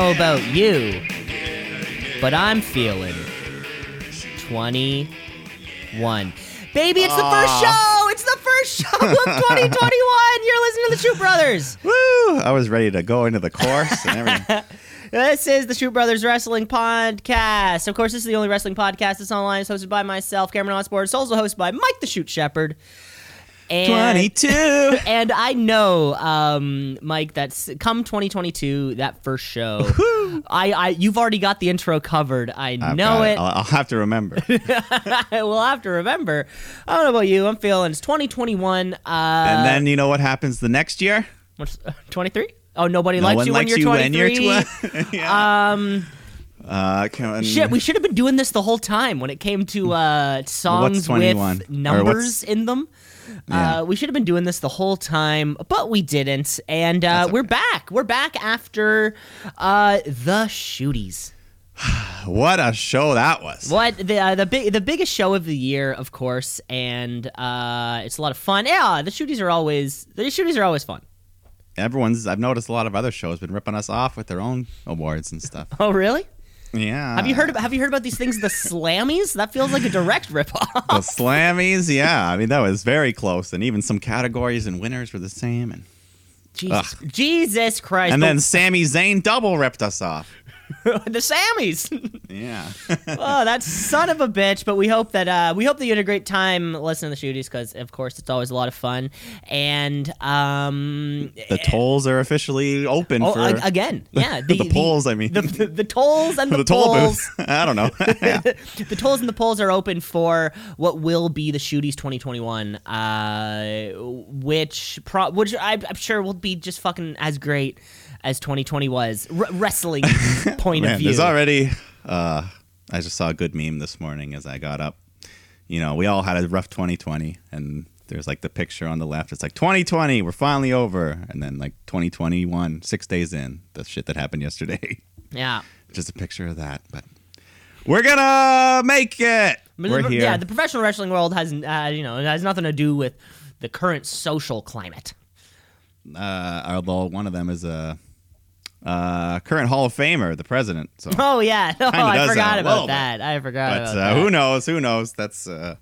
Know about you, but I'm feeling 21. Baby, it's the first show. It's the first show of 2021. You're listening to the Shoot Brothers. Woo! I was ready to go into the course and everything. This is the Shoot Brothers Wrestling Podcast. Of course, this is the only wrestling podcast that's online. It's hosted by myself, Cameron Osborne. It's also hosted by Mike the Shoot Shepherd. And, 22. And I know, um, Mike, that's come 2022, that first show. I, I, you've already got the intro covered. I I've know got it. I'll, I'll have to remember. we'll have to remember. I don't know about you. I'm feeling it's 2021. Uh, and then you know what happens the next year? what's 23? Oh, nobody No likes you likes when you you're when 23. you're 20. yeah. um, uh, can, shit, we should have been doing this the whole time when it came to uh, songs with numbers in them. Yeah. Uh, we should have been doing this the whole time, but we didn't. And uh, That's we're back. We're back after uh, the shooties. what a show that was. What the uh, the big the biggest show of the year, of course, and uh, it's a lot of fun. Yeah, the shooties are always the shooties are always fun. Everyone's, I've noticed a lot of other shows been ripping us off with their own awards and stuff. Oh, really? Yeah. Have you heard about Have you heard about these things? The Slammies? That feels like a direct ripoff. the Slammies? Yeah. I mean, that was very close. And even some categories and winners were the same. And, Jesus, Jesus Christ! and the, then Sammy Zayn double ripped us off. the Sammies. Yeah. oh, that son of a bitch! But we hope that uh, we hope that you had a great time listening to the shooties because, of course, it's always a lot of fun. And um, the tolls are officially open oh, for. a- again, yeah, the polls, I mean. the, the, the tolls and the, the toll polls. booth. I don't know. Yeah. the tolls and the polls are open for what will be the Shooties 2021, uh, which pro- which I, I'm sure will be just fucking as great as 2020 was, R- wrestling point of view. there's already. Uh, I just saw a good meme this morning as I got up. You know, we all had a rough 2020, and there's like the picture on the left. It's like 2020, we're finally over, and then like 2021, six days in, the shit that happened yesterday. yeah. just a picture of that, but we're gonna make it. We're here. Yeah, the professional wrestling world has, uh, you know, it has nothing to do with the current social climate. uh, although one of them is a uh, current Hall of Famer, the president. So, Oh yeah, oh, I forgot a about bit. that. I forgot but about uh, that. who knows? Who knows? That's. Uh,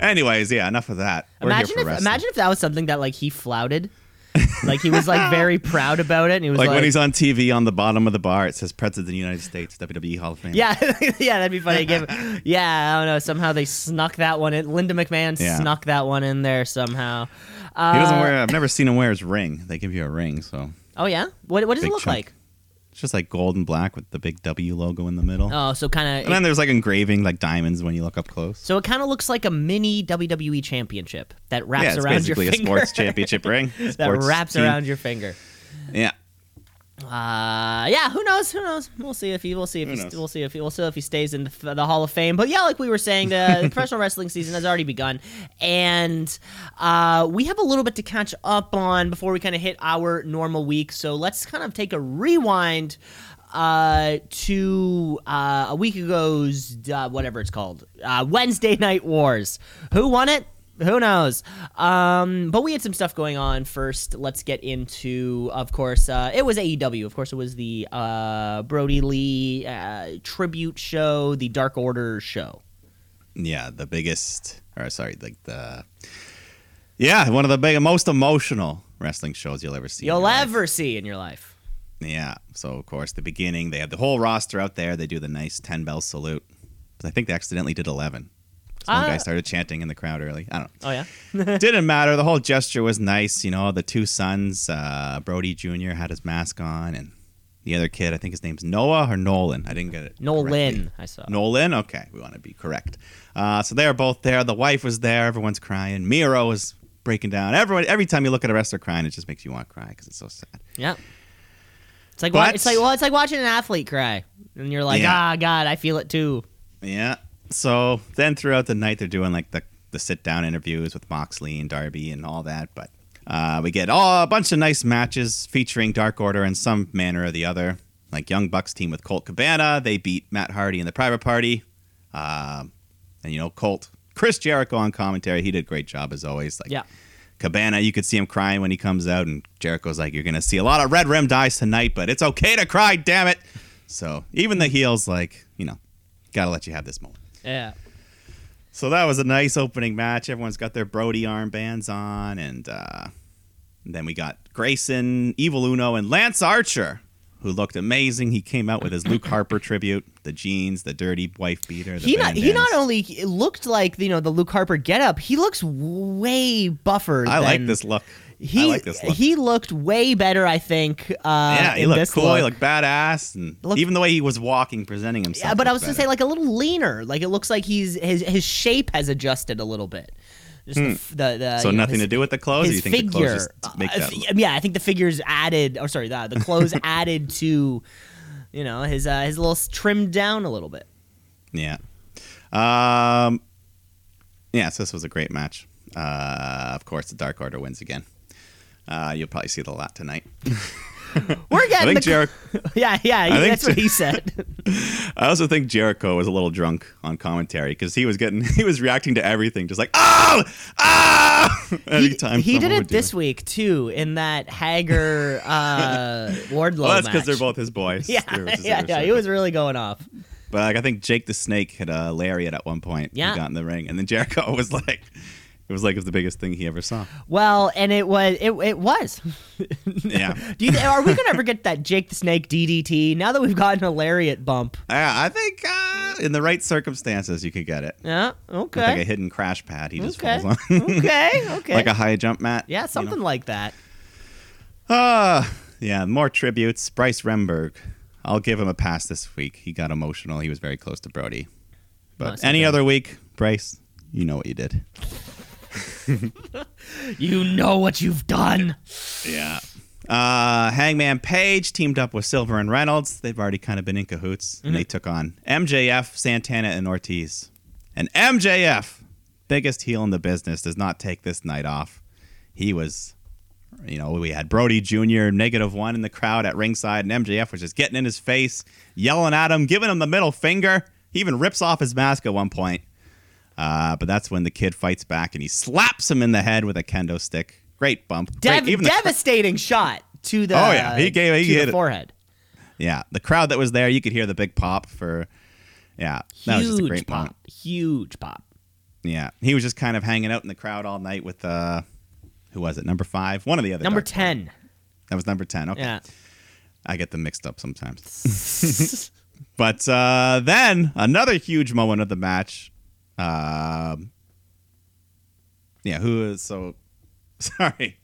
anyways, yeah. Enough of that. We're Imagine if wrestling. imagine if that was something that like he flouted, like he was like very proud about it, and he was like, like, when he's on TV on the bottom of the bar, it says President of the United States, WWE Hall of Fame. Yeah, yeah, that'd be funny. Give, yeah, I don't know. Somehow they snuck that one in. Linda McMahon Yeah. snuck that one in there somehow. He doesn't Uh, wear. I've never seen him wear his ring. They give you a ring, so Oh yeah. What What does it look chunk. like? it's just like gold and black with the big W logo in the middle. Oh, so kind of. And then there's like engraving, like diamonds when you look up close. So it kind of looks like a mini WWE championship that wraps yeah, it's around your basically a sports championship ring. that Sports wraps team. around your finger. Yeah. Uh, yeah, who knows? Who knows? We'll see if he. We'll see if he. We'll see if he. We'll see if he stays in the, the Hall of Fame. But yeah, like we were saying, the, the professional wrestling season has already begun, and uh, we have a little bit to catch up on before we kind of hit our normal week. So let's kind of take a rewind uh, to uh, a week ago's uh, whatever it's called, uh, Wednesday Night Wars. Who won it? who knows? Um, but we had some stuff going on first. Let's get into, of course, uh, it was AEW. Of course, it was the uh, Brodie Lee uh, tribute show, the Dark Order show. Yeah, the biggest, or sorry, like the, yeah, one of the big, most emotional wrestling shows you'll ever see. You'll ever life. see in your life. Yeah. So, of course, the beginning, they had the whole roster out there. They do the nice 10 bell salute. But I think they accidentally did 11. Some guy ah. started chanting in the crowd early. I don't know. Oh, yeah? Didn't matter. The whole gesture was nice. You know, the two sons, uh, Brodie Jr. had his mask on, and the other kid, I think his name's Noah or Nolan. I didn't get it. Nolan, correctly. I saw. Nolan? Okay, we want to be correct. Uh, so they are both there. The wife was there. Everyone's crying. Miro is breaking down. Everyone, Every time you look at a wrestler crying, it just makes you want to cry because it's so sad. Yeah. It's like, but, it's like well, it's like watching an athlete cry, and you're like, yeah. ah, God, I feel it too. Yeah, so then throughout the night, they're doing like the, the sit down interviews with Moxley and Darby and all that. But uh, we get oh, a bunch of nice matches featuring Dark Order in some manner or the other. Like Young Bucks team with Colt Cabana. They beat Matt Hardy in the private party. Um, and, you know, Colt, Chris Jericho on commentary. He did a great job as always. Like, Yeah. Cabana, you could see him crying when he comes out, and Jericho's like, "You're gonna see a lot of red rimmed eyes tonight, but it's okay to cry, damn it." So even the heels, like, you know, gotta let you have this moment. Yeah. So that was a nice opening match. Everyone's got their Brody armbands on, and, uh, and then we got Grayson, Evil Uno, and Lance Archer, who looked amazing. He came out with his Luke Harper tribute, the jeans, the dirty wife beater. The He not, he not only looked like you know the Luke Harper getup, he looks way buffer. I like this look. He I like he looked way better, I think. Uh, yeah, he looked this cool. Look. He looked badass, and Look- even the way he was walking, presenting himself. yeah, but I was looked gonna say like a little leaner. Like it looks like he's his his shape has adjusted a little bit. Just the the, the, so you know, nothing his- to do with the clothes. His you think the figure. clothes just make uh, yeah, I think the figures added. Or sorry, the the clothes added to, you know, his uh, his little trimmed down a little bit. Yeah. Um. Yeah. So this was a great match. Uh, of course, the Dark Order wins again. Uh, you'll probably see it a lot tonight. We're getting. I think the Jericho. yeah yeah think that's what he said. I also think Jericho was a little drunk on commentary because he was getting he was reacting to everything, just like oh ah. he, Anytime he did it this week too in that Hager uh, Wardlow Well, that's because they're both his boys. yeah They were just- they yeah yeah he was really going off. But like, I think Jake the Snake hit a lariat at one point. Yeah. He got in the ring, and then Jericho was like, it was like it was the biggest thing he ever saw. Well, and it was it, it was. Yeah. Do you are we gonna ever get that Jake the Snake DDT now that we've gotten a lariat bump? Yeah, I think uh, in the right circumstances you could get it. Yeah. With Okay. like a hidden crash pad, he just okay. falls on. okay. Okay. like a high jump mat. yeah, you know? something like that. Ah, yeah, more tributes. Bryce Remsburg. I'll give him a pass this week. He got emotional. He was very close to Brodie. But any other week, Bryce, you know what you did. You know what you've done. Yeah. Uh, Hangman Page teamed up with Silver and Reynolds. They've already kind of been in cahoots, and they took on MJF, Santana, and Ortiz. And MJF, biggest heel in the business, does not take this night off. He was, you know, we had Brodie Jr. negative one in the crowd at ringside, and MJF was just getting in his face, yelling at him, giving him the middle finger. He even rips off his mask at one point. Uh, but that's when the kid fights back and he slaps him in the head with a kendo stick. Great bump. Great. Dev- the cr- devastating shot to the Oh, yeah. He gave- he to the hit it. forehead. Yeah, the crowd that was there, you could hear the big pop for. Yeah, that was just a Huge great pop. moment. Huge pop. Yeah, he was just kind of hanging out in the crowd all night with uh, who was it? Number five, one of the other. Number Dark- ten. That was number ten. Okay, Yeah. I get them mixed up sometimes. but uh, then another huge moment of the match. Um, yeah, who is so? Sorry,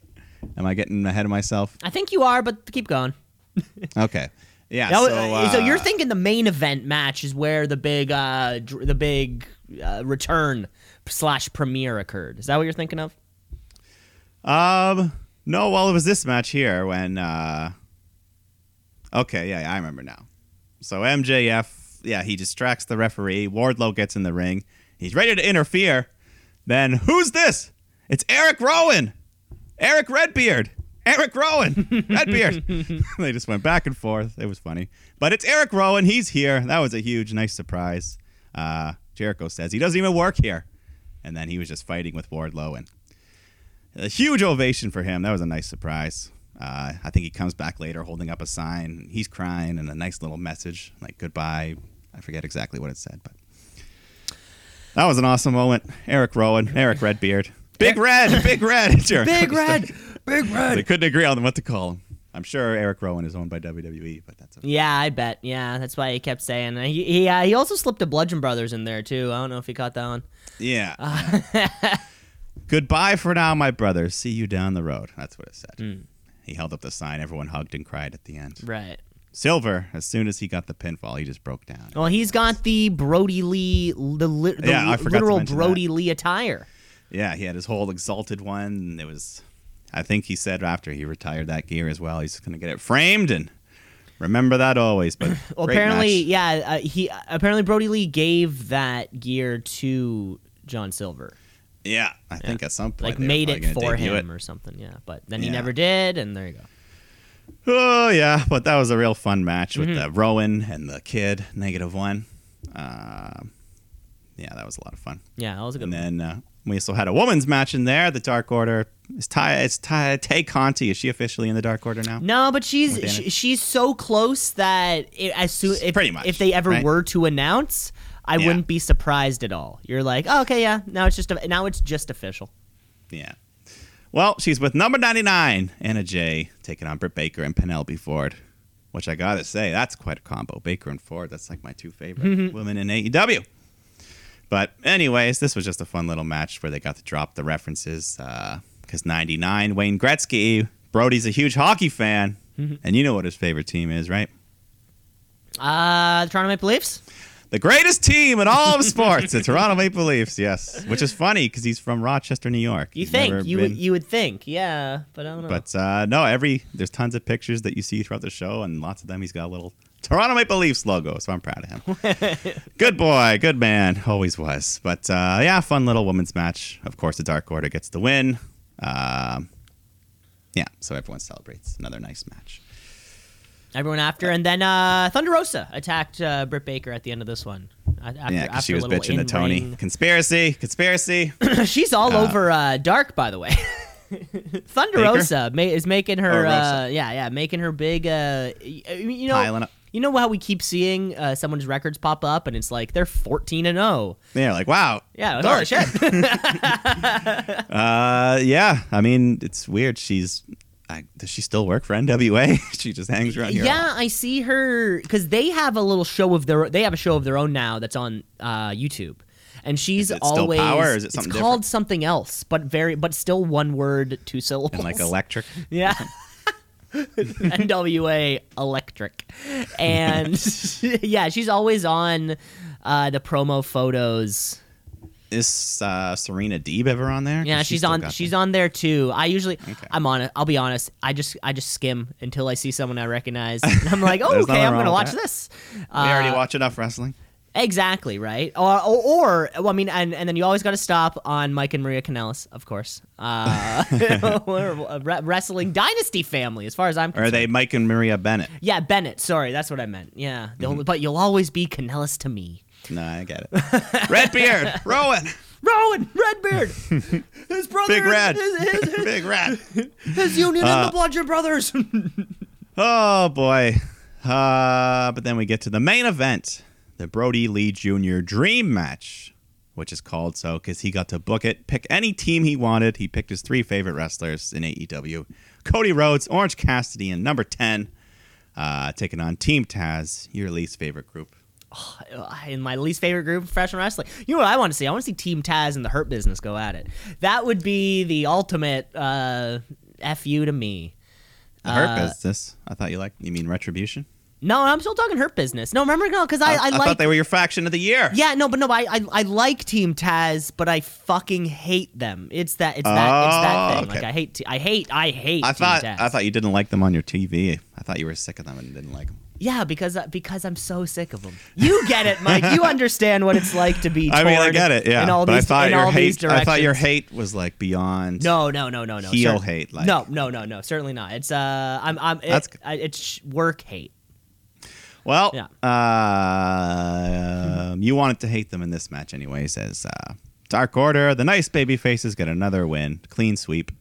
am I getting ahead of myself? I think you are, but keep going. Okay, yeah. Was- so, uh, so you're uh, thinking the main event match is where the big uh dr- the big uh, return slash premiere occurred. Is that what you're thinking of? Um, no, well, it was this match here when. uh Okay, yeah, yeah, I remember now. So MJF, yeah, he distracts the referee. Wardlow gets in the ring. He's ready to interfere. Then who's this? It's Eric Rowan. Eric Redbeard. Eric Rowan. Redbeard. they just went back and forth. It was funny. But it's Eric Rowan. He's here. That was a huge, nice surprise. Uh, Jericho says he doesn't even work here. And then he was just fighting with Wardlow and a huge ovation for him. That was a nice surprise. Uh, I think he comes back later holding up a sign. He's crying and a nice little message like goodbye. I forget exactly what it said, but that was an awesome moment. Eric Rowan, Eric Redbeard, Big Red, Big Red, Jericho Big Red, Big Red. They couldn't agree on what to call him. I'm sure Eric Rowan is owned by WWE, but that's okay. Yeah, I bet. Yeah, that's why he kept saying. Uh, He he, uh, he also slipped a Bludgeon Brothers in there too. I don't know if he caught that one. Yeah. Goodbye for now, my brother. See you down the road. That's what it said. Hmm. He held up the sign. Everyone hugged and cried at the end. Right. Silver, as soon as he got the pinfall, he just broke down. Well, he's got the Brodie Lee, the, li- the Yeah, literal Brodie Lee attire. Yeah, he had his whole exalted one. And it was, I think he said after he retired that gear as well, he's going to get it framed and remember that always. But Well, apparently, match. yeah, uh, he apparently Brodie Lee gave that gear to John Silver, yeah, I think at some point like made it for him it. or something. Yeah, but then he Yeah. never did, and there you go. Oh yeah, but that was a real fun match with Mhm. the Rowan and the kid negative one. Um, yeah, that was a lot of fun. Yeah, that was a good. And one. then uh, We also had a women's match in there. The Dark Order is Ty. It's Ty, Tay Conti. Is she officially in the Dark Order now? No, but she's she, she's so close that it, as soon if, Pretty much, if they ever right? were to announce, I Yeah. wouldn't be surprised at all. You're like, oh, okay, yeah, now it's just a, now it's just official. Yeah. Well, she's with number 99, Anna Jay, taking on Britt Baker and Penelope Ford, which I got to say, that's quite a combo. Baker and Ford, that's like my two favorite mm-hmm. women in AEW. But, anyways, this was just a fun little match where they got to drop the references. Uh, because 99, Wayne Gretzky, Brodie's a huge hockey fan. Mm-hmm. And you know what his favorite team is, right? Uh, the Toronto Maple Leafs. The greatest team in all of sports, the Toronto Maple Leafs, yes. Which is funny because he's from Rochester, New York. You He's think you been- would you would think, yeah, but I don't know. But uh, no, every there's tons of pictures that you see throughout the show, and lots of them he's got a little Toronto Maple Leafs logo. So I'm proud of him. good boy, good man, always was. But uh, yeah, fun little women's match. Of course, the Dark Order gets the win. Um, yeah, so everyone celebrates another nice match. Everyone after, and then uh, Thunder Rosa attacked uh, Britt Baker at the end of this one. After, yeah, because she was bitching to Tony. Conspiracy, conspiracy. She's all Uh, over uh, Dark, by the way. Thunder Baker? Rosa ma- is making her, Oh, uh, yeah, yeah, making her big. Uh, you know, you know how we keep seeing uh, someone's records pop up, and it's like they're fourteen and zero. Yeah, like wow. Yeah, Dark. holy shit. Uh, yeah. I mean, it's weird. She's. I, does she still work for NWA? she just hangs around here. yeah, I see her because they have a little show of their. They have a show of their own now that's on uh, YouTube, and she's Is it still always. Power, is it something it's called different? something else, but very, but still one word, two syllables. And like electric. Yeah. NWA Electric. And yeah, she's always on uh, the promo photos. Is uh, Serena Deeb ever on there? Yeah, she she's on she's on there too. I usually Okay. I'm on it. I'll be honest. I just I just skim until I see someone I recognize. And I'm like, oh, okay, I'm gonna watch that. this. We already Uh, watch enough wrestling. Exactly right, or or, or well, I mean, and, and then you always got to stop on Mike and Maria Kanellis, of course. Uh, re- wrestling dynasty family, as far as I'm Or are they Mike and Maria Bennett? Yeah, Bennett. Sorry, that's what I meant. Yeah, Mm-hmm. They'll- but you'll always be Kanellis to me. No, I get it. Redbeard, Rowan, Rowan Redbeard, his brother, Big Red, his, his, Big Rat. his union Uh, and the Bludgeon Brothers. Oh boy. Uh, but then we get to the main event, the Brodie Lee Jr. Dream Match, which is called so because he got to book it, pick any team he wanted. He picked his three favorite wrestlers in AEW: Cody Rhodes, Orange Cassidy, and Number Ten, uh, taking on Team Taz, your least favorite group. in my least favorite group, professional wrestling. You know what I want to see? I want to see Team Taz and the Hurt Business go at it. That would be the ultimate uh, fu to me. The Hurt Uh, Business. I thought you like. You mean Retribution? No, I'm still talking Hurt Business. No, remember no, because I, I, like I thought they were your faction of the year. Yeah, no, but no, I, I I like Team Taz, but I fucking hate them. It's that it's that it's that Oh, thing. okay. Like I hate t- I hate I hate. I Team thought Taz. I thought you didn't like them on your TV. I thought you were sick of them and didn't like them. Yeah, because uh, because I'm so sick of them. You get it, Mike. You understand what it's like to be. Told. I mean, I get it. Yeah, In all but these, I thought in your all these hate. I thought your hate was like beyond. No, no, no, no, no. Heel cer- hate, like- no, no, no, no. Certainly not. It's uh, I'm, I'm. It, That's. It's work hate. Well, Yeah. uh, you wanted to hate them in this match, anyways. As uh, Dark Order, the nice baby faces get another win, clean sweep.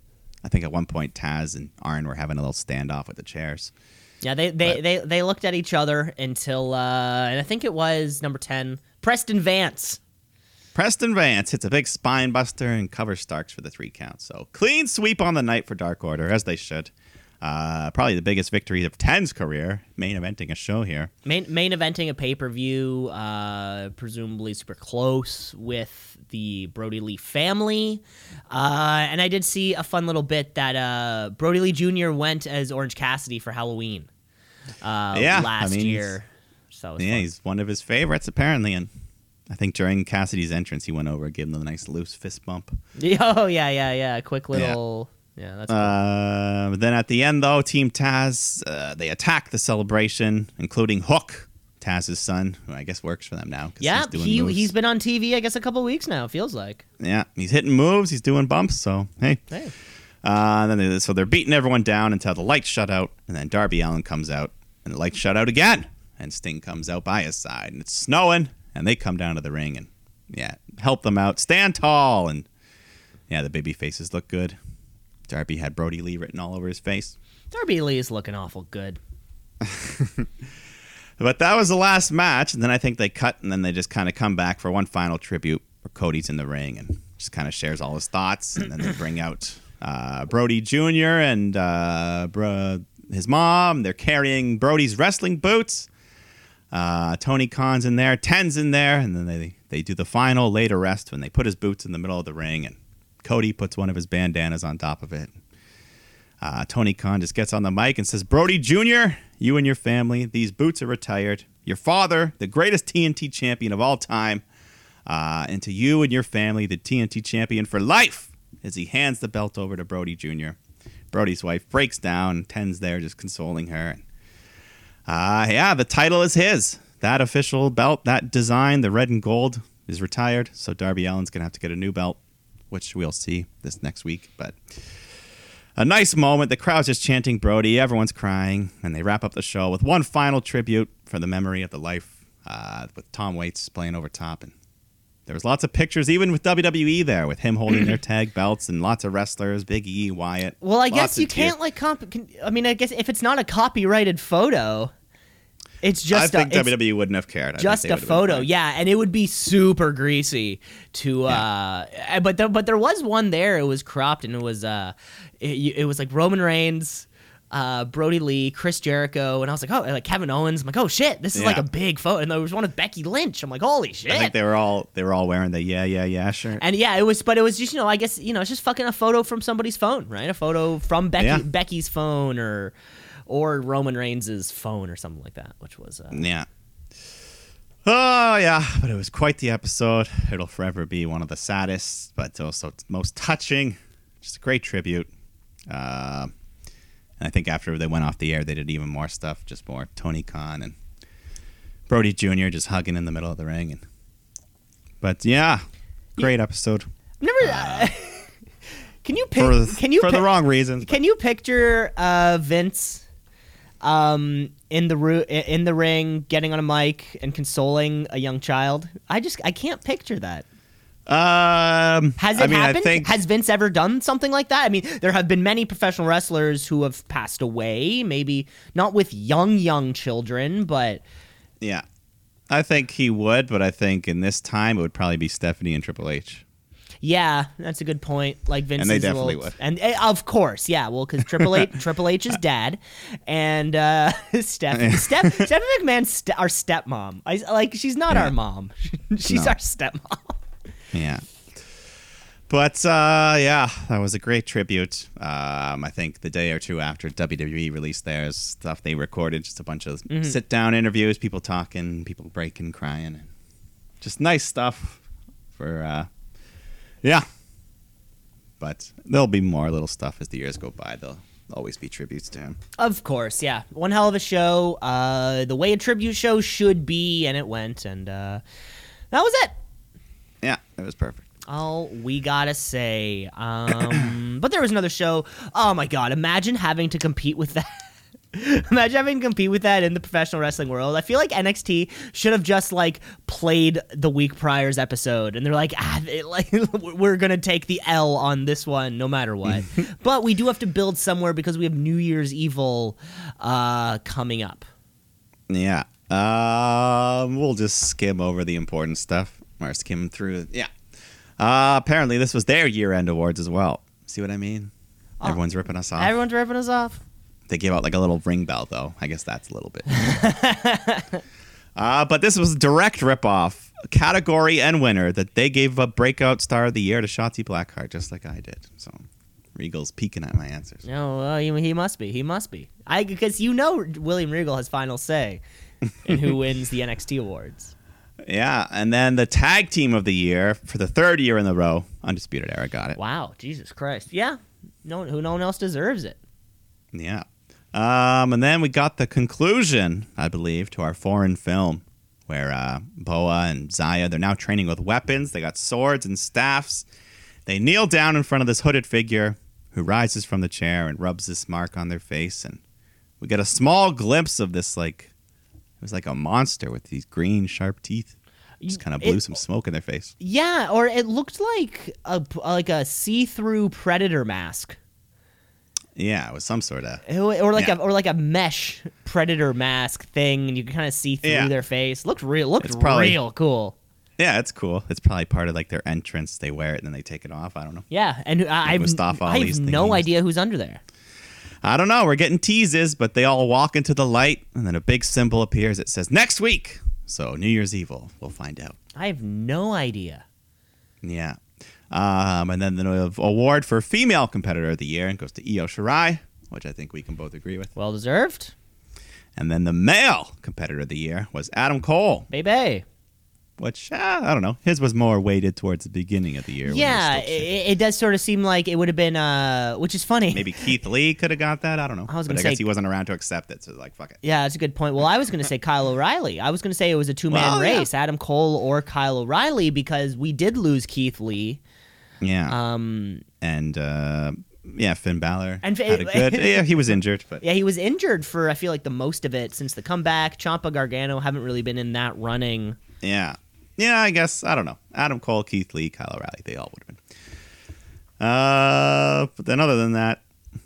I think at one point Taz and Arn were having a little standoff with the chairs. Yeah, they they, But- they they looked at each other until uh, and I think it was number ten, Preston Vance. Preston Vance hits a big spine buster and covers Starks for the three count. So clean sweep on the night for Dark Order, as they should. Uh, probably the biggest victory of Ten's career, main eventing a show here. Main main eventing a pay per view, uh, presumably super close with the Brodie Lee family, uh, and I did see a fun little bit that uh, Brodie Lee Jr. went as Orange Cassidy for Halloween. Uh, Yeah, I last mean, year. So Yeah, fun. he's one of his favorites apparently, and I think during Cassidy's entrance, he went over and gave him a nice loose fist bump. Oh yeah, yeah, yeah. A quick little. Yeah, that's. Uh, then at the end, though, Team Taz uh, they attack the celebration, including Hook, Taz's son, who I guess works for them now. yeah, he's doing he moves. he's been on TV. I guess a couple weeks now. Feels like. yeah, he's hitting moves, he's doing bumps. So hey, Hey. uh, then they, so they're beating everyone down until the lights shut out, and then Darby Allin comes out, and the lights shut out again, and Sting comes out by his side, and it's snowing, and they come down to the ring and yeah, help them out, stand tall, and Yeah, the baby faces look good. Darby had Brodie Lee written all over his face. Darby Lee is looking awful good. But that was the last match, and then I think they cut, and then they just kind of come back for one final tribute where Cody's in the ring and just kind of shares all his thoughts, and then they bring out uh, Brodie Jr. and uh, bro- his mom. They're carrying Brodie's wrestling boots. Uh, Tony Khan's in there, Ten's in there, and then they they do the final later rest when they put his boots in the middle of the ring, and Cody puts one of his bandanas on top of it. Uh, Tony Khan just gets on the mic and says, Brodie Jr., you and your family, these boots are retired. Your father, the greatest TNT champion of all time, uh, and to you and your family, the TNT champion for life, as he hands the belt over to Brodie Jr. Brodie's wife breaks down, Ten's there just consoling her. Uh, yeah, the title is his. That official belt, that design, the red and gold, is retired. So Darby Allin's going to have to get a new belt, which we'll see this next week. But a nice moment. The crowd's just chanting Brodie. Everyone's crying. And they wrap up the show with one final tribute for the memory of the life uh, with Tom Waits playing over top. And there was lots of pictures, even with WWE there, with him holding their tag belts and lots of wrestlers, Big E, Wyatt. Well, I guess you can't like comp. I mean, I guess if it's not a copyrighted photo, it's just I think a, WWE wouldn't have cared. I just a photo. Yeah, and it would be super greasy to. uh But there, but there was one there. It was cropped and it was uh, it, it was like Roman Reigns. Uh, Brodie Lee, Chris Jericho, and I was like, oh, like Kevin Owens. I'm like, oh shit, this is like a big photo. And there was one with Becky Lynch. I'm like, holy shit. I think they were all they were all wearing the yeah yeah yeah shirt. And yeah, it was, but it was just you know, I guess you know, it's just fucking a photo from somebody's phone, right? A photo from Becky Yeah. Becky's phone or or Roman Reigns' phone or something like that, which was uh, Yeah. Oh yeah, but it was quite the episode. It'll forever be one of the saddest, but also most touching. Just a great tribute. Uh, and I think after they went off the air, they did even more stuff, just more Tony Khan and Brodie Jr. just hugging in the middle of the ring. And but yeah, great episode never. uh, can you pic- for can you for the wrong reasons. Can you picture uh, Vince um, in the ru- in the ring, getting on a mic and consoling a young child? I just I can't picture that. Um, Has it I mean, happened? Think Has Vince ever done something like that? I mean, there have been many professional wrestlers who have passed away, maybe not with young, young children, but yeah, I think he would, but I think in this time it would probably be Stephanie and Triple H. yeah, that's a good point. Like Vince, And they is definitely would. and eh, of course, yeah, well, because Triple H, Triple H's dad, and uh, Steph, Steph, Stephanie McMahon's st- our stepmom. I like she's not Yeah. our mom, she's No. our stepmom. Yeah. But uh, yeah, that was a great tribute. Um, I think the day or two after WWE released theirs, stuff they recorded, just a bunch of Mm-hmm. sit down interviews, people talking, people breaking, crying, just nice stuff for uh, yeah. But there'll be more little stuff as the years go by. There'll always be tributes to him. Of course, yeah, one hell of a show. Uh, the way a tribute show should be, and it went, and uh, that was it. Yeah, it was perfect. Oh, we gotta say. Um, but there was another show. Oh my god! Imagine having to compete with that. Imagine having to compete with that in the professional wrestling world. I feel like NXT should have just like played the week prior's episode, and they're like, ah, it, like we're gonna take the L on this one no matter what. but we do have to build somewhere because we have New Year's Evil uh, coming up. Yeah. Um, we'll just skim over the important stuff or skim through. Yeah. Uh, apparently, this was their year-end awards as well. See what I mean? Oh. Everyone's ripping us off. Everyone's ripping us off. They gave out like a little ring bell, though. I guess that's a little bit. uh, but this was a direct rip-off category and winner that they gave a breakout star of the year to Shotzi Blackheart, just like I did. So Regal's peeking at my answers. No, well, he, he must be. He must be. I because you know William Regal has final say in who wins the NXT awards. Yeah, and then the tag team of the year for the third year in a row, Undisputed Era got it. Wow, Jesus Christ. Yeah, no, who no one else deserves it. Yeah. Um, and then we got the conclusion, I believe, to our foreign film where uh, Boa and Xia, they're now training with weapons. They got swords and staffs. They kneel down in front of this hooded figure who rises from the chair and rubs this mark on their face. And we get a small glimpse of this, like, it was like a monster with these green, sharp teeth. Just kind of It- blew some smoke in their face. Yeah, or it looked like a like a see-through predator mask, Yeah, it was some sort of. or like Yeah. a or like a mesh predator mask thing, and you can kind of see through Yeah. their face. Looked real. Looked It's probably- real cool. Yeah, it's cool. It's probably part of like their entrance. They wear it and then they take it off. I don't know. Yeah, and I, I've I have no idea who's under there. I don't know. We're getting teases, but they all walk into the light, and then a big symbol appears. It says next week. So New Year's Evil. We'll find out. I have no idea. Yeah. Um, and then the award for female competitor of the year goes to Io Shirai, which I think we can both agree with. Well deserved, And then the male competitor of the year was Adam Cole, baby. which uh, I don't know. His was more weighted towards the beginning of the year. when he was Yeah, it, it does sort of seem like it would have been, uh, which is funny. Maybe Keith Lee could have got that. I don't know. I was I guess say- he wasn't around to accept it. So like, fuck it. Yeah, that's a good point. Well, I was going to say Kyle O'Reilly. I was going to say it was a two man Well, yeah. race, Adam Cole or Kyle O'Reilly, because we did lose Keith Lee. Yeah. Um, and uh, yeah, Finn Balor And had a good. yeah, he was injured, but yeah, he was injured for I feel like the most of it since the comeback. Ciampa Gargano haven't really been in that running. yeah, yeah. I guess I don't know. Adam Cole, Keith Lee, Kyle O'Reilly, they all would have been. Uh, but then other than that,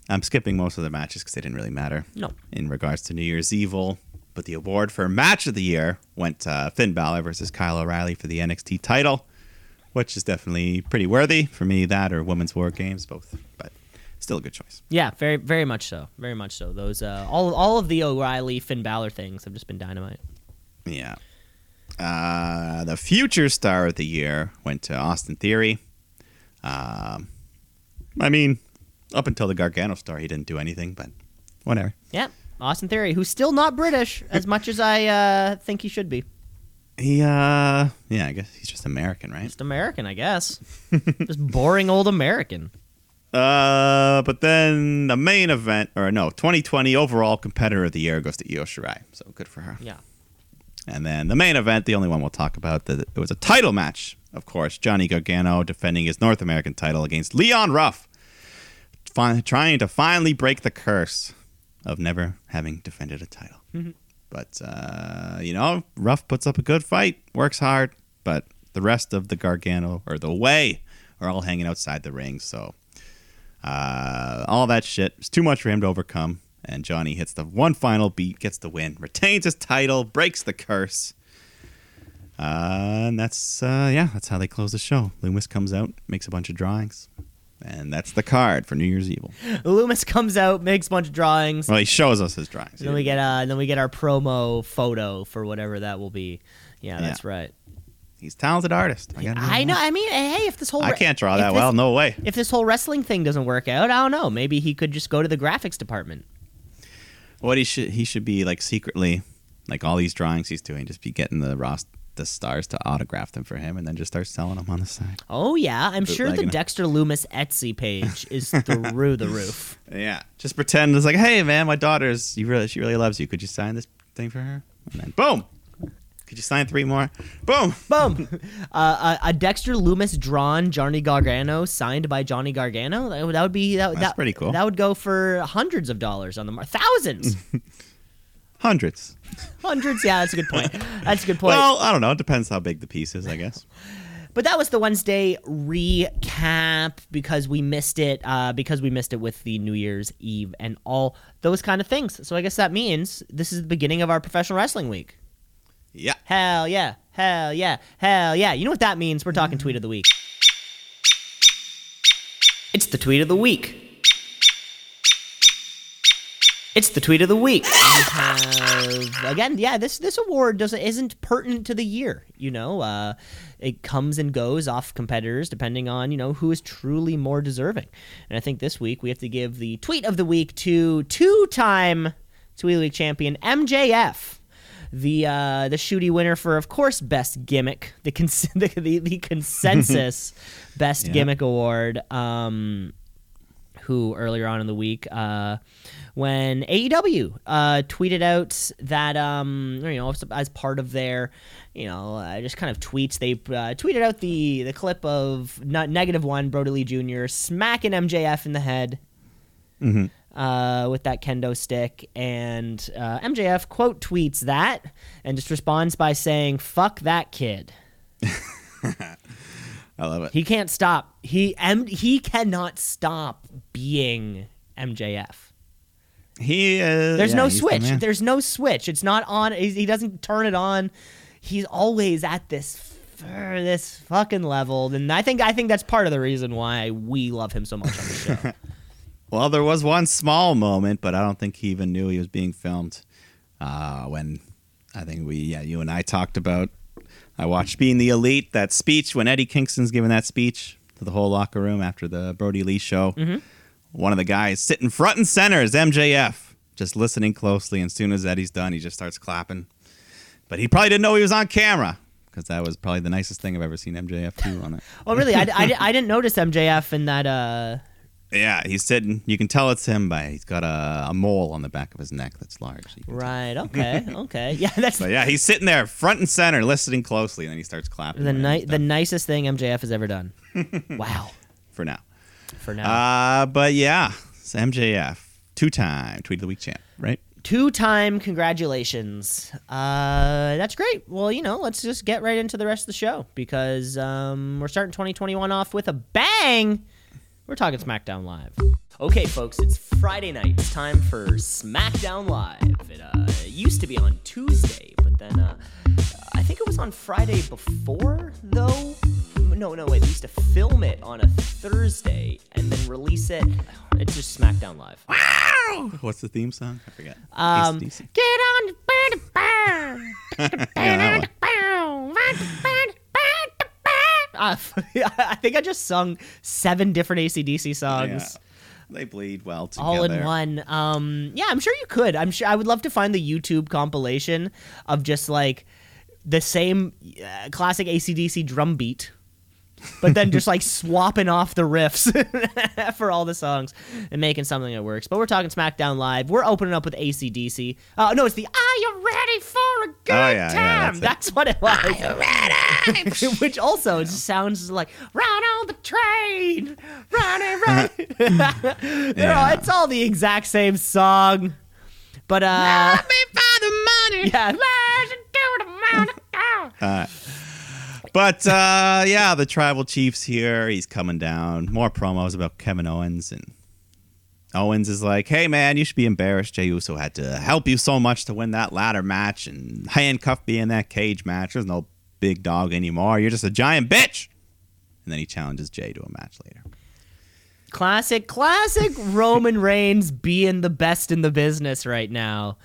I'm skipping most of the matches because they didn't really matter. No. in regards to New Year's Evil. But the award for match of the year went to Finn Balor versus Kyle O'Reilly for the NXT title, which is definitely pretty worthy for me. That or Women's War Games, both, but still a good choice. Yeah, very very much so. Very much so. Those uh, all all of the O'Reilly Finn Balor things have just been dynamite. Yeah. Uh, the future star of the year went to Austin Theory. Um, I mean, up until the Gargano star, he didn't do anything, but whatever. Yeah, Austin Theory, who's still not British as much as I uh, think he should be. He, uh, yeah, I guess he's just American, right? Just American, I guess. just boring old American. Uh, but then the main event, or no, 2020 overall competitor of the year goes to Io Shirai. So good for her. Yeah. And then the main event, the only one we'll talk about, that it was a title match. Of course, Johnny Gargano defending his North American title against Leon Ruff, fi- trying to finally break the curse of never having defended a title. But uh, you know, Ruff puts up a good fight, works hard, but the rest of the Gargano or the way are all hanging outside the ring. So uh, all that shit is too much for him to overcome. And Johnny hits the one final beat, gets the win, retains his title, breaks the curse. Uh, and that's uh, yeah, that's how they close the show. Lumis comes out, makes a bunch of drawings, and that's the card for New Year's Evil. Lumis comes out, makes a bunch of drawings. Well, he shows us his drawings. And then we get uh, then we get our promo photo for whatever that will be. Yeah, that's right. He's a talented artist. I, I know. I mean, hey, if this whole I can't draw that this- well. No way. If this whole wrestling thing doesn't work out, I don't know. Maybe he could just go to the graphics department. What he should he should be like secretly, like all these drawings he's doing, just be getting the Ross the stars to autograph them for him, and then just start selling them on the side. Oh yeah, I'm sure the. Dexter Lumis Etsy page is through the roof. Yeah, just pretend it's like, hey man, my daughter's you really she really loves you. Could you sign this thing for her? And then boom, could you sign three more? Boom. Boom! Uh, a, a Dexter Lumis drawn Johnny Gargano signed by Johnny Gargano. That would, that would be that, That's that- pretty cool. That would go for hundreds of dollars on the market. Thousands, Hundreds. hundreds. Yeah, that's a good point. That's a good point. Well, I don't know. It depends how big the piece is, I guess. But that was the Wednesday recap because we missed it. Uh, because we missed it with the New Year's Eve and all those kind of things. So I guess that means this is the beginning of our professional wrestling week. Yeah. Hell yeah! Hell yeah! Hell yeah! You know what that means? We're talking tweet of the week. It's the tweet of the week. It's the tweet of the week. We have again, yeah. This this award doesn't isn't pertinent to the year. You know, uh, it comes and goes off competitors depending on you know who is truly more deserving. And I think this week we have to give the tweet of the week to two-time tweet of the week champion MJF the uh, the shooty winner for, of course, best gimmick, the cons- the, the, the consensus best Yeah. gimmick award. Um, who earlier on in the week, uh, when AEW uh, tweeted out that um, you know as, part of their you know uh, just kind of tweets, they uh, tweeted out the the clip of not negative one Brodie Lee Jr. smacking MJF in the head uh, with that kendo stick. And uh, MJF quote tweets that and just responds by saying, fuck that kid. I love it. He can't stop. He M- he cannot stop being MJF. He uh, There's yeah, no he's the switch. There's no switch. It's not on. He he doesn't turn it on. He's always at this this fucking level, and I think I think that's part of the reason why we love him so much on the show. Well, there was one small moment, but I don't think he even knew he was being filmed. Uh, when I think we, yeah, you and I talked about. I watched Being the Elite, that speech when Eddie Kingston's giving that speech to the whole locker room after the Brodie Lee show. Mm-hmm. One of the guys sitting front and center is MJF, just listening closely. And as soon as Eddie's done, he just starts clapping. But he probably didn't know he was on camera because that was probably the nicest thing I've ever seen MJF do on it. well, really, I, I, I didn't notice MJF in that. Uh, Yeah, he's sitting. You can tell it's him by he's got a, a mole on the back of his neck that's large. You can tell. right. Okay. Okay. Yeah. That's But yeah, he's sitting there front and center, listening closely, and then he starts clapping. the ni- the nicest thing MJF has ever done. wow. for now. For now. Uh, but yeah, it's MJF, two-time Tweet of the Week champ, right? Two time congratulations. Uh, that's great. Well, you know, let's just get right into the rest of the show because um, we're starting 2021 off with a bang. We're talking SmackDown Live. Okay, folks, it's Friday night. It's time for SmackDown Live. It uh, used to be on Tuesday, but then uh, I think it was on Friday before, though. No, no, wait. We used to film it on a Thursday and then release it. It's just SmackDown Live. What's the theme song? I forget. Um, get on the Yeah, that uh, I think I just sung seven different ACDC Yeah. songs They bleed well together. all in one. Um, yeah, I'm sure you could. I'm sure I would love to find the YouTube compilation of just like the same uh, classic ACDC drum beat. But then just like swapping off the riffs for all the songs and making something that works. But we're talking SmackDown Live. We're opening up with ACDC. Uh, no, it's the Are You Ready for a Good Oh, yeah, Time? yeah, that's that's what it was. Are you ready? Which also just sounds like Ride on the train, running, running. They're all- it's all the exact same song, but uh, me by the money. yeah. Listen to the mountain down. But uh, yeah, the tribal chief's here. He's coming down. More promos about Kevin Owens and Owens is like, "Hey man, you should be embarrassed. Jey Uso had to help you so much to win that ladder match and handcuff me in that cage match. There's no big dog anymore. You're just a giant bitch." And then he challenges Jey to a match later. Classic, classic Roman Reigns being the best in the business right now.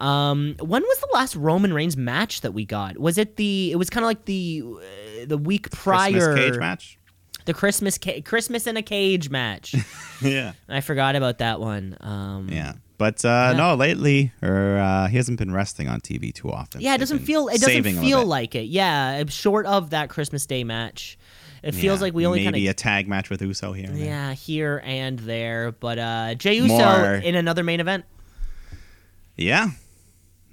Um, when was the last Roman Reigns match that we got? Was it the? It was kind of like the uh, the week prior Christmas cage match. the Christmas ca- Christmas in a cage match. yeah, I forgot about that one. Um, yeah. But uh, Yeah. no, lately, or uh, he hasn't been resting on TV too often. Yeah, it doesn't feel it doesn't saving him a feel like it. Yeah, short of that Christmas Day match, it feels Yeah, like we only maybe kind of a tag match with Uso here. yeah here and there. But uh, Jey Uso More- in another main event. Yeah.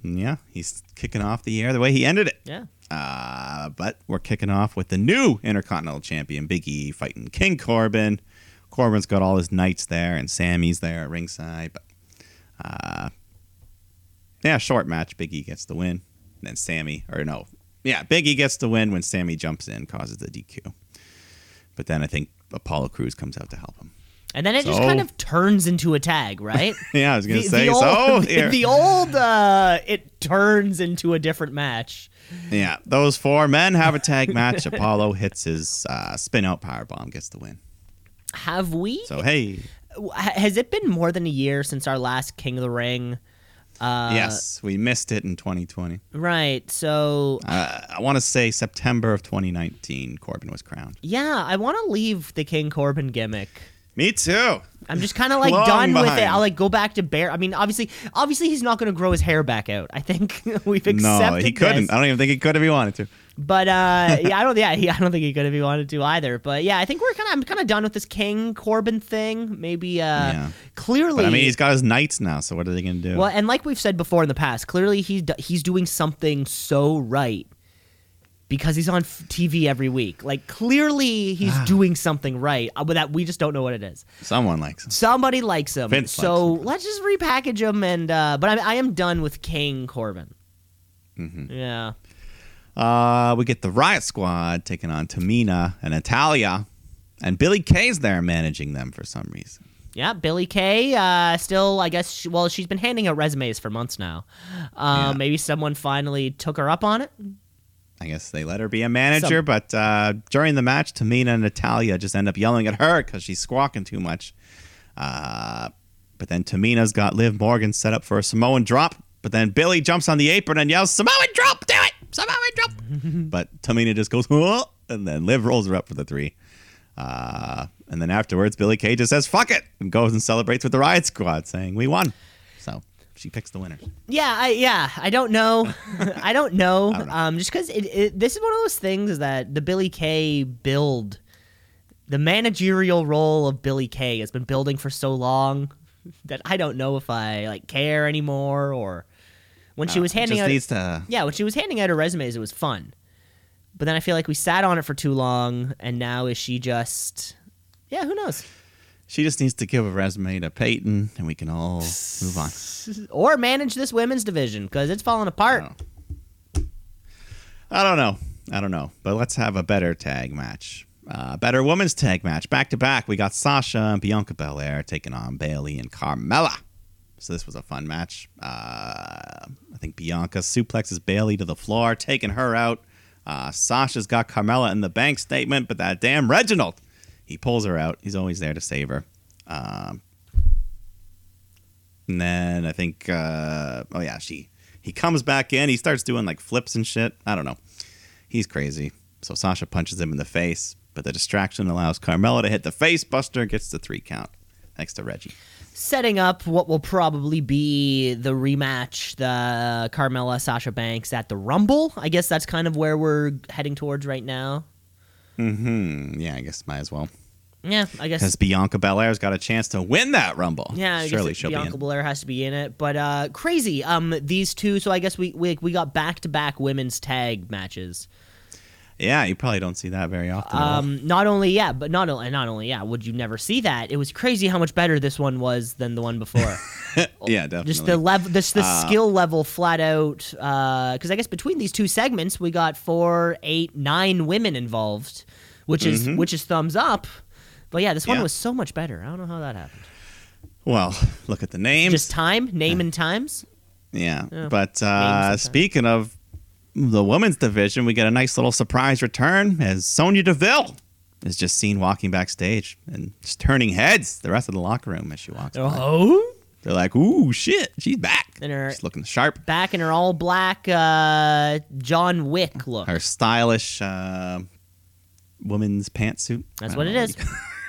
Yeah. He's kicking off the year the way he ended it. Yeah. Uh, but we're kicking off with the new Intercontinental Champion, Big E, fighting King Corbin. Corbin's got all his knights there, and Sammy's there at ringside. But, uh, yeah, short match. Big E gets the win. And then Sammy, or no, yeah, Big E gets the win when Sammy jumps in, causes the DQ. But then I think Apollo Crews comes out to help him. And then it just kind of turns into a tag, right? Yeah, I was gonna The- say the old, so. the, the old uh, it turns into a different match. Yeah, those four men have a tag match. Apollo hits his uh, spin out power bomb, gets the win. Have we? So hey, has it been more than a year since our last King of the Ring? Uh, yes, we missed it in 2020. Right. So Uh, I want to say September of 2019, Corbin was crowned. yeah, I want to leave the King Corbin gimmick. Me too. I'm just kind of like done with it. I'll like go back to Bear. I mean, obviously, obviously he's not going to grow his hair back out. I think we've accepted. No, he couldn't. I don't even think he could if he wanted to. But uh, yeah, I don't. Yeah, he, I don't think he could if he wanted to either. But yeah, I think we're kind of. I'm kind of done with this King Corbin thing. Maybe uh, Yeah. clearly. But I mean, he's got his knights now, so what are they going to do? well, and like we've said before in the past, clearly he's he's doing something so right because he's on f- TV every week. Like clearly he's Ah. doing something right, uh, but that we just don't know what it is. Someone likes him. Somebody likes him, Vince so likes him. let's just repackage him. And uh, but I, I am done with King Corbin. Mhm. Yeah. Uh, we get the Riot Squad taking on Tamina and Natalya, and Billie Kay's there managing them for some reason. Yeah, Billy Kay. Uh, still, I guess. She, well, she's been handing out resumes for months now. Uh, Yeah. Maybe someone finally took her up on it. I guess they let her be a manager, Some- but uh, during the match, Tamina and Natalya just end up yelling at her because she's squawking too much. Uh, but then Tamina's got Liv Morgan set up for a Samoan drop, but then Billie jumps on the apron and yells, Samoan drop, do it! Samoan drop! but Tamina just goes, "Huh?" and then Liv rolls her up for the three. Uh, and then afterwards, Billie Kay just says, fuck it, and goes and celebrates with the Riot Squad, saying, we won. So she picks the winners. Yeah, I yeah, I don't know. I don't know. don't know. Um, just because it, it, this is one of those things is that the Billie Kay build, the managerial role of Billie Kay has been building for so long that I don't know if I like care anymore or when she Uh, was handing out. to yeah, when she was handing out her resumes, it was fun. But then I feel like we sat on it for too long, and now is she just? Yeah, who knows? She just needs to give a resume to Peyton, and we can all move on. Or manage this women's division because it's falling apart. Oh. I don't know. I don't know. But let's have a better tag match. Uh, better women's tag match. Back to back, we got Sasha and Bianca Belair taking on Bayley and Carmella. So this was a fun match. Uh, I think Bianca suplexes Bayley to the floor, taking her out. Uh, Sasha's got Carmella in the bank statement, but that damn Reginald, he pulls her out. He's always there to save her. Um, and then I think, uh, oh yeah, she he comes back in. He starts doing like flips and shit. I don't know. He's crazy. So Sasha punches him in the face, but the distraction allows Carmella to hit the face buster, gets the three count, thanks to Reggie. Setting up what will probably be the rematch, the Carmella Sasha Banks at the Rumble. I guess that's kind of where we're heading towards right now. Hmm. Yeah, I guess might as well. Yeah, I guess. Because Bianca Belair's got a chance to win that Rumble. Yeah, I surely she'll Bianca be in. Belair has to be in it, but uh, crazy. Um, these two. So I guess we we, we got back to back women's tag matches. Yeah, you probably don't see that very often. Um, not only yeah, but not only not only yeah, would you never see that? It was crazy how much better this one was than the one before. yeah, definitely. Just the level, this the Uh, skill level, flat out. Because I guess between these two segments, we got four, eight, nine women involved, which is which is thumbs up. But yeah, this one Mm-hmm. Yeah. was so much better. I don't know how that happened. well, look at the names. Just time, name, and times. Yeah. Yeah. But uh, speaking of the women's division, we get a nice little surprise return as Sonya Deville is just seen walking backstage and just turning heads the rest of the locker room as she walks. by. Oh, They're like, "Ooh, shit, she's back!" And her- she's looking sharp. back in her all black uh, John Wick look. Her stylish uh, woman's pantsuit. That's what don't it know is.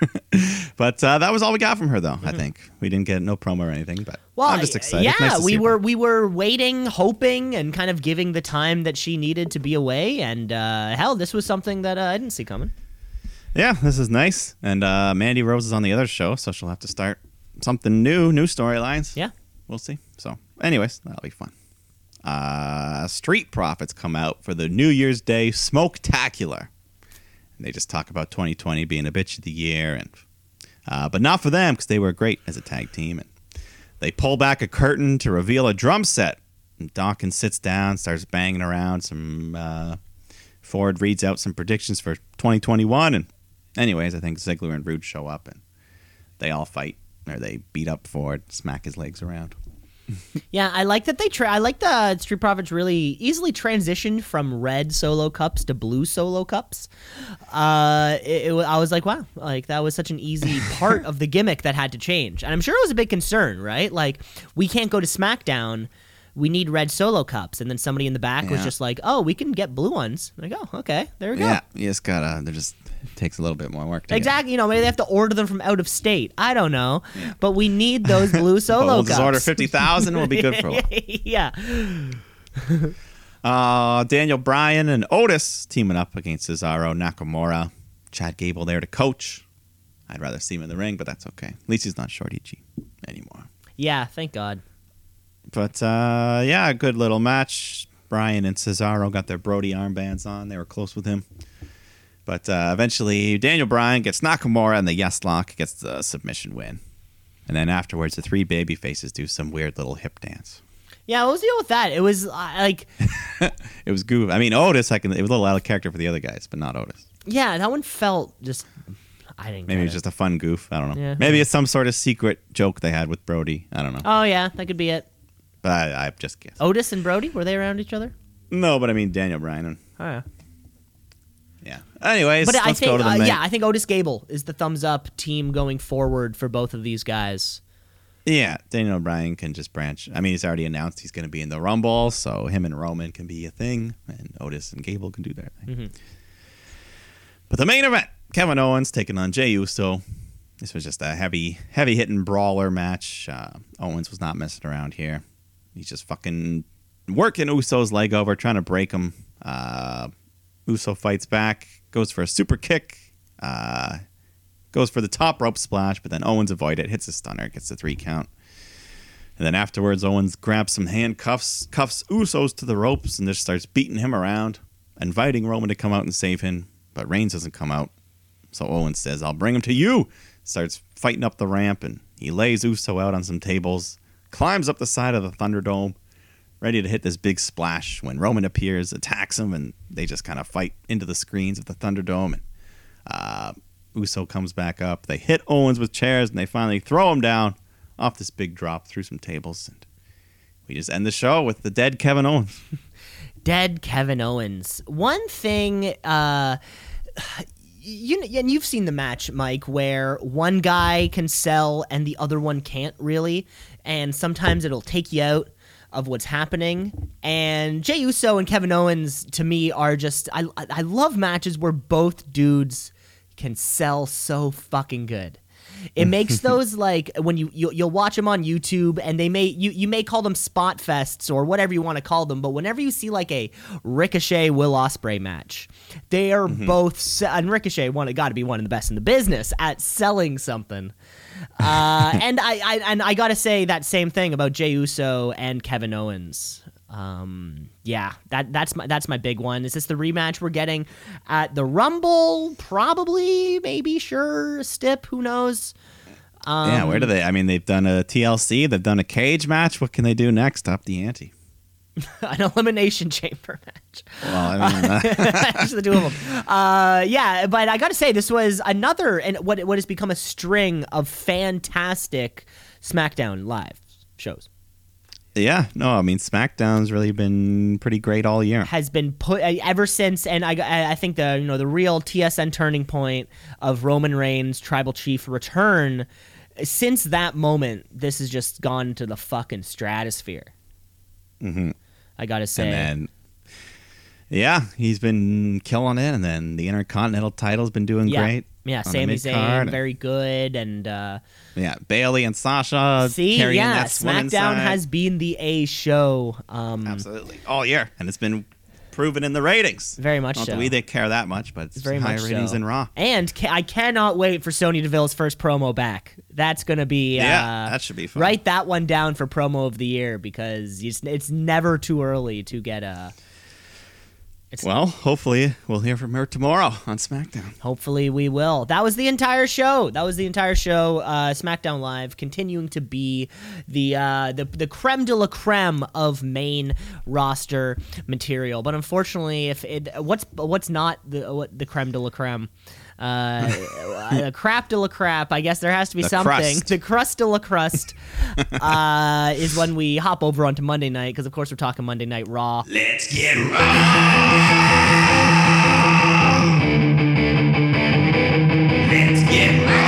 but uh, that was all we got from her, though. I think we didn't get no promo or anything. But Well, I'm just excited. Yeah, Nice we see her were we were waiting, hoping, and kind of giving the time that she needed to be away. And uh, hell, this was something that uh, I didn't see coming. Yeah, this is nice. And uh, Mandy Rose is on the other show, so she'll have to start something new, new storylines. Yeah. We'll see. So, anyways, that'll be fun. Uh, Street Profits come out for the New Year's Day Smoketacular. And they just talk about 2020 being a bitch of the year, and uh, but not for them because they were great as a tag team. And they pull back a curtain to reveal a drum set. And Dawkins sits down, starts banging around. Some uh, Ford reads out some predictions for 2021, and anyways, I think Ziggler and Roode show up, and they all fight or they beat up Ford, smack his legs around. Yeah, I like that they try. I like the Street Profits really easily transitioned from red solo cups to blue solo cups. Uh, it, it, I was like, wow, like that was such an easy part of the gimmick that had to change, and I'm sure it was a big concern, right? Like we can't go to SmackDown. We need red solo cups, and then somebody in the back was just like, "Oh, we can get blue ones." Like, oh, okay, there we go. Yeah, you just gotta. There just takes a little bit more work. To get. Exactly. You know, maybe they have to order them from out of state. I don't know, but we need those blue solo we'll cups. order fifty thousand. We'll be good for a while. yeah. Uh, Daniel Bryan and Otis teaming up against Cesaro Nakamura. Chad Gable there to coach. I'd rather see him in the ring, but that's okay. At least he's not Shorty G anymore. Yeah, thank God. But uh, yeah, a good little match. Bryan and Cesaro got their Brodie armbands on. They were close with him. But uh, eventually, Daniel Bryan gets Nakamura, and the Yes Lock gets the submission win. And then afterwards, the three baby faces do some weird little hip dance. Yeah, what was the deal with that? It was uh, like, It was goof. I mean, Otis, I can. It was a little out of character for the other guys, but not Otis. yeah, that one felt just. I didn't. Maybe it. just a fun goof. I don't know. Yeah. Maybe it's some sort of secret joke they had with Brodie. I don't know. Oh yeah, that could be it. But I, I just guess. Otis and Brodie were they around each other? No, but I mean Daniel Bryan. And, Oh yeah. yeah. Anyways, But I think, go to the uh, yeah, I think Otis Gable is the thumbs up team going forward for both of these guys. Yeah, Daniel Bryan can just branch. I mean, he's already announced he's going to be in the Rumble, so him and Roman can be a thing, and Otis and Gable can do their thing. Mhm. But the main event: Kevin Owens taking on Jey Uso. This was just a heavy, heavy hitting brawler match. Uh, Owens was not messing around here. He's just fucking working Uso's leg over, trying to break him. Uh, Uso fights back, goes for a super kick. Uh, goes for the top rope splash, but then Owens avoids it, hits a stunner, gets the three count. And then afterwards, Owens grabs some handcuffs, cuffs Usos to the ropes, and just starts beating him around, inviting Roman to come out and save him. But Reigns doesn't come out. So Owens says, I'll bring him to you. Starts fighting up the ramp, and he lays Uso out on some tables, climbs up the side of the Thunderdome, ready to hit this big splash when Roman appears, attacks him, and they just kind of fight into the screens of the Thunderdome. And uh, Uso comes back up. They hit Owens with chairs, and they finally throw him down off this big drop through some tables. And we just end the show with the dead Kevin Owens. Dead Kevin Owens. One thing, uh, you and you've seen the match, Mike, where one guy can sell and the other one can't really, and sometimes it'll take you out of what's happening. And Jey Uso and Kevin Owens, to me, are just I I love matches where both dudes can sell so fucking good. It makes those like when you, you you'll watch them on YouTube and they may you you may call them spot fests or whatever you want to call them, but whenever you see like a Ricochet Will Ospreay match, they are mm-hmm. both and Ricochet one got to be one of the best in the business at selling something. Uh, and I, I and I gotta say that same thing about Jey Uso and Kevin Owens. Um, yeah, that that's my that's my big one. Is this the rematch we're getting at the Rumble? Probably, maybe, sure, Stip, who knows? Um, yeah, where do they? I mean, they've done a TLC, they've done a cage match. What can they do next? Up the ante. an elimination chamber match. Well, I mean, uh, the two of them. Uh, yeah, but I got to say, this was another and what what has become a string of fantastic SmackDown live shows. yeah, no, I mean, SmackDown's really been pretty great all year. Has been put uh, ever since, and I, I think the you know the real TSN turning point of Roman Reigns Tribal Chief return. Since that moment, this has just gone to the fucking stratosphere. hmm I gotta say, And then, yeah, he's been killing it. And then the Intercontinental title's been doing yeah, great. yeah, Sami. Zayn very good, and uh, Yeah, Bayley and Sasha See, carrying yeah, that SmackDown has been the A show. Um, absolutely all year, and it's been proven in the ratings. Very much Not so. we didn't care that much, but it's very higher ratings so. than Raw. And ca- I cannot wait for Sonya Deville's first promo back. That's gonna be Yeah, uh, that should be fun. Write that one down for promo of the year because it's, it's never too early to get a. It's, Well, hopefully we'll hear from her tomorrow on SmackDown. Hopefully we will. That was the entire show. That was the entire show. Uh, SmackDown Live continuing to be the uh, the the creme de la creme of main roster material. But unfortunately, if it what's what's not the what the creme de la creme. Uh, the crap de la crap. I guess there has to be The something. crust. The crust de la crust uh, is when we hop over onto Monday night because, of course, we're talking Monday Night Raw. Let's get raw. Let's get raw.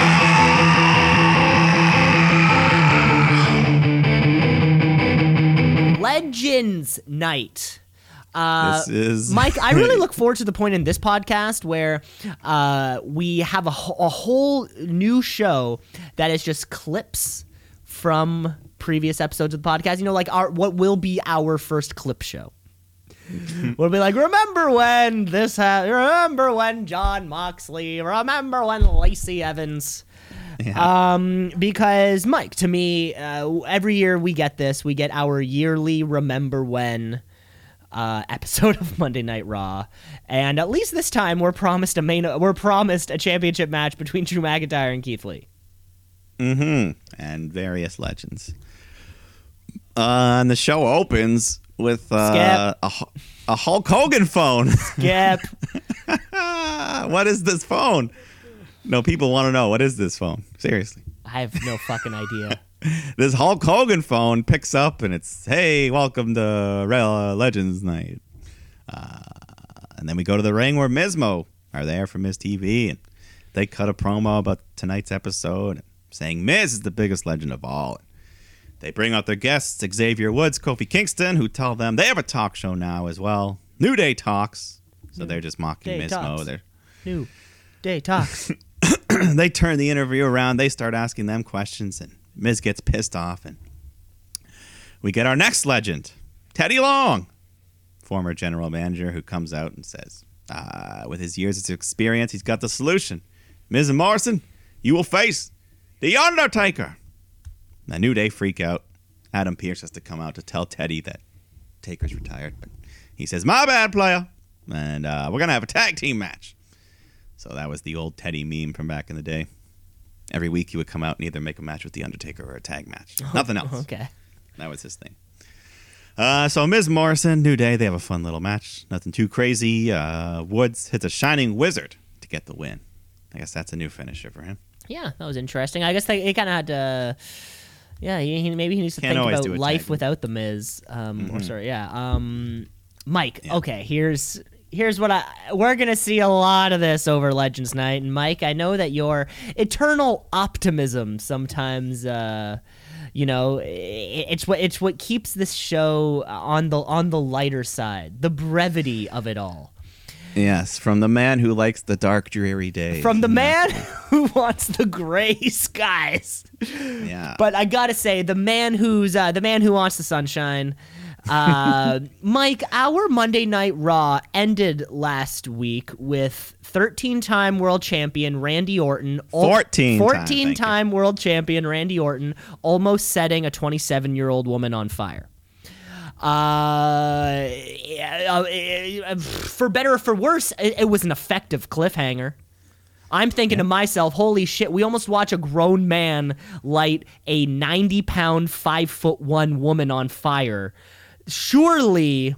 Legends Night. Uh, this is Mike, I really look forward to the point in this podcast where uh, we have a, a whole new show that is just clips from previous episodes of the podcast. You know, like our what will be our first clip show. we'll be like, remember when this happened? remember when Jon Moxley, remember when Lacey Evans. Um, because Mike, to me, uh, every year we get this. We get our yearly remember when uh, episode of Monday Night Raw, and at least this time we're promised a main. We're promised a championship match between Drew McIntyre and Keith Lee. Mm-hmm. and various legends. Uh, and the show opens with uh, a, a Hulk Hogan phone. Ah, what is this phone? No, people want to know what is this phone. Seriously, I have no fucking idea. this Hulk Hogan phone picks up and it's, "Hey, welcome to Rail Legends Night." Uh, and then we go to the ring where Mismo are there for Miz TV, and they cut a promo about tonight's episode, saying Miz is the biggest legend of all. They bring out their guests, Xavier Woods, Kofi Kingston, who tell them they have a talk show now as well. New Day Talks. So they're just mocking Day Mismo. They're New day talks. they turn the interview around. They start asking them questions, and Miz gets pissed off. And we get our next legend, Teddy Long, former general manager, who comes out and says, uh, with his years of experience, he's got the solution. Miz and Morrison, you will face the Undertaker. The New Day freak out. Adam Pearce has to come out to tell Teddy that Taker's retired, but he says, "My bad, player," and uh, we're gonna have a tag team match. So that was the old Teddy meme from back in the day. Every week he would come out and either make a match with The Undertaker or a tag match. Nothing else. okay. That was his thing. Uh, so Miz Morrison, New Day, they have a fun little match. Nothing too crazy. Uh, Woods hits a Shining Wizard to get the win. I guess that's a new finisher for him. Yeah, that was interesting. I guess they, he kind of had to. Yeah, he, he- maybe he needs to Can't think about life. Mm-hmm. without the Miz. Um, Or sorry, yeah. Um, Mike. Okay, here's here's what I we're gonna see a lot of this over Legends Night, and Mike, I know that your eternal optimism sometimes. Uh, you know, it's what it's what keeps this show on the on the lighter side, the brevity of it all. Yes, from the man who likes the dark, dreary days. From the man who wants the gray skies. Yeah. But I gotta say, the man who's uh, the man who wants the sunshine. Uh, Mike, our Monday Night Raw ended last week with 13-time world champion Randy Orton, 14 14 time world champion Randy Orton, almost setting a 27 year old woman on fire. Uh, uh, for better or for worse, it, it was an effective cliffhanger. I'm thinking to myself, holy shit, we almost watch a grown man light a 90 pound, 5 foot 1 woman on fire. Surely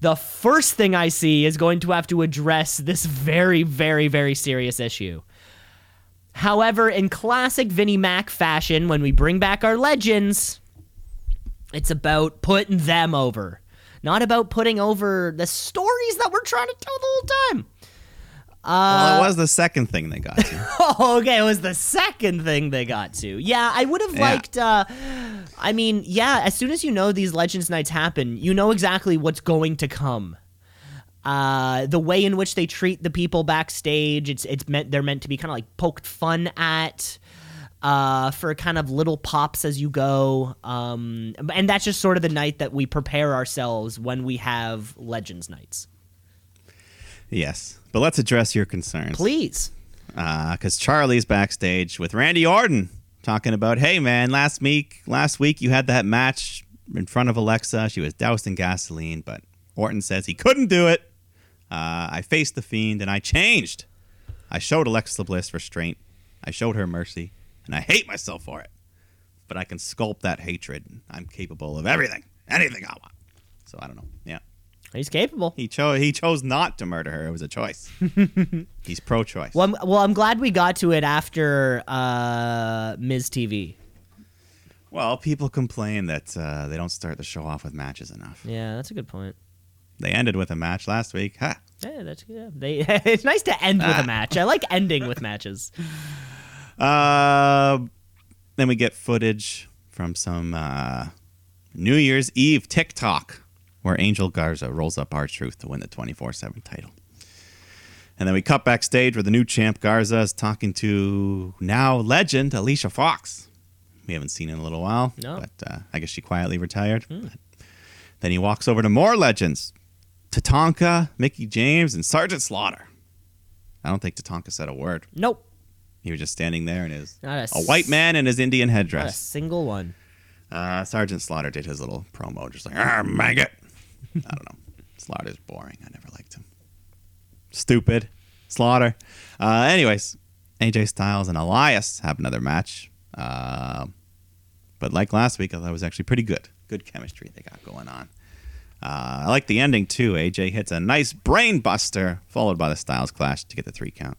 the first thing I see is going to have to address this very, very, very serious issue. However, in classic Vinnie Mac fashion, when we bring back our legends, it's about putting them over, not about putting over the stories that we're trying to tell the whole time. Well, it was the second thing they got to. Oh, okay. It was the second thing they got to. Yeah, I would have Yeah. liked. Uh, I mean, yeah. As soon as you know these Legends Nights happen, you know exactly what's going to come. Uh, the way in which they treat the people backstage, it's it's meant they're meant to be kind of like poked fun at. Uh, for kind of little pops as you go, um, and that's just sort of the night that we prepare ourselves when we have Legends Nights. yes. But let's address your concerns. Please, because Charly's backstage with Randy Orton talking about, hey man, last week, last week you had that match in front of Alexa. She was doused in gasoline, but Orton says he couldn't do it. Uh, I faced the fiend and I changed. I showed Alexa Bliss restraint. I showed her mercy, and I hate myself for it. But I can sculpt that hatred. I'm capable of everything, anything I want. So I don't know. Yeah. He's capable. He chose he chose not to murder her. It was a choice. He's pro-choice. Well, I'm, well, I'm glad we got to it after uh, Miz TV. Well, people complain that uh, they don't start the show off with matches enough. Yeah, that's a good point. They ended with a match last week. Ha! Yeah, that's yeah. They, it's nice to end with a match. I like ending with matches. Uh, then we get footage from some uh, New Year's Eve TikTok where Angel Garza rolls up R-Truth to win the 24 7 title. And then we cut backstage where the new champ Garza is talking to now legend Alicia Fox. We haven't seen in a little while, No. but uh, I guess she quietly retired. But then he walks over to more legends Tatanka, Mickie James, and Sergeant Slaughter. I don't think Tatanka said a word. Nope, He was just standing there in his a, a white man in his Indian headdress. not a single one. Uh, Sergeant Slaughter did his little promo, just like ah maggot. I don't know. Slaughter's boring. I never liked him. Stupid. Slaughter. Uh, anyways, AJ Styles and Elias have another match. Uh, but like last week, I thought it was actually pretty good. good chemistry they got going on. Uh, I like the ending too. AJ hits a nice brain buster, followed by the Styles Clash to get the three count.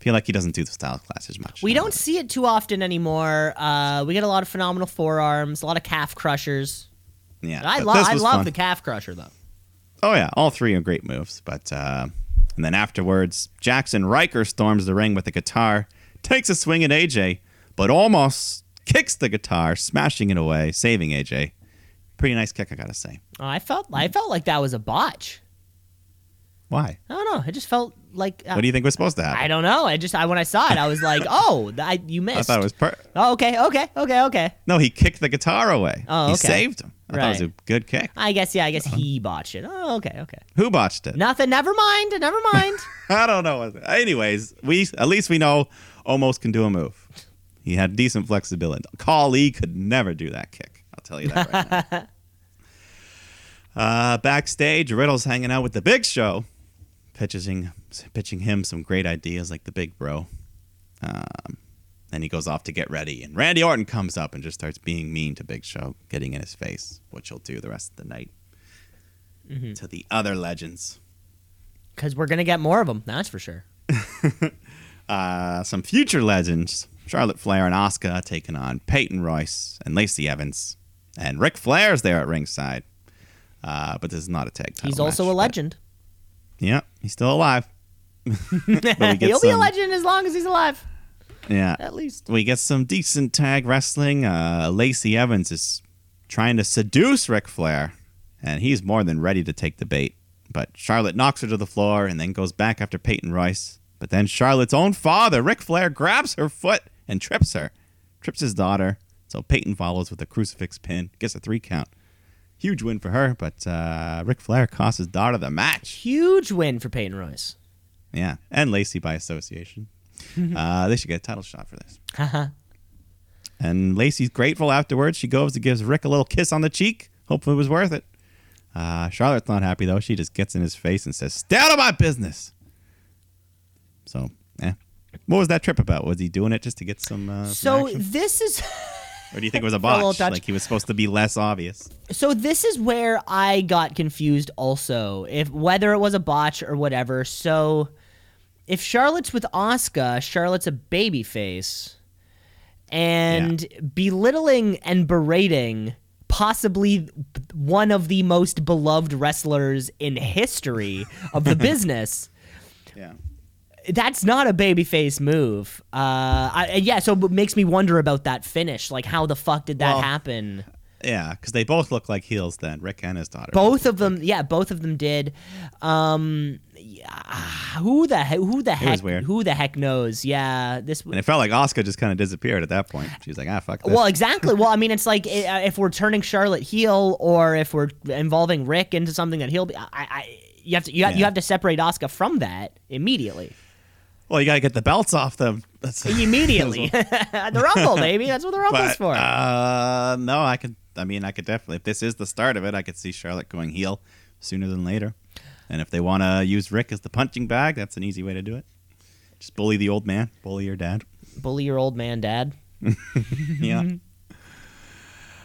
Feel like he doesn't do the Styles Clash as much. We don't see it too often anymore. Uh, we get a lot of phenomenal forearms, a lot of calf crushers. Yeah, I, lo- I love fun. the calf crusher though. Oh yeah, all three are great moves. But uh, and then afterwards, Jaxson Ryker storms the ring with a guitar, takes a swing at AJ, but almost kicks the guitar, smashing it away, saving AJ. Pretty nice kick, I gotta say. Oh, I felt I felt like that was a botch. Why? I don't know. It just felt like uh, What do you think was supposed to happen? I don't know. I just I when I saw it, I was like, oh, I, you missed. I thought it was per- Oh, okay, okay, okay, okay. no. He kicked the guitar away. Oh, he saved him. I thought it was a good kick. I guess yeah. I guess Uh-huh. he botched it. Oh, okay, okay. Who botched it? Nothing. Never mind. Never mind. I don't know. Anyways, we at least we know almost can do a move. He had decent flexibility. Kali could never do that kick. I'll tell you that right now. Uh, backstage, Riddle's hanging out with the Big Show, pitching pitching him some great ideas like the Big Bro. Um, then he goes off to get ready, and Randy Orton comes up and just starts being mean to Big Show, getting in his face, which he'll do the rest of the night. To the other legends. Because we're gonna get more of them. That's for sure. uh, some future legends Charlotte Flair and Asuka taking on Peyton Royce and Lacey Evans. And Ric Flair's there at ringside. Uh, but this is not a tag title. He's also match, a but- legend. Yeah, he's still alive. He'll be a legend as long as he's alive, Yeah. at least. We get some decent tag wrestling. Uh, Lacey Evans is trying to seduce Ric Flair, and he's more than ready to take the bait. But Charlotte knocks her to the floor and then goes back after Peyton Royce. But then Charlotte's own father, Ric Flair, grabs her foot and trips her, trips his daughter. So Peyton follows with a crucifix pin, gets a three count. Huge win for her, but uh, Ric Flair costs his daughter the match. Huge win for Peyton Royce. Yeah, and Lacey by association. uh, they should get a title shot for this. and Lacey's grateful afterwards. She goes and gives Ric a little kiss on the cheek. Hopefully, it was worth it. Uh, Charlotte's not happy though. She just gets in his face and says, "Stay out of my business." So, yeah. What was that trip about? Was he doing it just to get some? Uh, So action? this is or do you think it was a a botch? touch. Like he was supposed to be less obvious? so this is where I got confused also. If whether it was a botch or whatever. So if Charlotte's with Asuka, Charlotte's a baby face. And belittling and berating possibly one of the most beloved wrestlers in history of the business. Yeah. that's not a babyface move. Uh, I, yeah, so it makes me wonder about that finish. Like, how the fuck did that Well, happen? Yeah, because they both look like heels then. Ric and his daughter. Both of them, yeah, both of them did. Um, yeah, who the he- who the heck who the heck knows? Yeah, this. And it felt like Asuka just kind of disappeared at that point. She's like, ah, fuck this. Well, exactly. Well, I mean, it's like if we're turning Charlotte heel, or if we're involving Ric into something that he'll be. I, I you have to you, have, you have to separate Asuka from that immediately. Well, you got to get the belts off them. That's Immediately, the Rumble, baby. That's what the Rumble's but, for. Uh, no, I could. I mean, I could definitely. If this is the start of it, I could see Charlotte going heel sooner than later. And if they want to use Ric as the punching bag, that's an easy way to do it. Just bully the old man, bully your dad. Bully your old man, dad. yeah.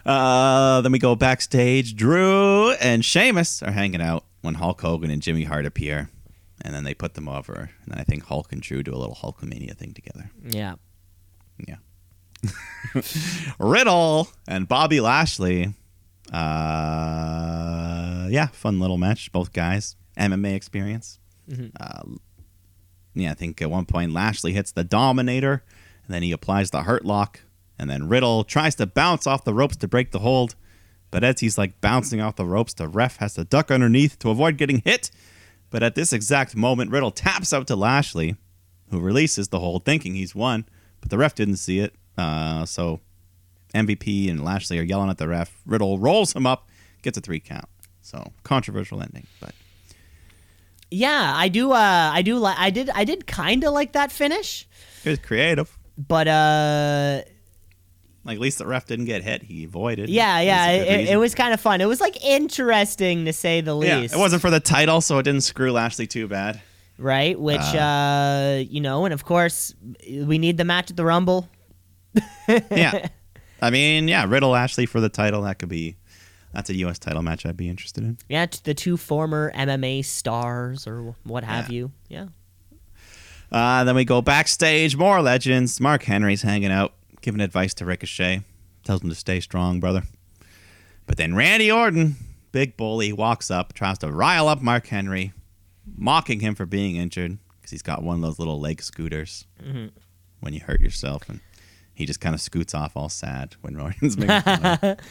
Uh, then we go backstage. Drew and Sheamus are hanging out when Hulk Hogan and Jimmy Hart appear, and then they put them over. And then I think Hulk and Drew do a little Hulkamania thing together. Yeah. Yeah. Riddle and Bobby Lashley. Uh, yeah, fun little match. Both guys, MMA experience. Uh, yeah, I think at one point Lashley hits the Dominator, and then he applies the Hurt Lock, and then Riddle tries to bounce off the ropes to break the hold, but as he's like bouncing off the ropes, the ref has to duck underneath to avoid getting hit. But at this exact moment, Riddle taps out to Lashley, who releases the hold, thinking he's won, but the ref didn't see it. Uh, so MVP and Lashley are yelling at the ref. Riddle rolls him up, gets a three count. So controversial ending, but Yeah, I do. Uh, I do. Li- I did. I did kind of like that finish, it was creative. but uh, Like at least the ref didn't get hit; he avoided. yeah, yeah, was a good it, it was kind of fun. It was like interesting to say the Yeah, least. it wasn't for the title, so it didn't screw Lashley too bad. right. Which, uh, you know, and of course, we need the match at the Rumble. Yeah, I mean, yeah, Riddle Lashley for the title that could be That's a U.S. title match I'd be interested in. Yeah, the two former MMA stars or what have Yeah. you. Yeah. Uh, then we go backstage. More legends. Mark Henry's hanging out, giving advice to Ricochet. Tells him to stay strong, brother. But then Randy Orton, big bully, walks up, tries to rile up Mark Henry, mocking him for being injured because he's got one of those little leg scooters when you hurt yourself. And he just kind of scoots off all sad when Orton's making fun of him.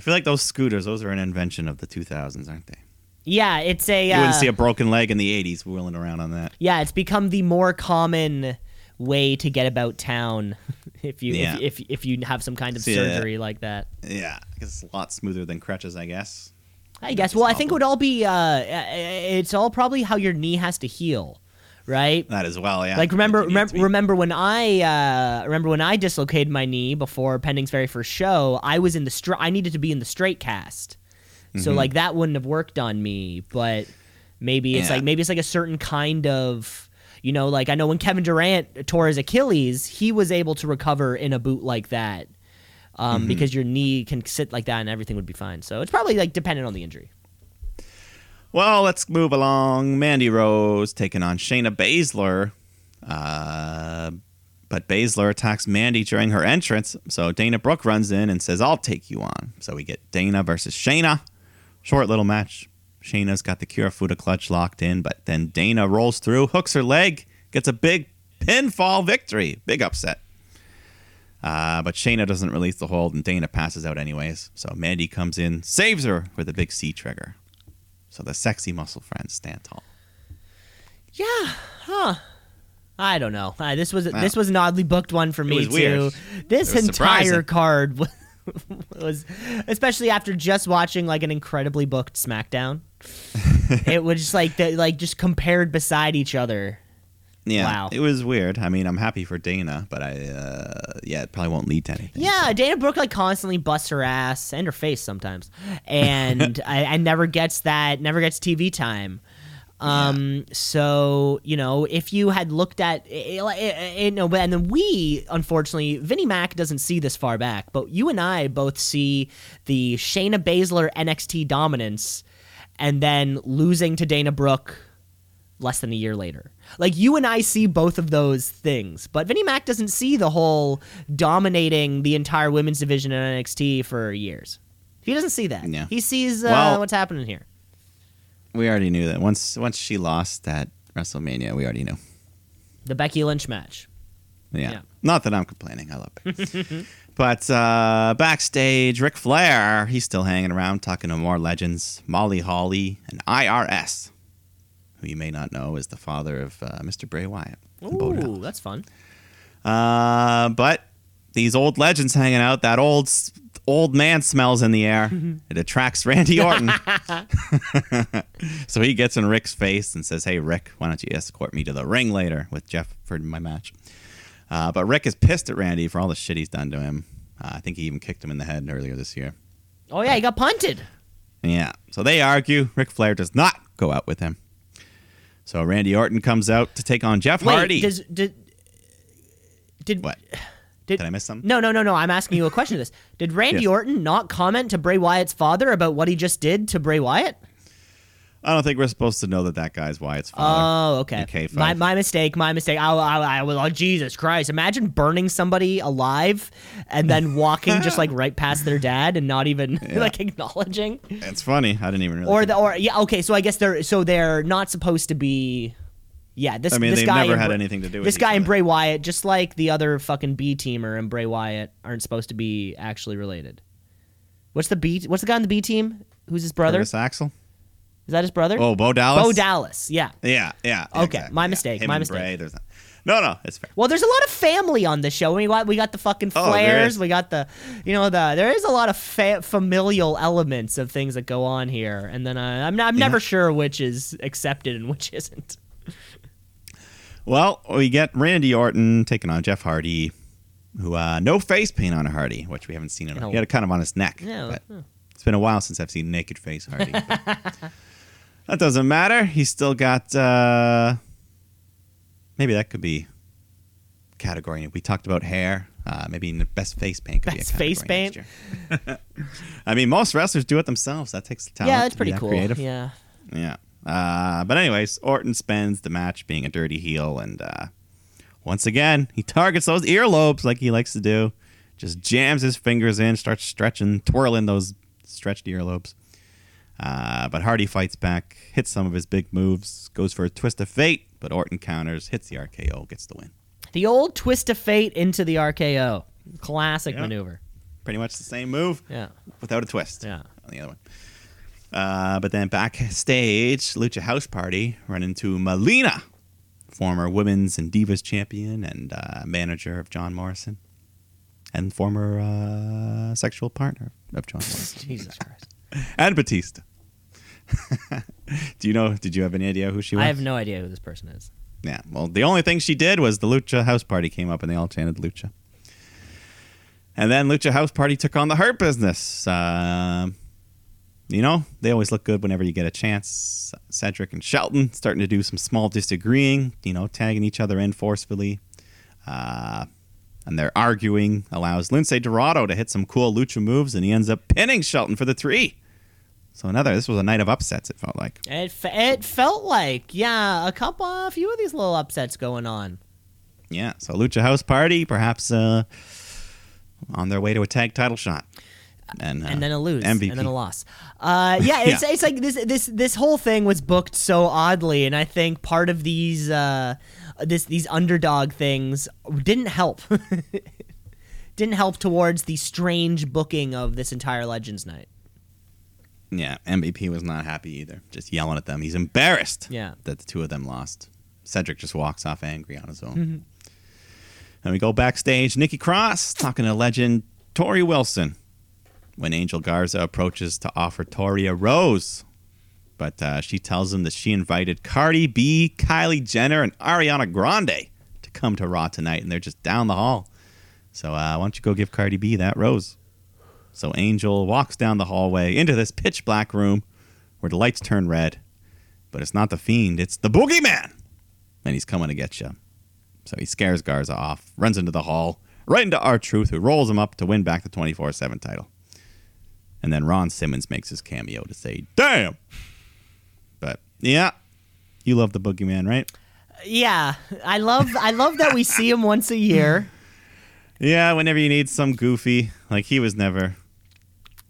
I feel like those scooters, those are an invention of the 2000s, aren't they? Yeah, it's a. You Uh, wouldn't see a broken leg in the 80s wheeling around on that. yeah, it's become the more common way to get about town if you Yeah. if, if if you have some kind of See, uh, surgery like that. Yeah, because it's a lot smoother than crutches, I guess. I guess. Well, I think it would all be. Uh, uh, it's all probably how your knee has to heal, right? That as well, yeah. Like remember, You remember, remember when I uh, remember when I dislocated my knee before Pending's very first show. I was in the str- I needed to be in the straight cast, Mm-hmm. so like that wouldn't have worked on me. But maybe it's Yeah. like maybe it's like a certain kind of you know like I know when Kevin Durant tore his Achilles, he was able to recover in a boot like that. Mm-hmm. Um, Because your knee can sit like that and everything would be fine. So it's probably like dependent on the injury. Well, let's move along. Mandy Rose taking on Shayna Baszler. Uh, but Baszler attacks Mandy during her entrance, so Dana Brooke runs in and says, I'll take you on. So we get Dana versus Shayna. Short little match. Shayna's got the Kirifuda clutch locked in, but then Dana rolls through, hooks her leg, gets a big pinfall victory. Big upset. Uh, but Shayna doesn't release the hold, and Dana passes out anyways. So Mandy comes in, saves her with a big C trigger. So the sexy muscle friends stand tall. Yeah, huh. I don't know. Uh, this was Wow. this was an oddly booked one for me too. weird. This entire surprising. card was, was, especially after just watching like an incredibly booked SmackDown. it was just like the, like just compared beside each other. Yeah, Wow. it was weird. I mean, I'm happy for Dana, but I, uh, yeah, it probably won't lead to anything. Yeah, Dana Brooke like constantly busts her ass and her face sometimes, and I, and never gets that, never gets TV time. Um, so you know, if you had looked at, eh, eh, it, it, eh, no, but and then we, unfortunately, Vinnie Mac doesn't see this far back, but you and I both see the Shayna Baszler NXT dominance, and then losing to Dana Brooke less than a year later. Like you and I see both of those things, but Vinnie Mac doesn't see the whole dominating the entire women's division in NXT for years. He doesn't see that. Yeah. He sees uh, Well- what's happening here. we already knew that once once she lost at WrestleMania, we already knew. The Becky Lynch match. Yeah. Yeah. Not that I'm complaining. I love it. but uh, backstage, Ric Flair, he's still hanging around talking to more legends, Molly Holly and IRS, who you may not know is the father of uh, Mr. Bray Wyatt. from Bo Dallas. Ooh, that's fun. Uh, but these old legends hanging out, that old old man smells in the air. it attracts Randy Orton. so he gets in Ric's face and says, "Hey, Ric, why don't you escort me to the ring later with Jeff for my match?" Uh, but Ric is pissed at Randy for all the shit he's done to him. Uh, I think he even kicked him in the head earlier this year. Oh yeah, he got punted. Yeah. So they argue. Ric Flair does not go out with him. So Randy Orton comes out to take on Jeff Wait, Hardy. does did did what? did Did I miss something? No, no, no, no. I'm asking you a question. Of this did Randy Yes. Orton not comment to Bray Wyatt's father about what he just did to Bray Wyatt? I don't think we're supposed to know that that guy's Wyatt's father. Oh, okay. in My, my mistake. My mistake. I, I, I was. Oh, Jesus Christ! Imagine burning somebody alive and then walking just like right past their dad and not even like acknowledging. It's funny. I didn't even really. Or the or yeah. Okay, so I guess they're so they're not supposed to be. Yeah, this I mean, this they've guy never had Bra- anything to do with this guy and. Bray Wyatt, just like the other fucking B teamer and Bray Wyatt, aren't supposed to be actually related. What's the B? What's the guy on the B team? Who's his brother? Curtis Axel. Is that his brother? Oh, Bo Dallas. Bo Dallas. Yeah. Yeah, yeah. Okay, exactly, my yeah. mistake, Him my mistake. Bray, there's not- no, no, it's fair. Well, there's a lot of family on this show. We got we got the fucking Oh, Flairs. is. we got the, you know, the there is a lot of fa- familial elements of things that go on here, and then uh, I'm I'm never sure which is accepted and which isn't. Well, we get Randy Orton taking on Jeff Hardy, who uh, no face paint on a Hardy, which we haven't seen. In, No. He had it kind of on his neck. Yeah, but it's been a while since I've seen naked face Hardy. that doesn't matter. He's still got. Uh, maybe that could be category. We talked about hair. Uh, maybe the best face paint could Best be a face year. I mean, most wrestlers do it themselves. That takes talent. yeah, that's pretty cool. Creative. Yeah. Yeah. Uh, but anyways, Orton spends the match being a dirty heel, and uh, once again he targets those earlobes like he likes to do. Just jams his fingers in, starts stretching, twirling those stretched earlobes. Uh, but Hardy fights back, hits some of his big moves, goes for a twist of fate, but Orton counters, hits the RKO, gets the win. The old twist of fate into the RKO. Classic maneuver. Pretty much the same move Yeah. without a twist. Yeah. On the other one. Uh, but then backstage, Lucha House Party run into Melina, former women's and divas champion and uh, manager of John Morrison, and former uh, sexual partner of John Morrison, Jesus Christ. and Batista. Do you know? Did you have any idea who she was? I have no idea who this person is. Yeah. Well, the only thing she did was the Lucha House Party came up and they all chanted Lucha. And then Lucha House Party took on the Hurt Business. Um, you know, they always look good whenever you get a chance. Cedric and Shelton starting to do some small disagreeing, you know, tagging each other in forcefully. Uh, and their arguing allows Lince Dorado to hit some cool lucha moves, and he ends up pinning Shelton for the three. So another, this was a night of upsets. It felt like. It, fe- it felt like, yeah, a couple, a few of these little upsets going on. Yeah, so Lucha House Party, perhaps uh, on their way to a tag title shot, and uh, and then a lose, MVP. and then a loss. Uh, yeah, it's Yeah. it's like this this this whole thing was booked so oddly, and I think part of these uh, this these underdog things didn't help. didn't help towards the strange booking of this entire Legends night. Yeah, MVP was not happy either. Just yelling at them. He's embarrassed. Yeah. that the two of them lost. Cedric just walks off angry on his own. Mm-hmm. And we go backstage. Nikki Cross talking to legend Torrie Wilson when Angel Garza approaches to offer Torrie a rose. But uh, she tells him that she invited Cardi B, Kylie Jenner, and Ariana Grande to come to Raw tonight, and they're just down the hall. So uh, why don't you go give Cardi B that rose? So Angel walks down the hallway into this pitch black room where the lights turn red. But it's not the fiend, it's the boogeyman. And he's coming to get you. So he scares Garza off, runs into the hall, right into R-Truth, who rolls him up to win back the 24 7 title. And then Ron Simmons makes his cameo to say, Damn! But yeah, you love the boogeyman, right? Yeah, I love I love that we see him once a year. Yeah, whenever you need some goofy, like he was never.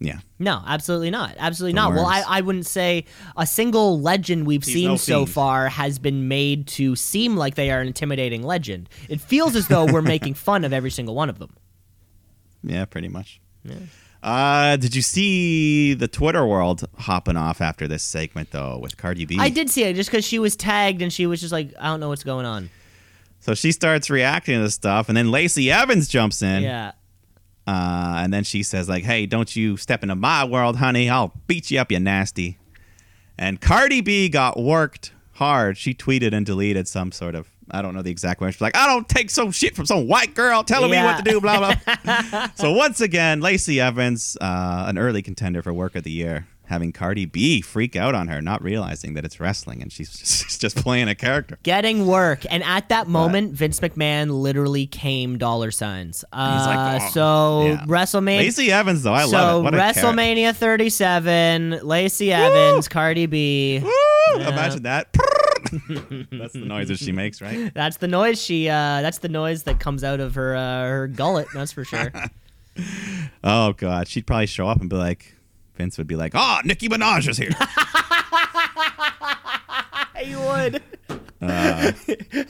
Yeah. No, absolutely not. Absolutely The not. Well, I. I wouldn't say a single legend we've He's seen no so far has been made to seem like they are an intimidating legend. It feels as though we're making fun of every single one of them. Yeah, pretty much. Uh, did you see the Twitter world hopping off after this segment though with Cardi B? I did see it just because she was tagged and she was just like, I don't know what's going on. So she starts reacting to stuff, and then Lacey Evans jumps in, Yeah. Uh, and then she says like, "Hey, don't you step into my world, honey? I'll beat you up, you nasty." And Cardi B got worked hard. She tweeted and deleted some sort of I don't know the exact words. She's like, "I don't take some shit from some white girl telling me what to do." Blah blah. so once again, Lacey Evans, uh, an early contender for Work of the Year, having Cardi B freak out on her, not realizing that it's wrestling, and she's just, she's just playing a character. Getting work. And at that moment, Vince McMahon literally came dollar signs. Uh, He's like, "Oh." so Yeah. WrestleMania. Lacey Evans, though, I so love it. What a. WrestleMania 37, Lacey Evans, Cardi B. Woo! Imagine that. That's the noises she makes, right? That's the noise she. Uh, that's the noise that comes out of her uh, her gullet. That's for sure. Oh god, she'd probably show up and be like, Vince would be like, "Oh, Nicki Minaj is here." he would. Uh,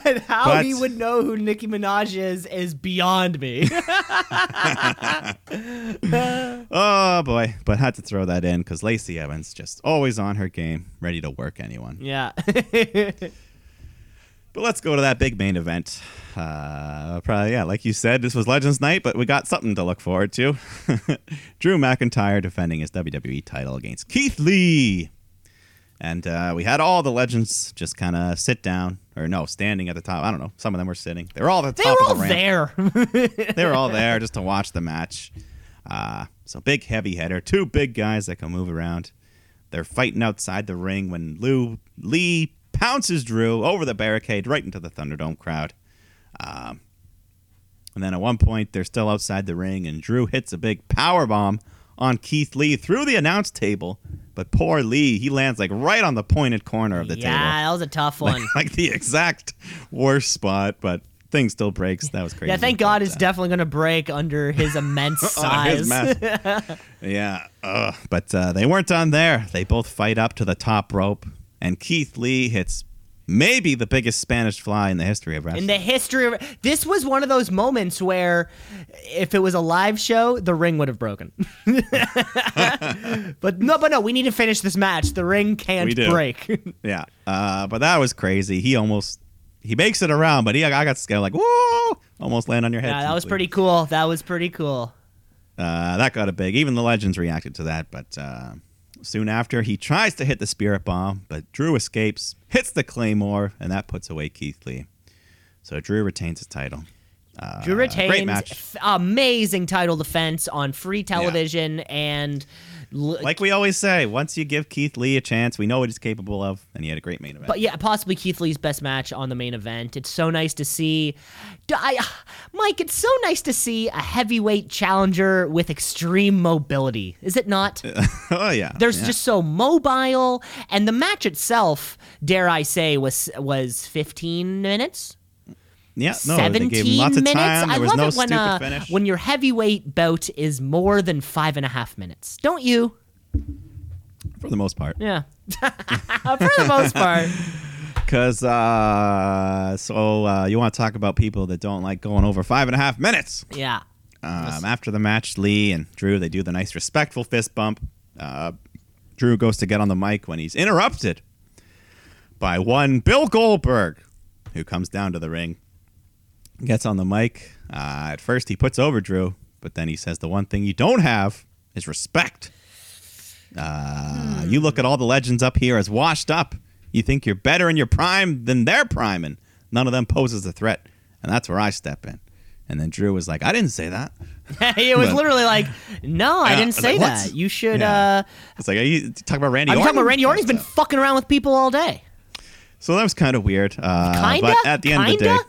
and how but- he would know who Nicki Minaj is is beyond me. oh boy, but had to throw that in because Lacey Evans just always on her game, ready to work anyone. yeah. But let's go to that big main event. Uh, probably, yeah, like you said, this was Legends Night, but we got something to look forward to. Drew McIntyre defending his WWE title against Keith Lee. And uh, we had all the legends just kind of sit down, or no, standing at the top. I don't know. Some of them were sitting. They were all at the they top were all of the ramp. there. they were all there just to watch the match. Uh, so big heavy hitter, two big guys that can move around. They're fighting outside the ring when Lou Lee pounces Drew over the barricade right into the Thunderdome crowd. Um, And then at one point, they're still outside the ring, and Drew hits a big power bomb on Keith Lee through the announce table. But poor Lee, he lands like right on the pointed corner of the yeah, table. Yeah, that was a tough one. like the exact worst spot, but thing still breaks. That was crazy. yeah, thank God it's uh, definitely going to break under his immense on his size. yeah, ugh. but uh, they weren't done there. They both fight up to the top rope, and Keith Lee hits maybe the biggest Spanish fly in the history of wrestling. In the history of this was one of those moments where if it was a live show, the ring would have broken. but no, but no, we need to finish this match. The ring can't break. yeah, uh, but that was crazy. He almost he makes it around, but he I got scared like whoa, almost land on your head. yeah, that was pretty cool. That was pretty cool. Uh, that got a big. Even the legends reacted to that, but uh, soon after he tries to hit the spirit bomb, but Drew escapes, hits the claymore, and that puts away Keith Lee. So Drew retains his title. Uh, Drew retains Great match. f- amazing title defense on free television and l- Like we always say, once you give Keith Lee a chance, we know what he's capable of, and he had a great main event. But yeah, possibly Keith Lee's best match on the main event. It's so nice to see. I, Mike, it's so nice to see a heavyweight challenger with extreme mobility. Is it not? oh yeah, There's yeah. just so mobile, and the match itself, dare I say, was was 15 minutes. Yeah, no, they 17 gave him lots of minutes. time. There I was love no it when uh, finish. when your heavyweight bout is more than five and a half minutes. Don't you? for the most part. Yeah, for the most part. Because uh, so uh, you want to talk about people that don't like going over five and a half minutes. Yeah. Um, after the match, Lee and Drew they do the nice respectful fist bump. Uh, Drew goes to get on the mic when he's interrupted by one Bill Goldberg, who comes down to the ring, gets on the mic. Uh, at first, he puts over Drew, but then he says the one thing you don't have is respect. Uh, You look at all the legends up here as washed up. You think you're better in your prime than their prime, and none of them poses a threat. And that's where I step in. And then Drew was like, I didn't say that. it was But- literally like, no, I Yeah, didn't I say like, that. what? You should. Yeah. uh It's like, are you talking about Randy I'm Orton? talking about Randy Orton's been fucking around with people all day. So that was kind of weird. Uh, Kinda? But at the end of the day, Kinda?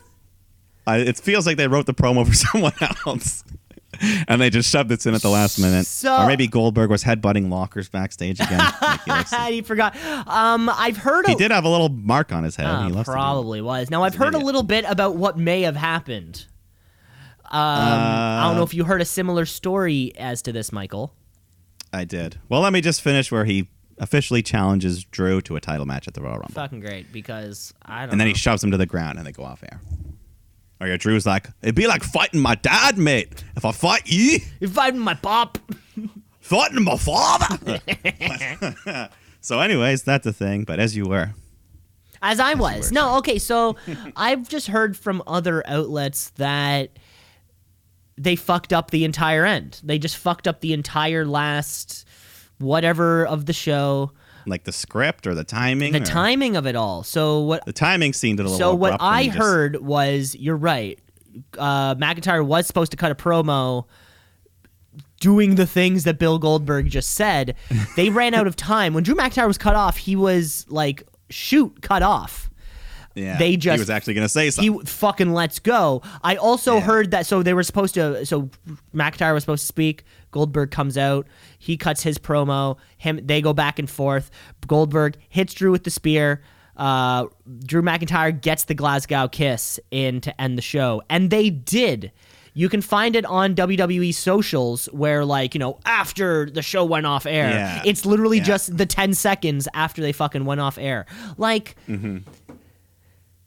I, it feels like they wrote the promo for someone else. and they just shoved it in at the last minute. So- or maybe Goldberg was headbutting lockers backstage again. like he, he forgot. Um, I've heard. He did have a little mark on his head. Uh, he loves to do probably was. Now I've heard a little bit about what may have happened. Um, I don't know Uh, if you heard a similar story as to this, Michael. I did. Well, let me just finish where he officially challenges Drew to a title match at the Royal Rumble. Fucking great because I don't. and then know. he shoves him to the ground and they go off air. Or yeah, was like, it'd be like fighting my dad, mate. If I fight you, If I'm my pop. fighting my father. so, anyways, that's the thing. But as you were, As I was. No, okay, so I've just heard from other outlets that they fucked up the entire end. They just fucked up the entire last whatever of the show, like the script or the timing, the or- timing of it all. So what the timing seemed a little. So what I just- heard was you're right. Uh, McIntyre was supposed to cut a promo doing the things that Bill Goldberg just said. They ran out of time. When Drew McIntyre was cut off, he was like, shoot, cut off. yeah, they just he was actually going to say something. He fucking lets go. I also Yeah. heard that so they were supposed to so McIntyre was supposed to speak. Goldberg comes out. He cuts his promo. Him they go back and forth. Goldberg hits Drew with the spear. Uh, Drew McIntyre gets the Glasgow kiss in to end the show, and they did. You can find it on WWE socials where, like, you know, after the show went off air, Yeah. it's literally Yeah. just the 10 seconds after they fucking went off air. Like,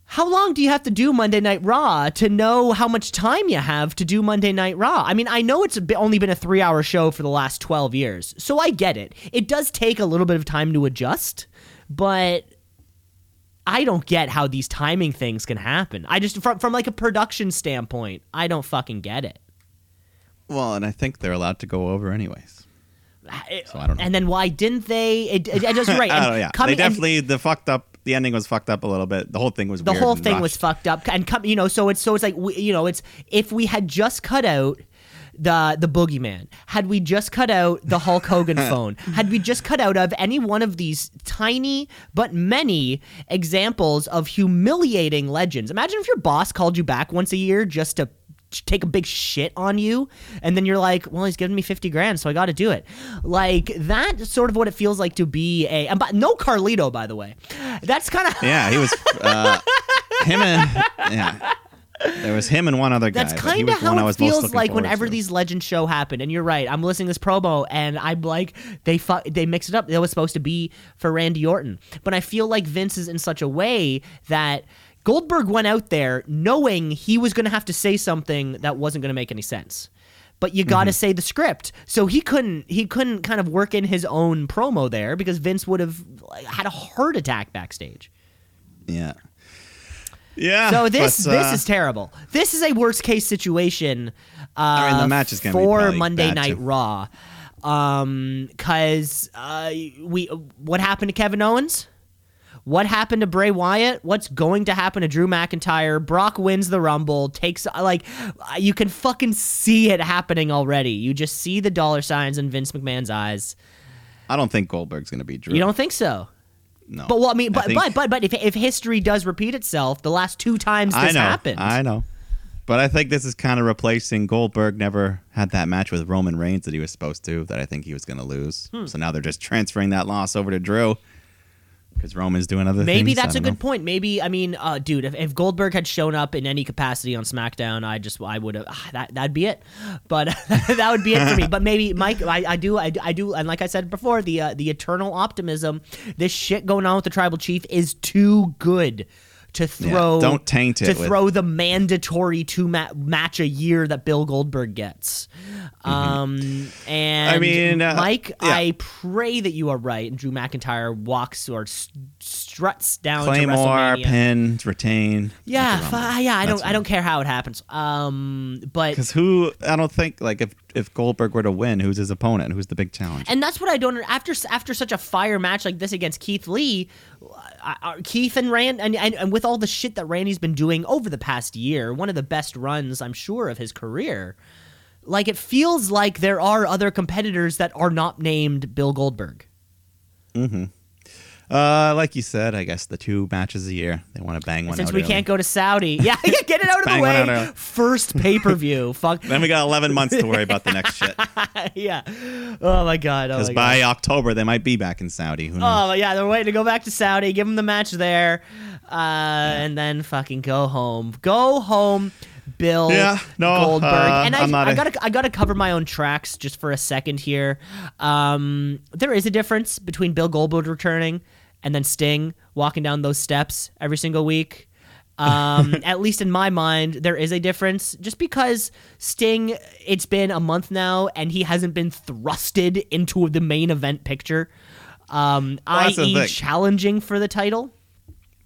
how long do you have to do Monday Night Raw to know how much time you have to do Monday Night Raw? I mean, I know it's only been a three hour show for the last 12 years, so I get it. It does take a little bit of time to adjust, but I don't get how these timing things can happen. I just, from, from like a production standpoint, I don't fucking get it. well, and I think they're allowed to go over anyways. So I don't know. And then why didn't they? It, it, it just right. And know. Yeah, coming- they and- definitely the fucked up. The ending was fucked up a little bit. The whole thing was the whole thing was fucked up and come you know so it's so it's like we, you know it's if we had just cut out the the boogeyman had we just cut out the hulk hogan phone had we just cut out of any one of these tiny but many examples of humiliating legends imagine if your boss called you back once a year just to take a big shit on you and then you're like well he's giving me 50 grand so i gotta do it like that's sort of what it feels like to be a and by, no carlito by the way that's kind of Yeah, he was uh, him and yeah. There was him and one other guy. That's kind of was the one how it feels like whenever to. these legend show happen. And you're right. I'm listening to this promo, and I'm like, they fu- they mix it up. It was supposed to be for Randy Orton, but I feel like Vince is in such a way that Goldberg went out there knowing he was going to have to say something that wasn't going to make any sense. But you got to say the script, so he couldn't. He couldn't kind of work in his own promo there because Vince would have had a heart attack backstage. Yeah. Yeah. So this but, this uh, is terrible. This is a worst case situation. Uh, I mean, the match is gonna be for Monday Night too. Raw. Um, cause uh, we what happened to Kevin Owens? What happened to Bray Wyatt? What's going to happen to Drew McIntyre? Brock wins the Rumble, takes like you can fucking see it happening already. You just see the dollar signs in Vince McMahon's eyes. I don't think Goldberg's going to be Drew. You don't think so? No. But well, I mean, but think- but but but if if history does repeat itself, the last two times this I know. happened, I know. But I think this is kind of replacing Goldberg. Never had that match with Roman Reigns that he was supposed to. That I think he was going to lose. Hmm. So now they're just transferring that loss over to Drew because Roman's doing other things. Maybe I that's a don't good know. point. Maybe I mean, uh, dude, if, if Goldberg had shown up in any capacity on SmackDown, I just I would have ah, that that'd be it. But that would be it for me. But maybe Mike, I, I do I, I do, and like I said before, the uh, the eternal optimism, this shit going on with the tribal chief is too good. To throw, don't taint it To with- throw the mandatory two ma- match a year that Bill Goldberg gets, um, and Mm-hmm. I mean, uh, Mike, yeah. I pray that you are right, and Drew McIntyre walks or s- struts down Claymore, WrestleMania. pin, retain. Yeah, At the Rumble. fi- yeah. I That's don't. I don't care how it happens. Um, but Because who? I don't think like if if Goldberg were to win, who's his opponent? Who's the big challenge? and that's what I don't. After after such a fire match like this against Keith Lee, Keith and Rand, and, and and with all the shit that Randy's been doing over the past year, one of the best runs I'm sure of his career. Like it feels like there are other competitors that are not named Bill Goldberg. Mm-hmm. Uh, like you said, I guess the two matches a year. They want to bang one Since we early. can't go to Saudi, yeah, get it out of the way. First pay per view. Fuck. Then we got 11 months to worry about the next shit. yeah. Oh my god. Oh Because my by god. October they might be back in Saudi. Who knows? Oh yeah, they're waiting to go back to Saudi. Give them the match there, uh, and then fucking go home. Go home. Bill Yeah, no, Goldberg, uh, and I, I'm not I a- gotta, I gotta cover my own tracks just for a second here. Um, there is a difference between Bill Goldberg returning and then Sting walking down those steps every single week. Um, at least in my mind, there is a difference. Just because Sting, it's been a month now, and he hasn't been thrusted into the main event picture, um, Well, i.e., challenging for the title.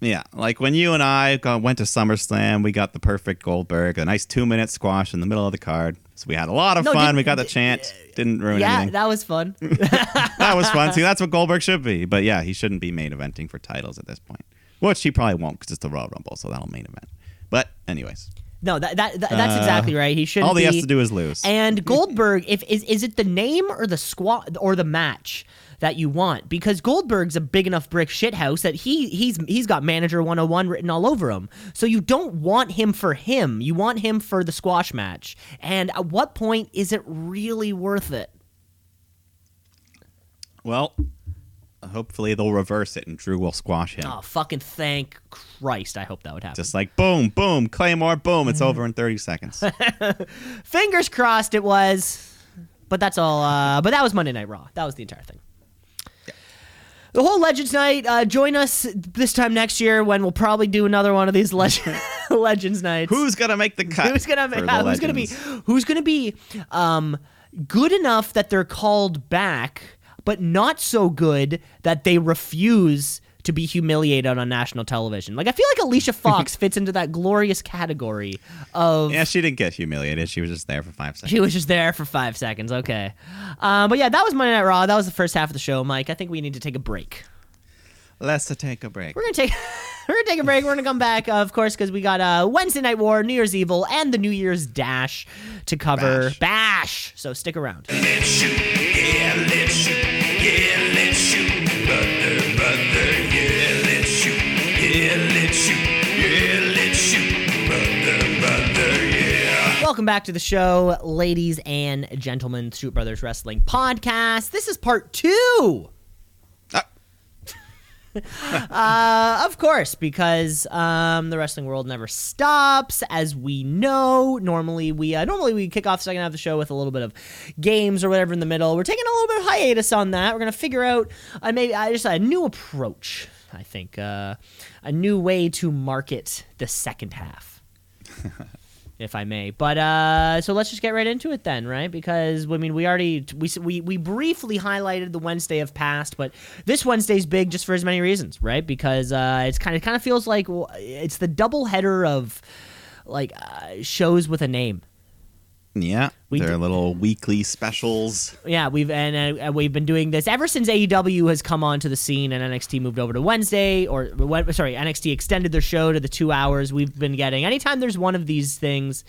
Yeah, like when you and I got, went to SummerSlam, we got the perfect Goldberg, a nice two minute squash in the middle of the card. So we had a lot of No, fun. We got the chant. Didn't ruin Yeah, anything. that was fun. that was fun. See, that's what Goldberg should be. But yeah, he shouldn't be main eventing for titles at this point. Which he probably won't because it's the Royal Rumble, so that'll main event. But anyways, No, that, that, that that's Uh, exactly right. He should. all he be, has to do is lose. And Goldberg, if is is it the name or the squat or the match that you want? Because Goldberg's a big enough brick shithouse that he he's he's got manager 101 written all over him. So you don't want him for him. You want him for the squash match. And at what point is it really worth it? well, hopefully they'll reverse it and Drew will squash him. Oh, fucking thank Christ. I hope that would happen. Just like boom, boom, Claymore, boom. It's over in 30 seconds. Fingers crossed it was. But that's all. Uh, but that was Monday Night Raw. That was the entire thing. The whole Legends Night. Uh, join us this time next year when we'll probably do another one of these Legend, Legends Nights. Who's gonna make the cut? who's gonna yeah, who's gonna be who's gonna be um, good enough that they're called back, but not so good that they refuse to be humiliated on national television. Like I feel like Alicia Fox fits into that glorious category of Yeah, she didn't get humiliated. She was just there for five seconds. she was just there for five seconds. Okay. Um, but yeah, that was Monday Night Raw. That was the first half of the show, Mike. I think we need to take a break. Let's take a break. We're gonna take we're gonna take a break. We're gonna come back, uh, of course, because we got uh, Wednesday Night War, New Year's Evil, and the New Year's Dash to cover. Bash. Bash. So stick around. Welcome back to the show, ladies and gentlemen, Shoot Brothers Wrestling Podcast. This is part two. Ah. uh, of course, because um, the wrestling world never stops, as we know. Normally, we uh, normally we kick off the second half of the show with a little bit of games or whatever in the middle. We're taking a little bit of hiatus on that. We're gonna figure out uh, maybe uh, just a new approach. I think uh, a new way to market the second half if I may. But uh, so let's just get right into it then, right? Because I mean, we already we we we briefly highlighted the Wednesday of past, but this Wednesday's big just for as many reasons, right? Because uh, it's kind of kind of feels like it's the double header of like uh, shows with a name. Yeah, We their did- little weekly specials. Yeah, we've and uh, we've been doing this ever since AEW has come onto the scene and NXT moved over to Wednesday or sorry NXT extended their show to the two hours. We've been getting anytime there's one of these things,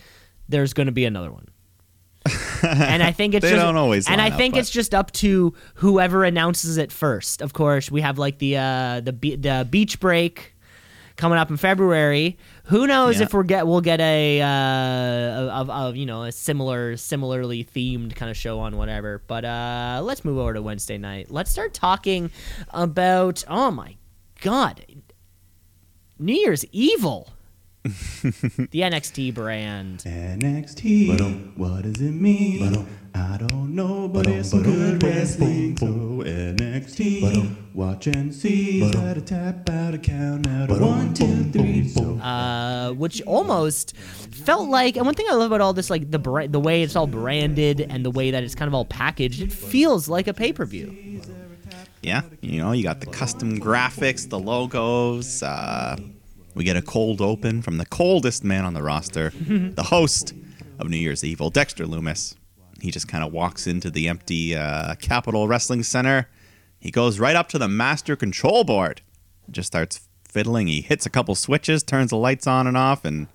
there's going to be another one. and I think it's They just, don't always and I up, think but- it's just up to whoever announces it first. Of course, we have like the uh, the the beach break coming up in February. Who knows Yeah. if we're get we'll get a uh, of, of you know a similar similarly themed kind of show on whatever. But uh, let's move over to Wednesday night. Let's start talking about oh my god, New Year's Evil, the NXT brand. NXT. What does it mean? I don't know, but it's some good wrestling. So NXT. Watch and see. Try to tap out a count out of one, two, three. So uh, which almost felt like. And one thing I love about all this, like the bra- the way it's all branded and the way that it's kind of all packaged, it feels like a pay per view. yeah, you know, you got the custom graphics, the logos. Uh, we get a cold open from the coldest man on the roster, the host of New Year's Evil, Dexter Lumis. He just kind of walks into the empty uh, Capitol Wrestling Center. He goes right up to the master control board, just starts fiddling. He hits a couple switches, turns the lights on and off, and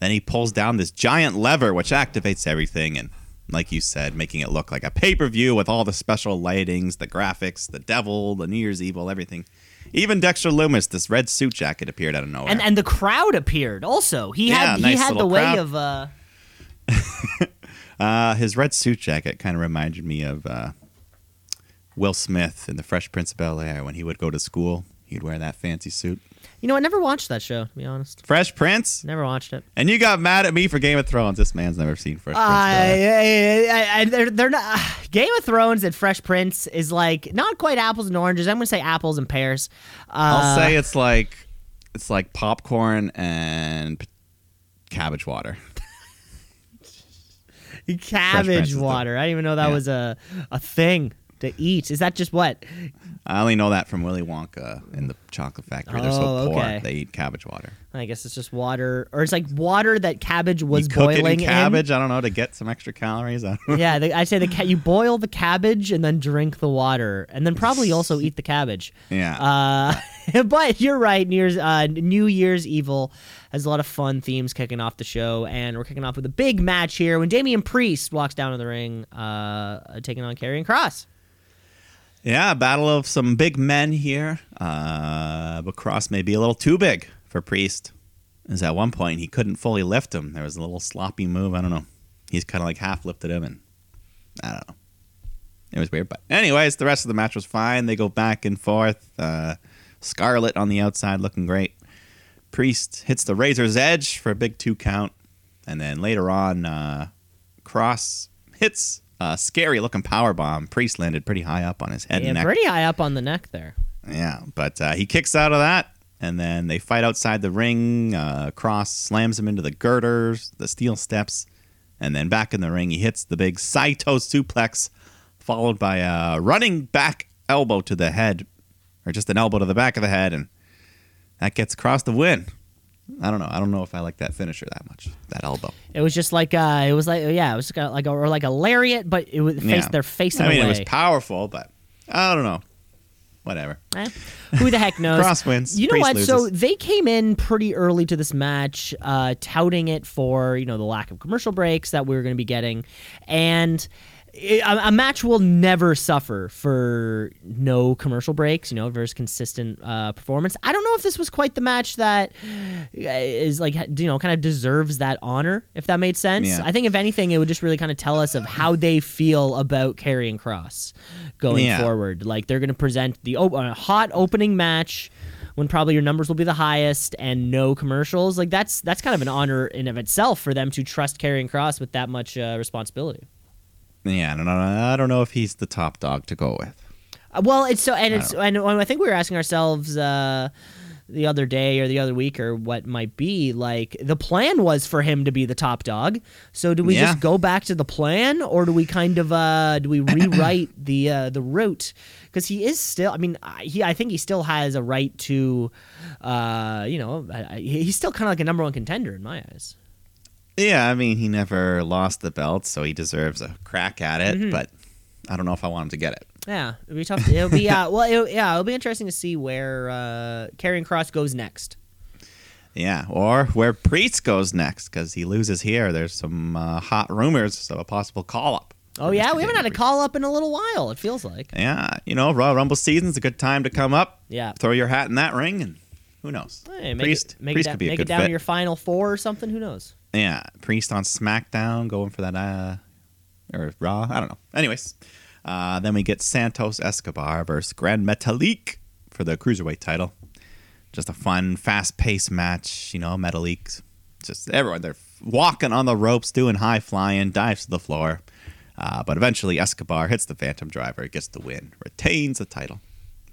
then he pulls down this giant lever which activates everything and like you said, making it look like a pay-per-view with all the special lightings, the graphics, the devil, the New Year's Evil, everything. Even Dexter Lumis, this red suit jacket appeared out of nowhere. And and the crowd appeared also. He Yeah, had he had the little way of uh uh, his red suit jacket kind of reminded me of uh, Will Smith in The Fresh Prince of Bel Air when he would go to school. He'd wear that fancy suit. you know I never watched that show to be honest. Fresh Prince? Never watched it. And you got mad at me for Game of Thrones. This man's never seen Fresh Prince. of I, I, I, they're, they're not. Game of Thrones and Fresh Prince is like not quite apples and oranges. I'm gonna say apples and pears. Uh, I'll say it's like it's like popcorn and cabbage water. Cabbage Prince is the- water. I didn't even know that Yeah. was a a thing to eat. Is that just what? I only know that from Willy Wonka in the chocolate factory. They're so Oh, poor okay. they eat cabbage water. I guess it's just water, or it's like water that cabbage was you cook boiling it in cabbage. I don't know to get some extra calories. I. Yeah, I say the ca- you boil the cabbage and then drink the water, and then probably also eat the cabbage. Yeah. Uh, but you're right. New Year's, uh, New Year's Evil has a lot of fun themes kicking off the show, and we're kicking off with a big match here when Damian Priest walks down to the ring, uh, taking on Karrion Kross. Yeah, battle of some big men here. Uh, but Kross may be a little too big for Priest. As at one point he couldn't fully lift him. There was a little sloppy move. I don't know. He's kind of like half lifted him, and I don't know. It was weird, but anyways, the rest of the match was fine. They go back and forth. Uh, Scarlett on the outside looking great. Priest hits the Razor's Edge for a big two count, and then later on, uh, Kross hits a scary looking power bomb. Priest landed pretty high up on his head Yeah, and neck. pretty high up on the neck there. Yeah, but uh, he kicks out of that, and then they fight outside the ring. Uh, Kross slams him into the girders, the steel steps, and then back in the ring, he hits the big Saito suplex, followed by a running back elbow to the head, or just an elbow to the back of the head, and that gets across the win. I don't know. I don't know if I like that finisher that much. That elbow. It was just like uh, it was like yeah, it was kind of like a, or like a lariat, but it was face Yeah. they're facing I mean, away. it was powerful, but I don't know. Whatever. Eh, who the heck knows? Kross wins. You know what? So they came in pretty early to this match, uh, touting it for you know the lack of commercial breaks that we were going to be getting, and a, match will never suffer for no commercial breaks, you know, versus consistent uh, performance. I don't know if this was quite the match that uh, like, you know, kind of deserves that honor, if that made sense. Yeah. I think, if anything, it would just really kind of tell us of how they feel about Karrion Kross going Yeah. forward. Like, they're going to present the op- a hot opening match when probably your numbers will be the highest and no commercials. Like, that's that's kind of an honor in of itself for them to trust Karrion Kross with that much uh, responsibility. Yeah, I don't know. I don't know if he's the top dog to go with. Uh, Well, it's so, and it's, and I think we were asking ourselves uh, the other day or the other week or what might be like the plan was for him to be the top dog. So do we Yeah. just go back to the plan, or do we kind of uh, do we rewrite the uh, the route? Because he is still, I mean, I- he I think he still has a right to, uh, you know, he's still kind of like a number one contender in my eyes. Yeah, I mean, he never lost the belt, so he deserves a crack at it. Mm-hmm. But I don't know if I want him to get it. Yeah, it'll be tough. It'll be uh, well, it'll, yeah, it'll be interesting to see where uh, Karrion Kross goes next. Yeah, or where Priest goes next because he loses here. There's some uh, hot rumors of a possible call up. Oh yeah, we haven't had a call up in a little while. It feels like. Yeah, you know, Royal Rumble season's a good time to come up. Yeah. Throw your hat in that ring, and who knows? Hey, make Priest, it, make Priest it, could be a make good it down fit. to your final four or something. Who knows? Yeah, Priest on SmackDown going for that, uh, or Raw. I don't know. Anyways, uh, then we get Santos Escobar versus Grand Metalik for the cruiserweight title. Just a fun, fast-paced match. You know, Metalik, just everyone they're walking on the ropes, doing high flying, dives to the floor. Uh, but eventually, Escobar hits the Phantom Driver, gets the win, retains the title.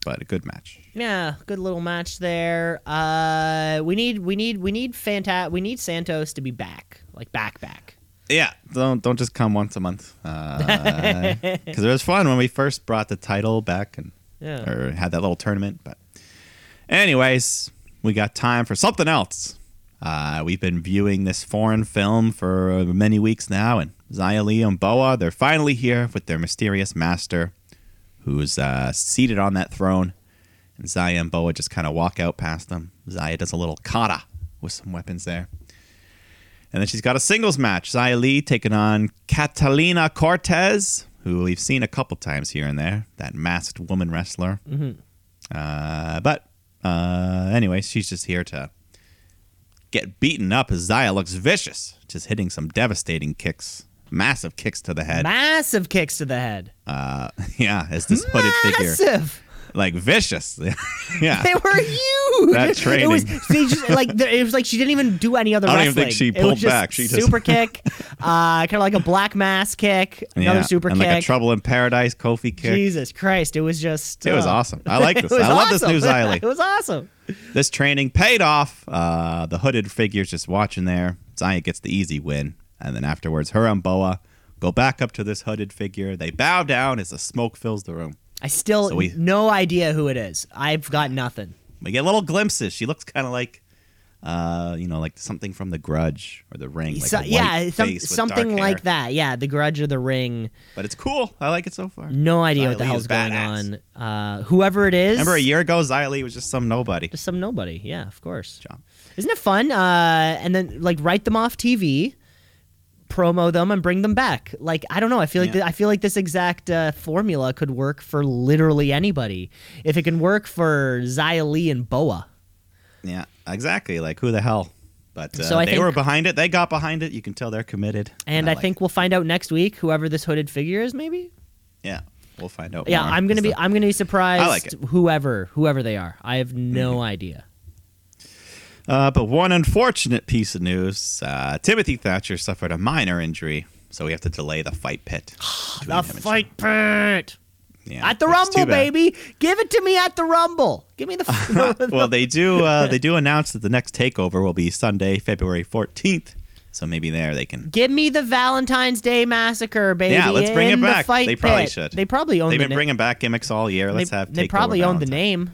But a good match. Yeah, good little match there. Uh, we need we need we need Fanta- we need Santos to be back, like back back. Yeah, don't don't just come once a month. Because it was fun when we first brought the title back and Yeah. or had that little tournament. But anyways, we got time for something else. Uh, we've been viewing this foreign film for uh, many weeks now, and Xia Li and Boa, they're finally here with their mysterious master, who's uh, seated on that throne. And Xia and Boa just kind of walk out past them. Xia does a little kata with some weapons there. And then she's got a singles match. Xia Li taking on Catalina Cortez, who we've seen a couple times here and there, that masked woman wrestler. Uh, but uh, anyway, she's just here to get beaten up as Xia looks vicious, just hitting some devastating kicks, massive kicks to the head. Massive kicks to the head. Uh, yeah, as this hooded figure, Massive. like vicious. yeah, They were huge. That It was training. just, like it was like she didn't even do any other I don't even think she It was pulled back. She just- super kick, uh, kind of like a black mass kick, another yeah. super and kick. like a Trouble in Paradise Kofi kick. Jesus Christ! It was just. It was uh, awesome. I like this. was I love this new Xia Li. it was awesome. This training paid off. Uh, the hooded figure's just watching there. Xia gets the easy win. And then afterwards, her and Boa go back up to this hooded figure. They bow down as the smoke fills the room. I still So we- no idea who it is. I've got nothing. We get little glimpses. She looks kind of like, uh, you know, like something from The Grudge or The Ring. Like So- yeah, some, something like that. Yeah, the Grudge or the Ring. But it's cool. I like it so far. No idea Xia what the hell's going on. Uh, whoever it is, Remember a year ago, Li was just some nobody. just some nobody. Yeah, of course. Job. Isn't it fun? Uh, and then like write them off TV, promo them, and bring them back. Like I don't know. I feel like Yeah. th- I feel like this exact uh, formula could work for literally anybody. If it can work for Xia Li and Boa. Yeah, exactly. Like who the hell? But uh, So I they think- were behind it. They got behind it. You can tell they're committed. And I, like think we'll find out next week whoever this hooded figure is. Maybe. Yeah, we'll find out. Yeah. I'm gonna be I'm gonna be surprised. I like it. Mm-hmm. Whoever whoever they are, I have no idea. Uh, but one unfortunate piece of news: uh, Timothy Thatcher suffered a minor injury, so we have to delay the fight pit. The fight pit Yeah, at the which is too Rumble, baby. Give it to me at the Rumble. Give me the. well, they do. Uh, they do announce that the next takeover will be Sunday, February 14th. So maybe there they can. Give me the Valentine's Day Massacre, baby. Yeah, let's bring in it the back. fight They probably pit. should. They probably own They've the been na- bringing back gimmicks all year. Let's they, have. they probably own the name,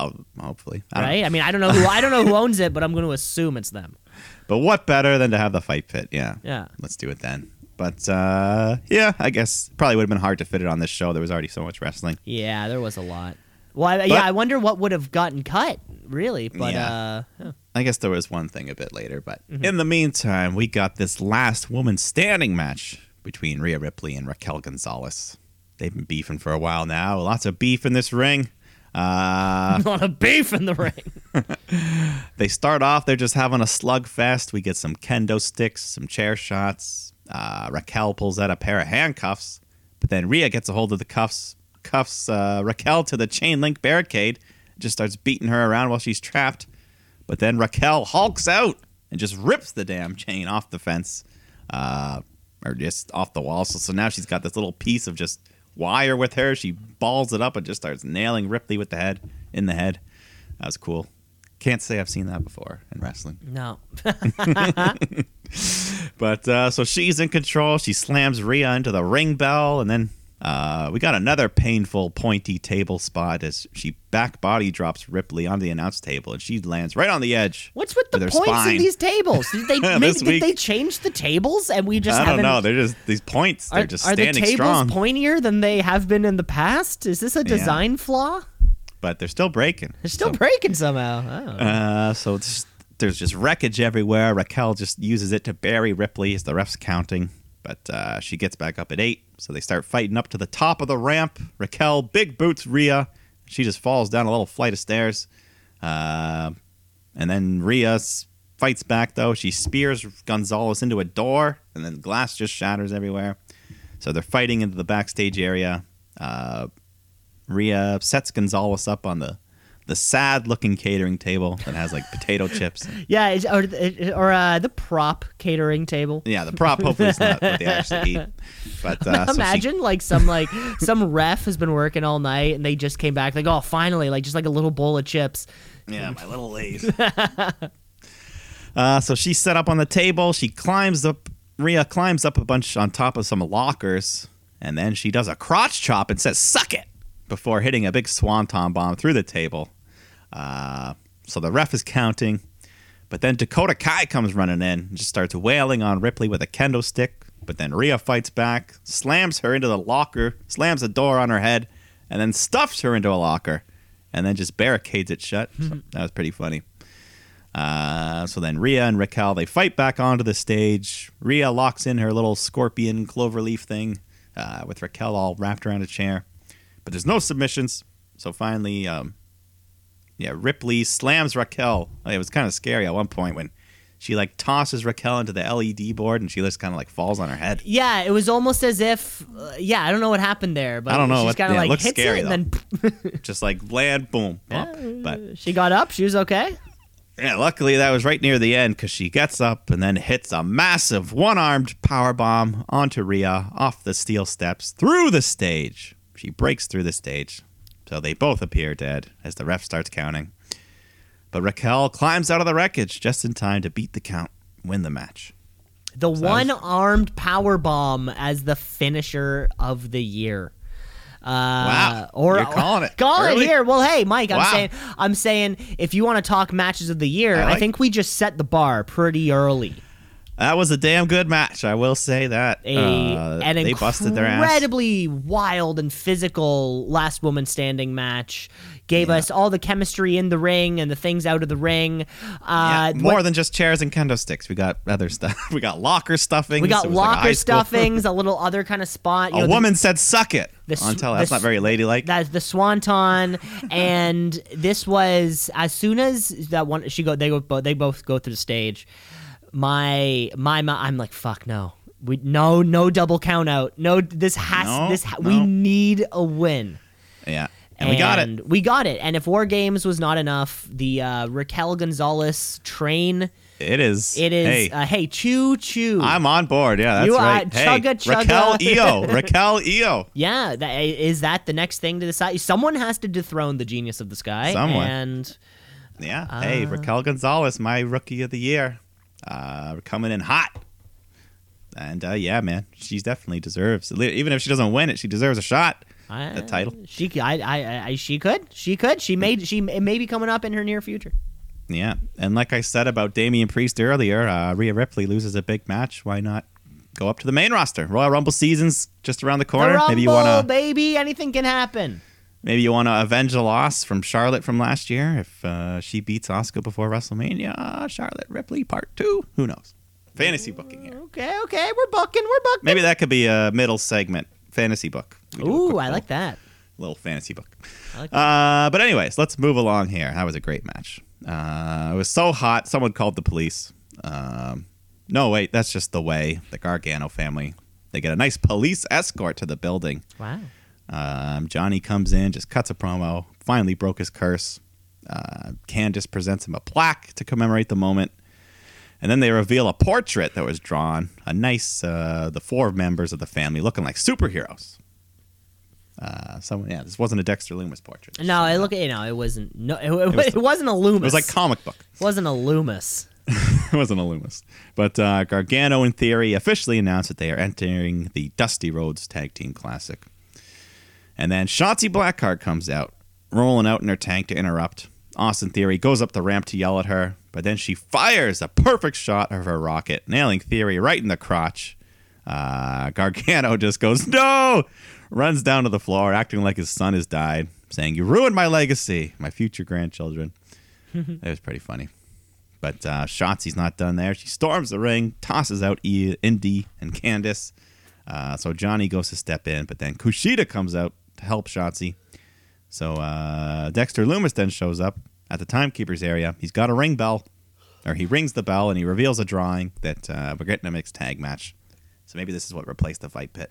Oh, hopefully, I right? I mean, I don't know who I don't know who owns it, but I'm going to assume it's them. But what better than to have the fight pit? Yeah. Yeah. Let's do it then. But uh, yeah, I guess probably would have been hard to fit it on this show. There was already so much wrestling. Yeah, there was a lot. Well, I, yeah, I wonder what would have gotten cut, really. But Yeah. uh, yeah. I guess there was one thing a bit later, but Mm-hmm. in the meantime, we got this last woman standing match between Rhea Ripley and Raquel Gonzalez. They've been beefing for a while now. Lots of beef in this ring. Uh, A lot of beef in the ring. they start off, they're just having a slugfest. We get some kendo sticks, some chair shots. Uh, Raquel pulls out a pair of handcuffs, but then Rhea gets a hold of the cuffs, cuffs uh, Raquel to the chain link barricade, just starts beating her around while she's trapped. But then Raquel hulks out and just rips the damn chain off the fence, uh, or just off the wall. So, so now she's got this little piece of just wire with her. She balls it up and just starts nailing Ripley with the head in the head. That was cool. Can't say I've seen that before in wrestling. No. But uh, so she's in control. She slams Rhea into the ring bell, and then uh, we got another painful pointy table spot as she back body drops Ripley onto the announce table, and she lands right on the edge. What's with the With points spine. of these tables? Did they maybe, did week- they change the tables and we just I don't know. They're just these points. They're are, just are the tables strong, pointier than they have been in the past? Is this a design flaw? but they're still breaking. They're still So- breaking somehow. Oh. Uh, so it's, there's just wreckage everywhere. Raquel just uses it to bury Ripley as the ref's counting, but uh, she gets back up at eight. So they start fighting up to the top of the ramp. Raquel big boots Rhea. She just falls down a little flight of stairs. Uh, and then Rhea fights back though. She spears Gonzalez into a door, and then glass just shatters everywhere. So they're fighting into the backstage area. Uh, Rhea sets Gonzalez up on the the sad looking catering table that has like potato chips. Yeah, is- or or uh, the prop catering table. Yeah, the prop hopefully is not what they actually eat. But uh, so she- Imagine like some like some ref has been working all night and they just came back like oh finally like just like a little bowl of chips. yeah, my little Lays. uh, so she's set up on the table. She climbs up. Rhea climbs up a bunch on top of some lockers, and then she does a crotch chop and says "suck it" before hitting a big swanton bomb through the table. Uh, so the ref is counting, but then Dakota Kai comes running in and just starts wailing on Ripley with a kendo stick. But then Rhea fights back, slams her into the locker, slams the door on her head, and then stuffs her into a locker, and then just barricades it shut. So that was pretty funny. Uh, so then Rhea and Raquel they fight back onto the stage. Rhea locks in her little scorpion cloverleaf thing uh, with Raquel all wrapped around a chair, but there's no submissions. So finally, um, yeah, Ripley slams Raquel. It was kind of scary at one point when she like tosses Raquel into the LED board and she just kind of like falls on her head. Yeah, it was almost as if uh, yeah I don't know what happened there, but I don't know She's kind of yeah, like hits scary, it and then Just like land, boom, pop. But she got up. She was okay. Yeah, luckily that was right near the end because she gets up and then hits a massive one-armed power bomb onto Rhea off the steel steps through the stage. She breaks through the stage, so they both appear dead as the ref starts counting. But Raquel climbs out of the wreckage just in time to beat the count, win the match. The was- one armed power bomb as the finisher of the year. Uh, Wow. Or You're calling it Call early. it here. Well, hey, Mike, I'm Wow. saying, I'm saying, if you want to talk matches of the year, I I, like- think we just set the bar pretty early. That was a damn good match, I will say that. A Uh, an they busted their ass. incredibly wild and physical last woman standing match. Gave us all the chemistry in the ring and the things out of the ring. Uh, Yeah, more than just chairs and kendo sticks. We got other stuff. We got locker stuffings. we got locker stuffings, a little other kind of spot. You A know, the- woman said, "Suck it." the on s- tele. the That's not very ladylike. That's the swanton, and this was as soon as that one she go they go they both go through the stage. My my, my I'm like fuck no. We no no double count out. No this has No, this ha- we need a win. yeah, and, we got it. We got it. And if War Games was not enough, the uh, Raquel Gonzalez train. It is. It is. Hey, uh, hey choo choo. I'm on board. Yeah, that's You are- right. Hey, chugga, chugga. Raquel Eo. Raquel Eo. yeah, that, is that the next thing to decide? Someone has to dethrone the genius of the sky. Someone. And Yeah. hey, Raquel Gonzalez, my rookie of the year, uh, coming in hot. And uh, yeah, man, she definitely deserves. Even if she doesn't win it, she deserves a shot. I, The title. She, I, I, I, she could, she could, she made, she it may be coming up in her near future. Yeah, and like I said about Damian Priest earlier, uh, Rhea Ripley loses a big match. Why not go up to the main roster? Royal Rumble season's just around the corner. The Rumble, maybe you want to baby, anything can happen. Maybe you want to avenge the loss from Charlotte from last year if uh, she beats Asuka before WrestleMania. Uh, Charlotte Ripley Part Two. Who knows? Fantasy booking here. Okay, okay, we're booking, we're booking. Maybe that could be a middle segment fantasy book. We Ooh, I like that. Little fantasy book. I like Uh, but anyways, let's move along here. That was a great match. Uh, it was so hot. Someone called the police. Um, no, wait, that's just the way. The Gargano family. They get a nice police escort to the building. Wow. Um, Johnny comes in, just cuts a promo. Finally broke his curse. Uh, Candice presents him a plaque to commemorate the moment. And then they reveal a portrait that was drawn. A nice, uh, the four members of the family looking like superheroes. Uh, someone, yeah, this wasn't a Dexter Lumis portrait. No, it look, you know, it wasn't. No, it, it, was- was, not a Lumis. It was like comic book. It wasn't a Lumis. it wasn't a Lumis. But uh, Gargano, in theory, officially announced that they are entering the Dusty Rhodes Tag Team Classic. And then Shotzi Blackheart comes out, rolling out in her tank to interrupt. Austin Theory goes up the ramp to yell at her, but then she fires a perfect shot of her rocket, nailing Theory right in the crotch. Uh, Gargano just goes, No! Runs down to the floor, acting like his son has died, saying, You ruined my legacy, my future grandchildren. it was pretty funny. But uh, Shotzi's not done there. She storms the ring, tosses out E- Indy and Candice. Uh, so Johnny goes to step in, but then Kushida comes out help Shotzi. So uh, Dexter Lumis then shows up at the timekeeper's area. He's got a ring bell, or he rings the bell and he reveals a drawing that uh, we're getting a mixed tag match. So maybe this is what replaced the fight pit.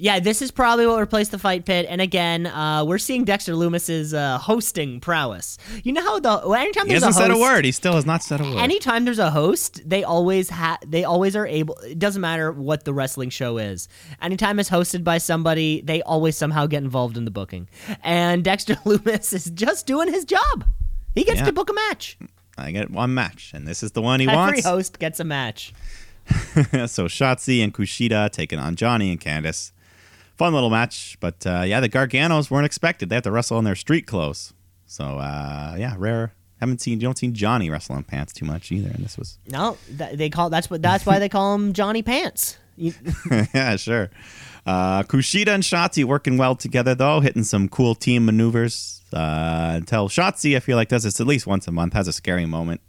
Yeah, this is probably what replaced the fight pit. And again, uh, we're seeing Dexter Lumis's uh, hosting prowess. You know how the anytime He there's hasn't a host, said a word. He still has not said a word. anytime there's a host, they always ha- they always are able. It doesn't matter what the wrestling show is. Anytime it's hosted by somebody, they always somehow get involved in the booking. And Dexter Lumis is just doing his job. He gets Yeah. to book a match. I get one match, and this is the one he Every wants. Every host gets a match. so Shotzi and Kushida taking on Johnny and Candice. Fun little match, but uh, yeah, the Garganos weren't expected. They have to wrestle in their street clothes. So uh, yeah, rare. Haven't seen you don't see Johnny wrestle in pants too much either, and this was No, th- they call that's what that's why they call him Johnny Pants. Yeah sure. Uh, Kushida and Shotzi working well together though, hitting some cool team maneuvers. Uh, until Shotzi, I feel like does this at least once a month, has a scary moment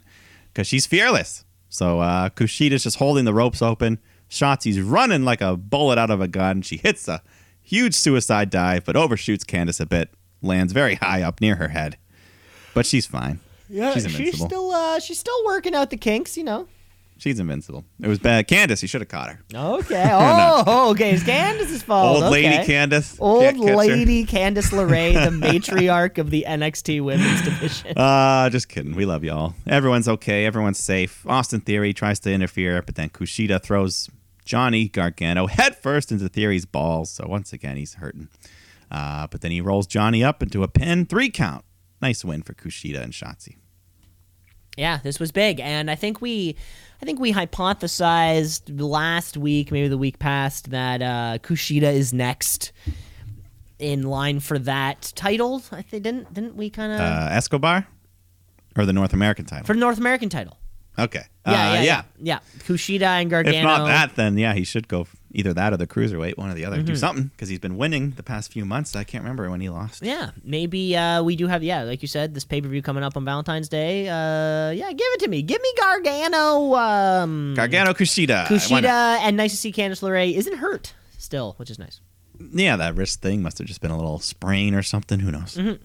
because she's fearless. So uh, Kushida's just holding the ropes open. Shotzi's running like a bullet out of a gun. She hits a huge suicide dive, but overshoots Candice a bit. Lands very high up near her head, but she's fine. Yeah, She's she's, still uh, she's still working out the kinks, you know. She's invincible. It was bad. Candice, you should have caught her. Okay. Oh, okay. It's Candice's fault. Old lady okay. Candice. Old Can't her. lady Candice LeRae, the matriarch of the NXT Women's Division. Uh, just kidding. We love y'all. Everyone's okay. Everyone's safe. Austin Theory tries to interfere, but then Kushida throws Johnny Gargano headfirst into Theory's balls. So once again, he's hurting. Uh, but then he rolls Johnny up into a pin, three count. Nice win for Kushida and Shotzi. Yeah, this was big, and I think we, I think we hypothesized last week, maybe the week past, that uh, Kushida is next in line for that title. I think didn't didn't we kind of Uh, Escobar or the North American title? for the North American title? Okay. Yeah, Uh, yeah, yeah, yeah. Kushida and Gargano. If not that, then yeah, he should go either that or the cruiserweight, one or the other. Mm-hmm. Do something because he's been winning the past few months. I can't remember when he lost. Yeah, maybe uh, we do have yeah, like you said, this pay per view coming up on Valentine's Day. Uh, yeah, give it to me. Give me Gargano. Um, Gargano Kushida. Kushida, and nice to see Candice LeRae isn't hurt still, which is nice. Yeah, that wrist thing must have just been a little sprain or something. Who knows? Mm-hmm.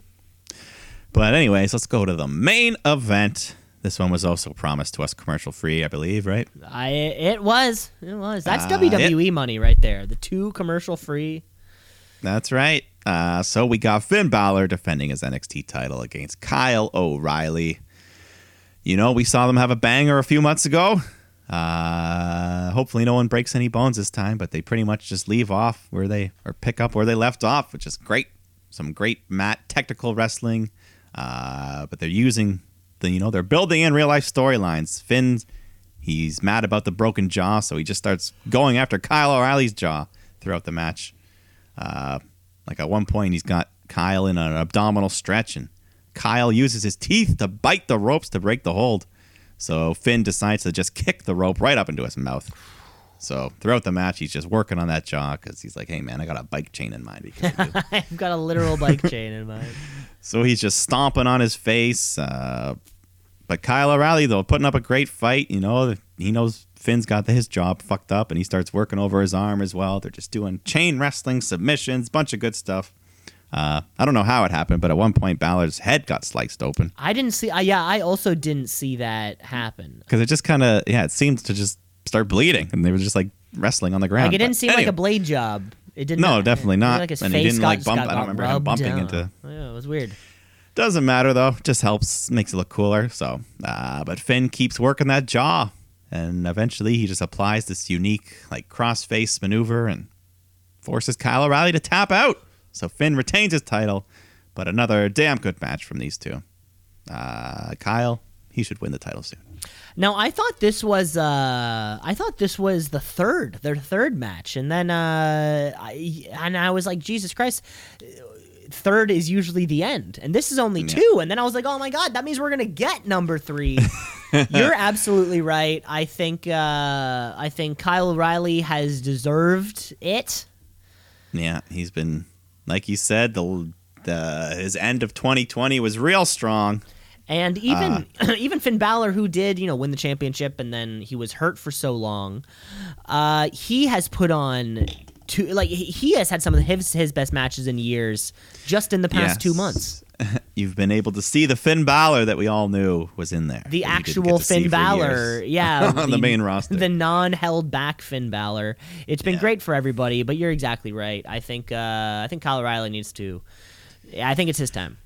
But anyways, let's go to the main event. This one was also promised to us commercial free, I believe, right? I it was it was that's Uh, WWE money right there. The two commercial free. That's right. Uh, so we got Finn Balor defending his NXT title against Kyle O'Reilly. You know, we saw them have a banger a few months ago. Uh, hopefully, no one breaks any bones this time, but they pretty much just leave off where they or pick up where they left off, which is great. Some great mat technical wrestling, uh, but they're using the you know they're building in real life storylines. Finn, he's mad about the broken jaw, so he just starts going after Kyle O'Reilly's jaw throughout the match. Uh, like at one point, he's got Kyle in an abdominal stretch, and Kyle uses his teeth to bite the ropes to break the hold. So Finn decides to just kick the rope right up into his mouth. So throughout the match, he's just working on that jaw because he's like, "Hey man, I got a bike chain in mind." I've got a literal bike chain in mind. so he's just stomping on his face. Uh, but Kyle O'Reilly, though, putting up a great fight. You know, he knows Finn's got his job fucked up, and he starts working over his arm as well. They're just doing chain wrestling submissions, bunch of good stuff. Uh, I don't know how it happened, but at one point Balor's head got sliced open I didn't see. Uh, yeah, I also didn't see that happen. because it just kind of yeah, it seemed to just start bleeding, and they were just like wrestling on the ground. Like it didn't But seem like a blade job. It didn't. No, definitely not. Like his And he didn't, got, like, bump- got, I don't remember him bumping down. into- Yeah, it was weird. Doesn't matter though. Just helps, makes it look cooler. So, uh, but Finn keeps working that jaw, and eventually he just applies this unique like cross-face maneuver and forces Kyle O'Reilly to tap out. So Finn retains his title, but another damn good match from these two. Uh, Kyle, he should win the title soon. Now I thought this was uh I thought this was the third, their third match, and then uh I, and I was like Jesus Christ, third is usually the end, and this is only Yeah. two, and then I was like oh my god, that means we're gonna get number three. You're absolutely right. I think uh I think Kyle O'Reilly has deserved it. Yeah, he's been like you said the the his end of 2020 was real strong. And even Uh. even Finn Balor, who did you know win the championship, and then he was hurt for so long, uh, he has put on two like he- has had some of his his best matches in years, just in the past two months. You've been able to see the Finn Balor that we all knew was in there. The that you didn't get actual Finn Balor, yeah, on the, main roster. the non-held back Finn Balor. It's been Yeah. great for everybody, but you're exactly right. I think uh, I think Kyle O'Reilly needs to. I think it's his time.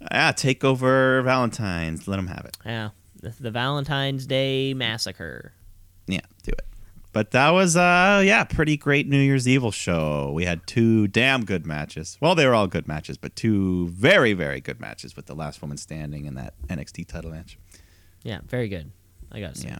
Yeah, take over Valentine's. Let them have it. Yeah, the, the Valentine's Day massacre. Yeah, do it. But that was uh yeah, pretty great New Year's Evil show. We had two damn good matches. Well, they were all good matches, but two very very good matches with the last woman standing and that NXT title match. Yeah, very good. I gotta say. Yeah.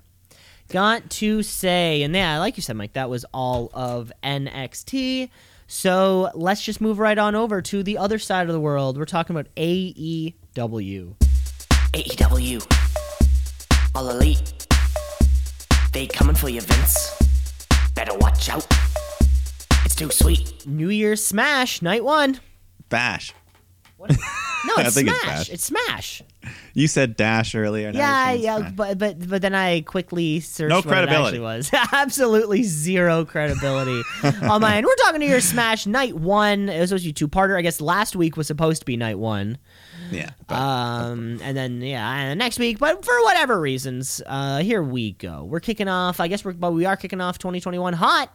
Got to say, and yeah, I like you said, Mike, that was all of NXT. So let's just move right on over to the other side of the world. We're talking about AEW. AEW. All elite. They coming for you, Vince. Better watch out. It's too sweet. New Year's Smash, night one. Bash. No, it's it's Smash. Bash. It's Smash. You said Dash earlier. Yeah, yeah, Smash. but but but then I quickly searched No what credibility. was. Absolutely zero credibility on my end. We're talking to your Smash night one. It was supposed to be two parter. I guess last week was supposed to be night one. yeah. but- Um, and then yeah, and next week, but for whatever reasons, uh, here we go. We're kicking off. I guess we're, but we are kicking off 2021 hot.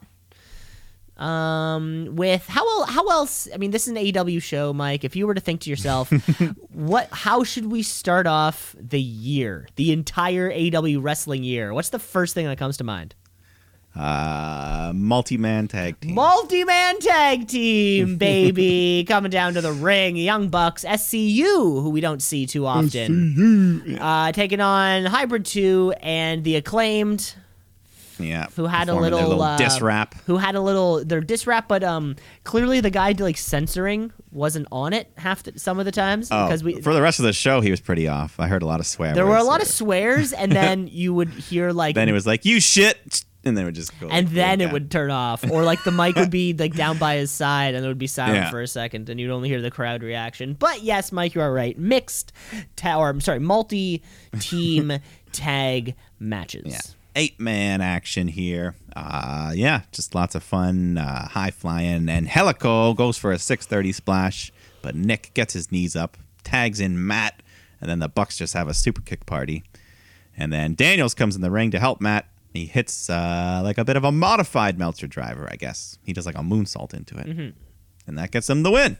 Um, with how el- how else? I mean, this is an AEW show, Mike. If you were to think to yourself, what? How should we start off the year, the entire AEW wrestling year? What's the first thing that comes to mind? uh, multi-man tag team. Multi-man tag team, baby, coming down to the ring. Young Bucks, SCU, who we don't see too often, uh, taking on Hybrid Two and the acclaimed, yeah. who had a their little, uh, diss rap. who had a little their diss rap, but um, clearly the guy like censoring wasn't on it half the, some of the times Oh, because we. for the rest of the show, he was pretty off. I heard a lot of swear. there were a lot of swears, and then you would hear like Then it was like, "You shit," and then it would just go. and then it would turn off or like the mic would be like down by his side and it would be silent Yeah. for a second and you'd only hear the crowd reaction but yes mike you are right mixed or i'm sorry multi team tag matches Yeah. Eight man action here. Uh, yeah, just lots of fun, uh, high flying. And Helico goes for a 630 splash, but Nick gets his knees up, tags in Matt, and then the Bucks just have a super kick party. And then Daniels comes in the ring to help Matt. He hits uh, like a bit of a modified Meltzer driver, I guess. He does like a moonsault into it. And that gets him the win.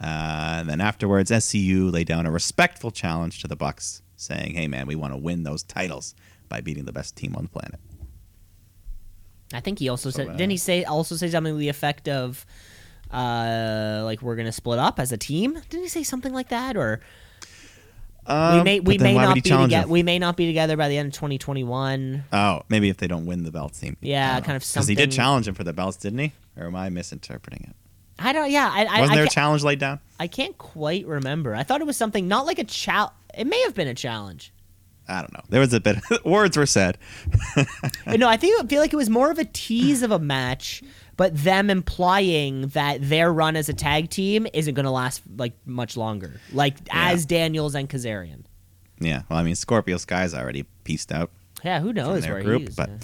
Uh, and then afterwards, SCU lay down a respectful challenge to the Bucks, saying, "Hey, man, we want to win those titles by beating the best team on the planet." i think he also said uh, didn't he say also say something to the effect of uh like we're gonna split up as a team didn't he say something like that or we Um, may we may not be together we may not be together by the end of 2021 Oh, maybe if they don't win the belts, team. Yeah, kind of Because he did challenge him for the belts, didn't he? Or am I misinterpreting it? i don't yeah i I, Wasn't there a challenge laid down? I can't quite remember. I thought it was something not like a chal. It may have been a challenge. I don't know. There was a bit. words were said. no, I think I feel like it was more of a tease of a match, but them implying that their run as a tag team isn't going to last like much longer, like Yeah. as Daniels and Kazarian. Yeah. Well, I mean, Scorpio Sky's already pieced out. Yeah, who knows their where group, he's. but- uh,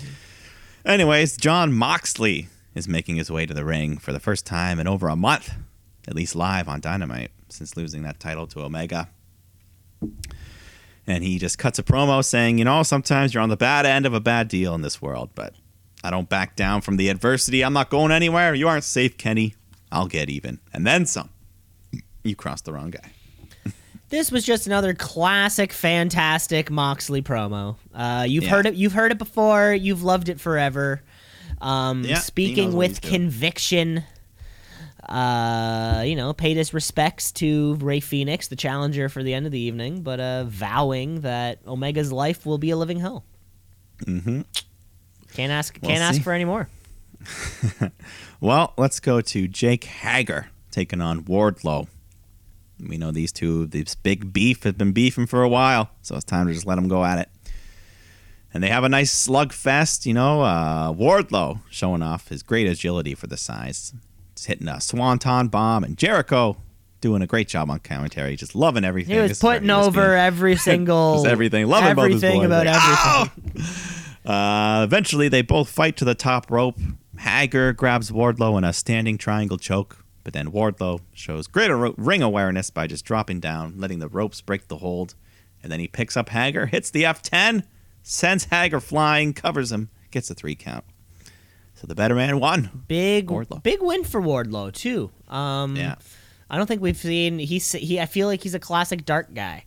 Anyways, Jon Moxley is making his way to the ring for the first time in over a month, at least live on Dynamite, since losing that title to Omega. And he just cuts a promo saying, you know, sometimes you're on the bad end of a bad deal in this world, but I don't back down from the adversity. I'm not going anywhere. You aren't safe, Kenny. I'll get even. And then some. You crossed the wrong guy. This was just another classic, fantastic Moxley promo. Uh, you've Yeah. heard it. You've heard it before. You've loved it forever. Um, Yeah, speaking with conviction. doing. Uh, you know, paid his respects to Rey Fenix, the challenger for the end of the evening, but uh, vowing that Omega's life will be a living hell. Mm-hmm. Can't ask. We'll can't ask for any more. Well, let's go to Jake Hager taking on Wardlow. We know these two, this big beef has been beefing for a while, so it's time to just let them go at it. And they have a nice slugfest, you know. Uh, Wardlow showing off his great agility for the size. He's hitting a swanton bomb, and Jericho doing a great job on commentary, just loving everything. He was This putting over being- every single everything. Loving both everything boys. about Like, everything. Uh, eventually, they both fight to the top rope. Hager grabs Wardlow in a standing triangle choke, but then Wardlow shows greater ro- ring awareness by just dropping down, letting the ropes break the hold. And then he picks up Hager, hits the F10, sends Hager flying, covers him, gets a three count. So the better man won. Big Wardlow. big win for Wardlow too. Um, Yeah. I don't think we've seen he's he. I feel like he's a classic dark guy,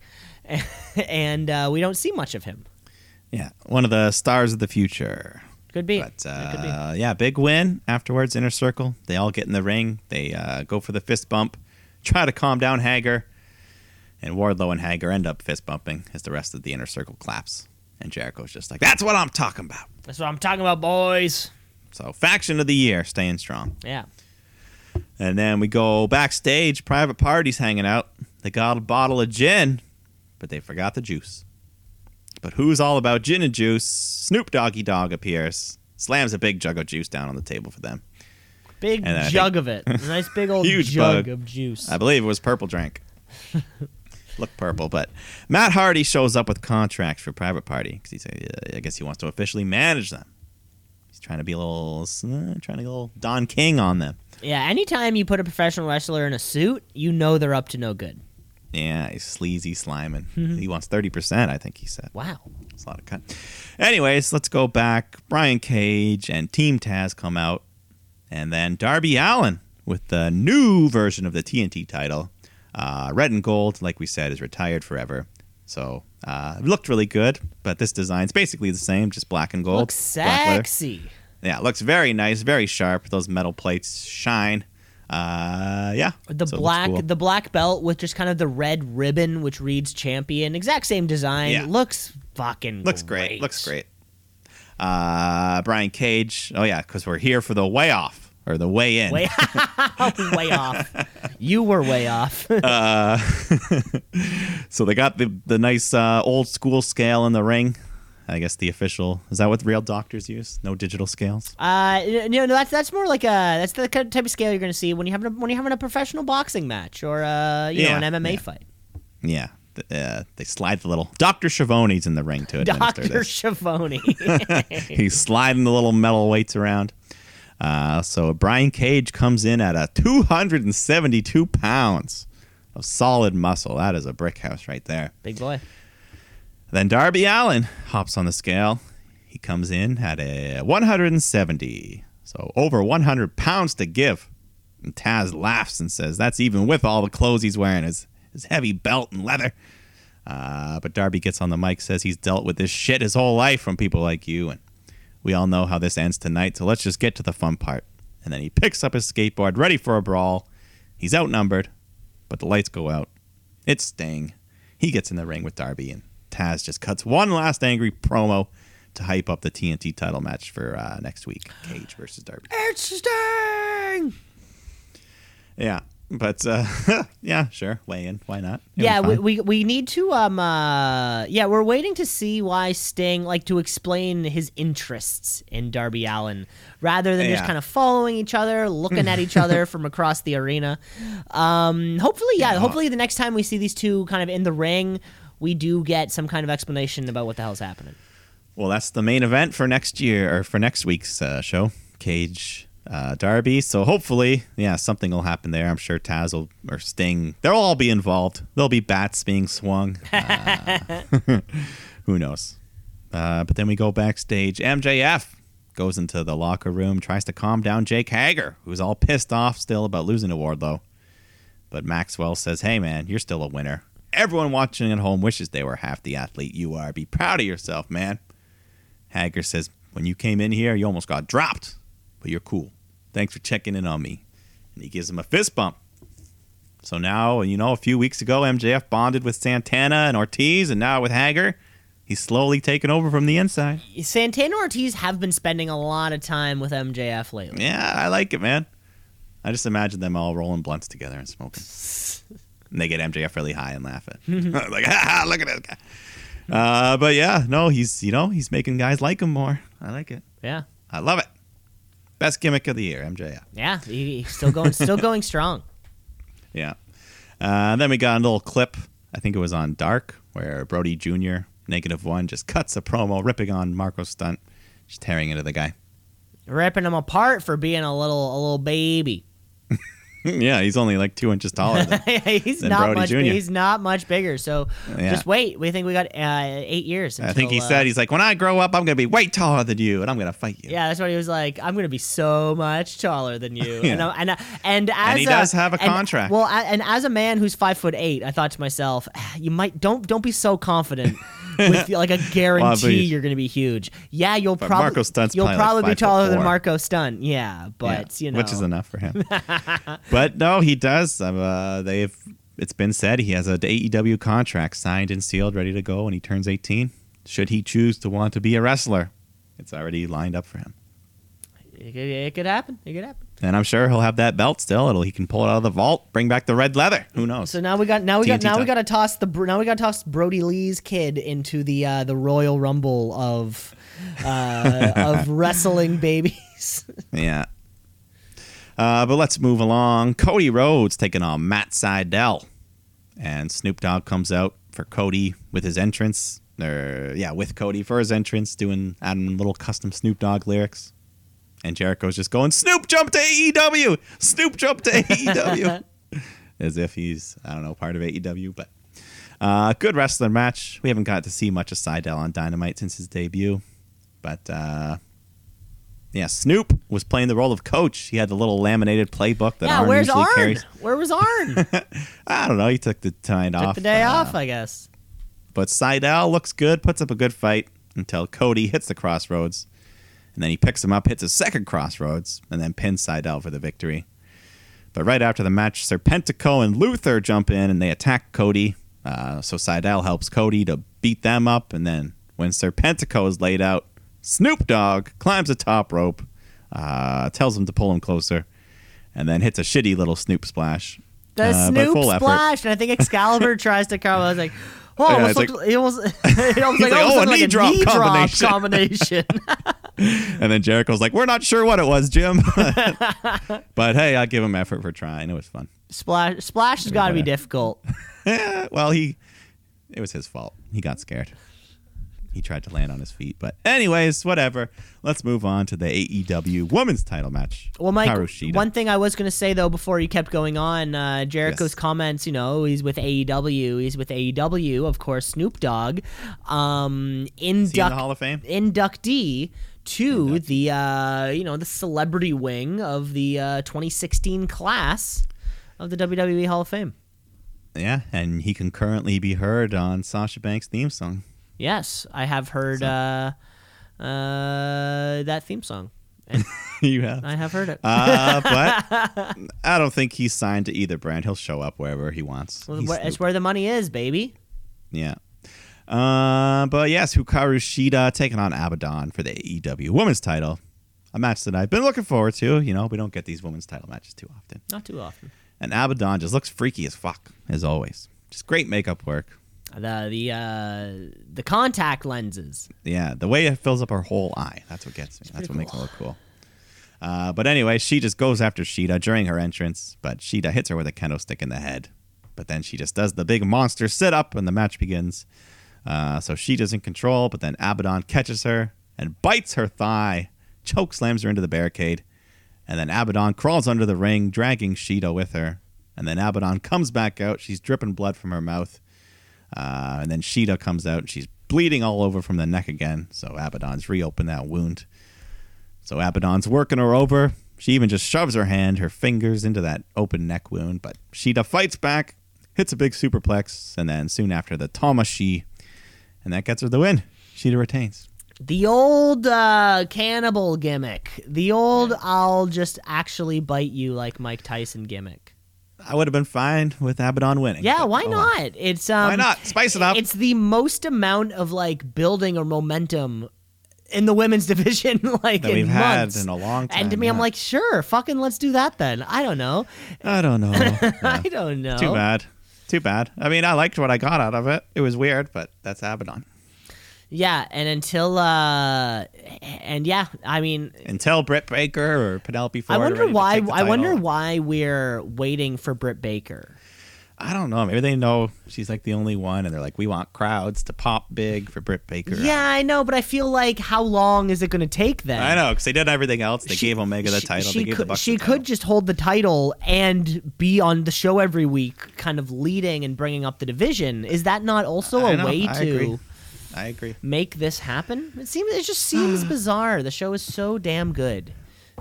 and uh, we don't see much of him. Yeah, one of the stars of the future. Could be. But It could be. uh, yeah, big win afterwards. Inner circle. They all get in the ring. They uh, go for the fist bump, try to calm down Hager, and Wardlow and Hager end up fist bumping as the rest of the inner circle claps. And Jericho's just like, "That's what I'm talking about." That's what I'm talking about, boys. So faction of the year, staying strong. Yeah. And then we go backstage. Private parties hanging out. They got a bottle of gin, but they forgot the juice. But who's all about gin and juice? Snoop Doggy Dogg appears, slams a big jug of juice down on the table for them. Big jug of it. A nice big old Huge jug bug. of juice. I believe it was purple drink. Look purple, but Matt Hardy shows up with contracts for Private Party because he's, uh, I guess he wants to officially manage them. He's trying to be a little, uh, trying to a little Don King on them. yeah. Anytime you put a professional wrestler in a suit, you know they're up to no good. Yeah, he's sleazy sliming. Mm-hmm. He wants thirty percent, I think he said. Wow. It's a lot of cut. Anyways, let's go back. Brian Cage and Team Taz come out, and then Darby Allin with the new version of the TNT title. Uh, red and gold, like we said, is retired forever. So uh, it looked really good, but this design's basically the same, just black and gold. Looks sexy. Yeah, it looks very nice, very sharp. Those metal plates shine. Uh, yeah. The so black cool. the black belt with just kind of the red ribbon which reads champion. Exact same design. Yeah. Looks fucking Looks great. Looks great. Uh, Brian Cage. Oh yeah, because we're here for the way off or the way in. Way, way off. You were way off. so they got the the nice uh, old school scale in the ring. I guess the official is that what real doctors use? No digital scales. Uh, you know, that's that's more like a that's the kind of type of scale you're going to see when you having a, when you're having a professional boxing match or uh, you Yeah, know an MMA yeah. fight. Yeah, uh, they slide the little Doctor Schiavone's in the ring to administer Doctor this. Schiavone. He's sliding the little metal weights around. Uh, so Brian Cage comes in at a 272 pounds of solid muscle. That is a brick house right there. Big boy. Then Darby Allin hops on the scale. He comes in at a 170, so over 100 pounds to give. And Taz laughs and says, "That's even with all the clothes he's wearing, his his heavy belt and leather." Uh, but Darby gets on the mic, says he's dealt with this shit his whole life from people like you, and we all know how this ends tonight. So let's just get to the fun part. And then he picks up his skateboard, ready for a brawl. He's outnumbered, but the lights go out. It's Sting. He gets in the ring with Darby, and Taz just cuts one last angry promo to hype up the TNT title match for uh, next week Cage versus Darby. It's Sting. Yeah, but uh, yeah, sure, weigh in. Why not? It'll Yeah, we, we we need to um uh yeah we're waiting to see why Sting like to explain his interests in Darby Allin rather than just kind of following each other, looking at each other from across the arena. Um, hopefully, yeah, Yeah. hopefully the next time we see these two kind of in the ring, we do get some kind of explanation about what the hell's happening. Well, that's the main event for next year or for next week's uh, show, Cage uh, Darby. So hopefully, yeah, something will happen there. I'm sure Taz will or Sting, they'll all be involved. There'll be bats being swung. Uh, who knows? Uh, but then we go backstage. MJF goes into the locker room, tries to calm down Jake Hager, who's all pissed off still about losing to Wardlow. But Maxwell says, "Hey, man, you're still a winner. Everyone watching at home wishes they were half the athlete you are. Be proud of yourself, man." Hager says, When you came in here, you almost got dropped, but you're cool. Thanks for checking in on me. And he gives him a fist bump. So now, you know, a few weeks ago, MJF bonded with Santana and Ortiz, and now with Hager, he's slowly taken over from the inside. Santana and Ortiz have been spending a lot of time with MJF lately. Yeah, I like it, man. I just imagine them all rolling blunts together and smoking. And they get MJF really high and laugh at. like, ha, ha, look at this guy. Uh, but yeah, no, he's you know he's making guys like him more. I like it. Yeah. I love it. Best gimmick of the year, MJF. Yeah, he, he's still going, still going strong. Yeah. Uh, then we got a little clip. I think it was on Dark where Brodie Jr. Negative One just cuts a promo ripping on Marco Stunt, just tearing into the guy. Ripping him apart for being a little, a little baby. yeah, he's only like two inches taller. Than, he's than not Brodie much. Jr.. He's not much bigger. So Yeah. just wait. We think we got uh, eight years. I think he uh, said he's like, when I grow up, I'm gonna be way taller than you, and I'm gonna fight you. Yeah, that's what he was like. I'm gonna be so much taller than you, Yeah. and I- and I- and as he a- does have a and- contract. Well, and as a man who's five foot eight, I thought to myself, "Ah, you might don't don't be so confident. With like a guarantee but- you're gonna be huge. Yeah, you'll probably Marco Stunt's you'll probably like be taller than. Marco Stunt. Yeah, but Yeah, you know, which is enough for him. but no, he does. Uh, they've. It's been said he has a AEW contract signed and sealed, ready to go when he turns 18. Should he choose to want to be a wrestler, it's already lined up for him. it, could- it could happen. It could happen. And I'm sure he'll have that belt still. It'll he can pull it out of the vault, bring back the red leather. Who knows? So now we got now we got TNT now we got to toss the now we got to toss Brodie Lee's kid into the uh, the Royal Rumble of uh, of wrestling babies. Yeah. Uh, but let's move along. Cody Rhodes taking on Matt Sydal. And Snoop Dogg comes out for Cody with his entrance. Or, yeah, with Cody for his entrance, doing adding little custom Snoop Dogg lyrics. And Jericho's just going, Snoop jump to AEW! Snoop jump to AEW! As if he's, I don't know, part of AEW. But uh, good wrestler match. We haven't got to see much of Sydal on Dynamite since his debut. But uh, yeah, Snoop was playing the role of coach. He had the little laminated playbook that yeah, Arn where's usually Arn? carries. Where was Arn? I don't know. He took the time off. the day uh, off, I guess. But Sydal looks good, puts up a good fight until Cody hits the crossroads. And then he picks him up, hits a second crossroads, and then pins Sydal for the victory. But right after the match, Serpentico and Luther jump in and they attack Cody. Uh, so Sydal helps Cody to beat them up. And then when Serpentico is laid out, Snoop Dogg climbs the top rope, uh, tells him to pull him closer, and then hits a shitty little Snoop splash. The Uh, Snoop full effort. splash, and I think Excalibur tries to come. I was like, oh, Yeah, it like- it almost, it like, like, oh, a looked like knee a drop knee drop combination. combination. And then Jericho's like, "We're not sure what it was, Jim, but hey, I'll give him effort for trying. It was fun." splash, splash has got to be difficult. Well, he, it was his fault. He got scared. He tried to land on his feet, but anyways, whatever. Let's move on to the AEW Women's Title match. Well, Mike, Hikaru Shida. one thing I was going to say though before you kept going on, uh, Jericho's Yes. comments. You know, he's with AEW. He's with AEW, of course. Snoop Dogg, um, he in the Hall of Fame. inductee to the uh, you know the celebrity wing of the uh, 2016 class of the WWE Hall of Fame. Yeah, and he can currently be heard on Sasha Banks' theme song. Yes, I have heard uh, uh, that theme song. And you have. I have heard it. Uh, but I don't think he's signed to either brand. He'll show up wherever he wants. Well, where- it's where the money is, baby. Yeah. Uh, but yes, Hikaru Shida taking on Abaddon for the AEW Women's title. A match that I've been looking forward to. You know, we don't get these women's title matches too often. Not too often. And Abaddon just looks freaky as fuck, as always. Just great makeup work. The the uh, the contact lenses. Yeah, the way it fills up her whole eye. That's what gets me. That's what makes her look cool. Uh, but anyway, she just goes after Shida during her entrance, but Shida hits her with a kendo stick in the head. But then she just does the big monster sit up and the match begins. Uh, so Shida's in control, but then Abaddon catches her and bites her thigh, choke slams her into the barricade, and then Abaddon crawls under the ring, dragging Shida with her. And then Abaddon comes back out. She's dripping blood from her mouth. Uh, and then Shida comes out. And she's bleeding all over from the neck again. So Abaddon's reopened that wound. So Abaddon's working her over. She even just shoves her hand, her fingers into that open neck wound. But Shida fights back, hits a big superplex, and then soon after the Tamashi, and that gets her the win. Shida retains. The old uh, cannibal gimmick. The old I'll just actually bite you like Mike Tyson gimmick. I would have been fine with Abaddon winning. Yeah, why oh not? It's um, Why not? Spice it up. It's the most amount of like building or momentum in the women's division like That in we've had in a long time. And to me, I'm like, sure, fucking let's do that then. I don't know. I don't know. Yeah. I don't know. Too bad. Too bad. I mean, I liked what I got out of it. It was weird, but that's Abaddon. Yeah, and until uh, and yeah, I mean, Until Britt Baker or Penelope Ford. I wonder why. I wonder why we're waiting for Britt Baker. I don't know. Maybe they know she's like the only one, and they're like, we want crowds to pop big for Britt Baker. Yeah, I know, but I feel like how long is it going to take then? I know because they did everything else. They She- gave Omega the she- title. She could, she could just hold the title and be on the show every week, kind of leading and bringing up the division. Is that not also I a know, way I to agree. I agree. make this happen? It seems it just seems bizarre. The show is so damn good.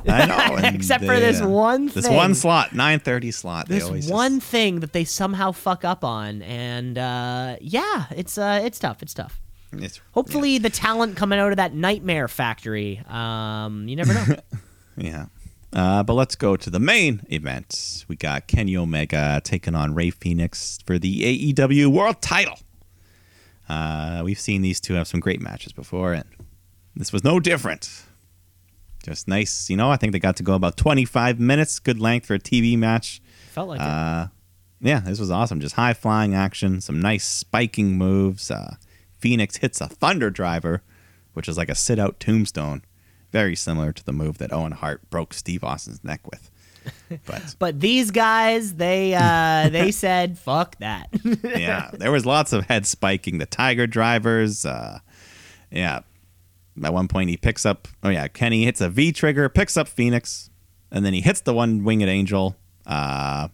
I know. Except for this uh, one This thing. one slot, nine thirty slot. they This always just- one thing that they somehow fuck up on, and uh, yeah, it's uh, it's tough. It's tough. it's- Hopefully, the talent coming out of that nightmare factory. Um, you never know. Yeah. Uh, but let's go to the main event. We got Kenny Omega taking on Rey Fenix for the AEW World Title. Uh, we've seen these two have some great matches before, and this was no different. Just nice, you know. I think they got to go about 25 minutes, good length for a TV match. Felt like it. Uh, yeah, this was awesome. Just high flying action, some nice spiking moves. Uh, Fenix hits a Thunder Driver, which is like a sit out tombstone, very similar to the move that Owen Hart broke Steve Austin's neck with. But But these guys, they uh, they said, "Fuck that." yeah, there was lots of head spiking. The Tiger Drivers, uh, yeah. At one point, he picks up. Oh yeah, Kenny hits a V trigger, picks up Fenix, and then he hits the one winged angel. Uh,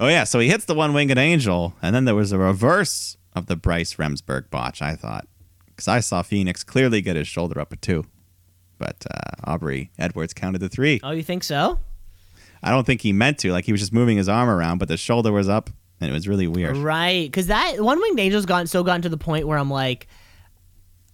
oh yeah, so he hits the one winged angel, and then there was a reverse of the Bryce Remsburg botch. I thought because I saw Fenix clearly get his shoulder up a two, but uh, Aubrey Edwards counted the three. oh, you think so? I don't think he meant to. Like he was just moving his arm around, but the shoulder was up, and it was really weird. Right, because that one winged angel's gotten so gotten to the point where I'm like,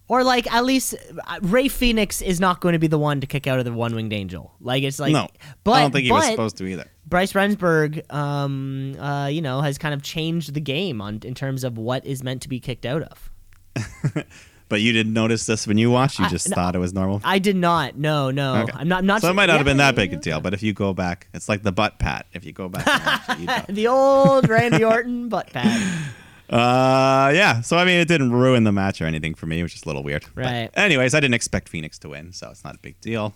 or like at least uh, Rey Fenix is not going to be the one to kick out of the one winged angel. Like it's like, no, but I don't think he was supposed to either. Bryce Remsburg, um, uh, you know, has kind of changed the game on in terms of what is meant to be kicked out of. But you didn't notice this when you watched. You just no, thought it was normal. I did not. No, no, Okay. I'm not. I'm not. so it might not have been that big a deal. But if you go back, it's like the butt pat. If you go back, and watch it. The old Randy Orton butt pat. uh, yeah. So I mean, it didn't ruin the match or anything for me. Was just a little weird. But Right. anyways, I didn't expect Fenix to win, so it's not a big deal.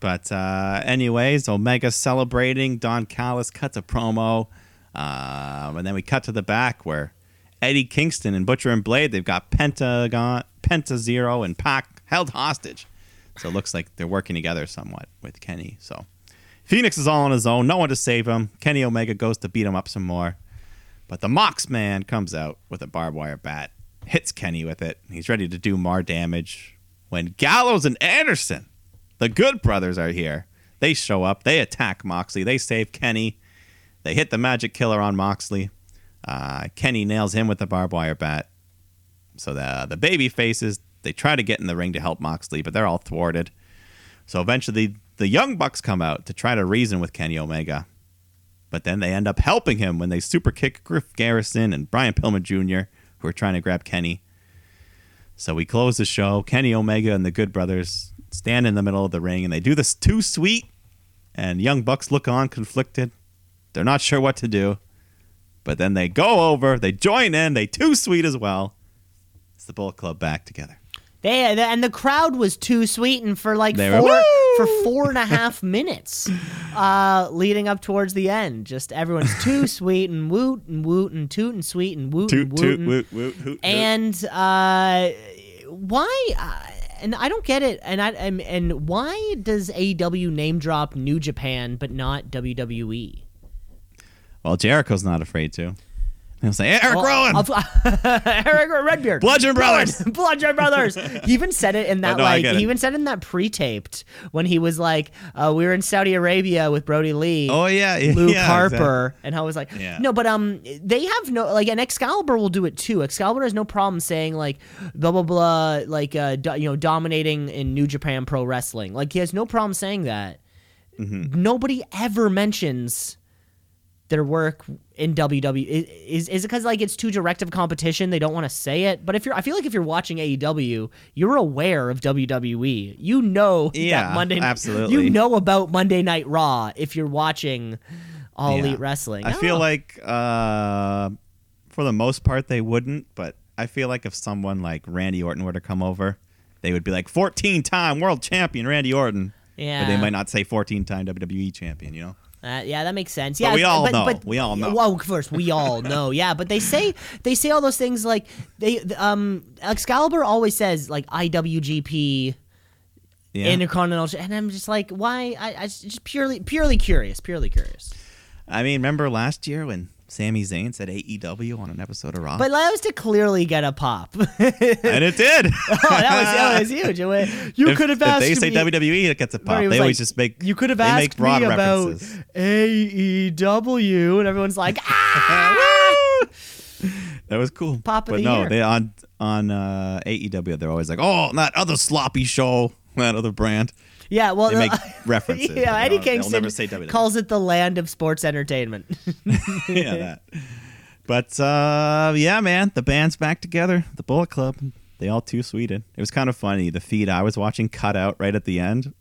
But uh, anyways, Omega celebrating. Don Callis cuts a promo, um, and then we cut to the back where Eddie Kingston and Butcher and Blade they've got Pentagon, Penta Zero, and Pac held hostage. So it looks like they're working together somewhat with Kenny. So Fenix is all on his own, no one to save him. Kenny Omega goes to beat him up some more. But the Mox man comes out with a barbed wire bat, hits Kenny with it. He's ready to do more damage. When Gallows and Anderson, the Good Brothers, are here, they show up. They attack Moxley. They save Kenny. They hit the Magic Killer on Moxley. Uh, Kenny nails him with the barbed wire bat. So the the baby faces they try to get in the ring to help Moxley, but they're all thwarted. So eventually, the Young Bucks come out to try to reason with Kenny Omega. But then they end up helping him when they super kick Griff Garrison and Brian Pillman Jr., who are trying to grab Kenny. So we close the show. Kenny Omega and the Good Brothers stand in the middle of the ring and they do this too sweet. And Young Bucks look on conflicted. They're not sure what to do. But then they go over, they join in, they too sweet as well. It's the Bullet Club back together. They and the crowd was too sweet, and for like They four "Woo!" for four and a half minutes, uh, leading up towards the end. Just everyone's too sweet and woot and woot and toot and sweet and woot Toot and woot. toot and- woot woot hoot. and uh, why? Uh, and I don't get it. And I and, and why does AEW name drop New Japan but not? WWE? Well, Jericho's not afraid to. He'll say, Eric Well, Rowan, Eric Redbeard, Bludgeon Brothers." Bludgeon Brothers. He even said it in that no, like he even said in that pre-taped when he was like, uh, "We were in Saudi Arabia with Brodie Lee." Oh yeah, yeah Luke yeah, Harper, and I was like, Yeah. no, but um, they have no like, and Excalibur will do it too. Excalibur has no problem saying like blah blah blah, like uh, do, you know, dominating in New Japan Pro Wrestling. Like he has no problem saying that. Mm-hmm. Nobody ever mentions their work in WWE. Is is it because like it's too direct of competition? They don't want to say it. But if you're, I feel like if you're watching AEW, you're aware of WWE. You know Yeah, Monday. absolutely. You know about Monday Night Raw if you're watching All Yeah. Elite Wrestling. I don't feel know. like uh, for the most part they wouldn't, but I feel like if someone like Randy Orton were to come over, they would be like 14 time world champion Randy Orton. yeah, But they might not say 14 time WWE champion, you know? Uh, yeah, that makes sense. But Yeah, we all but, know. But, We all know. Well, first we all know. Yeah, but they say they say all those things like they um Excalibur always says like IWGP Yeah. Intercontinental, and I'm just like, why? I, I just purely purely curious, purely curious. I mean, remember last year when Sami Zayn said AEW on an episode of Raw? But that was to clearly get a pop. and it did. Oh, that was that was huge. Was- You could have if asked they say me. WWE, it gets a pop. They was always just make. You could have they asked make broad me about references. AEW, and everyone's like, ah! That was cool. Pop of but the no, year. they on on uh, AEW. They're always like, "Oh, that other sloppy show, that other brand." Yeah, well, They make uh, references, Yeah, Eddie Kingston calls it the land of sports entertainment. yeah, that. But uh, yeah, man, the band's back together. The Bullet Club. They all too sweeted. It was kind of funny. The feed I was watching cut out right at the end.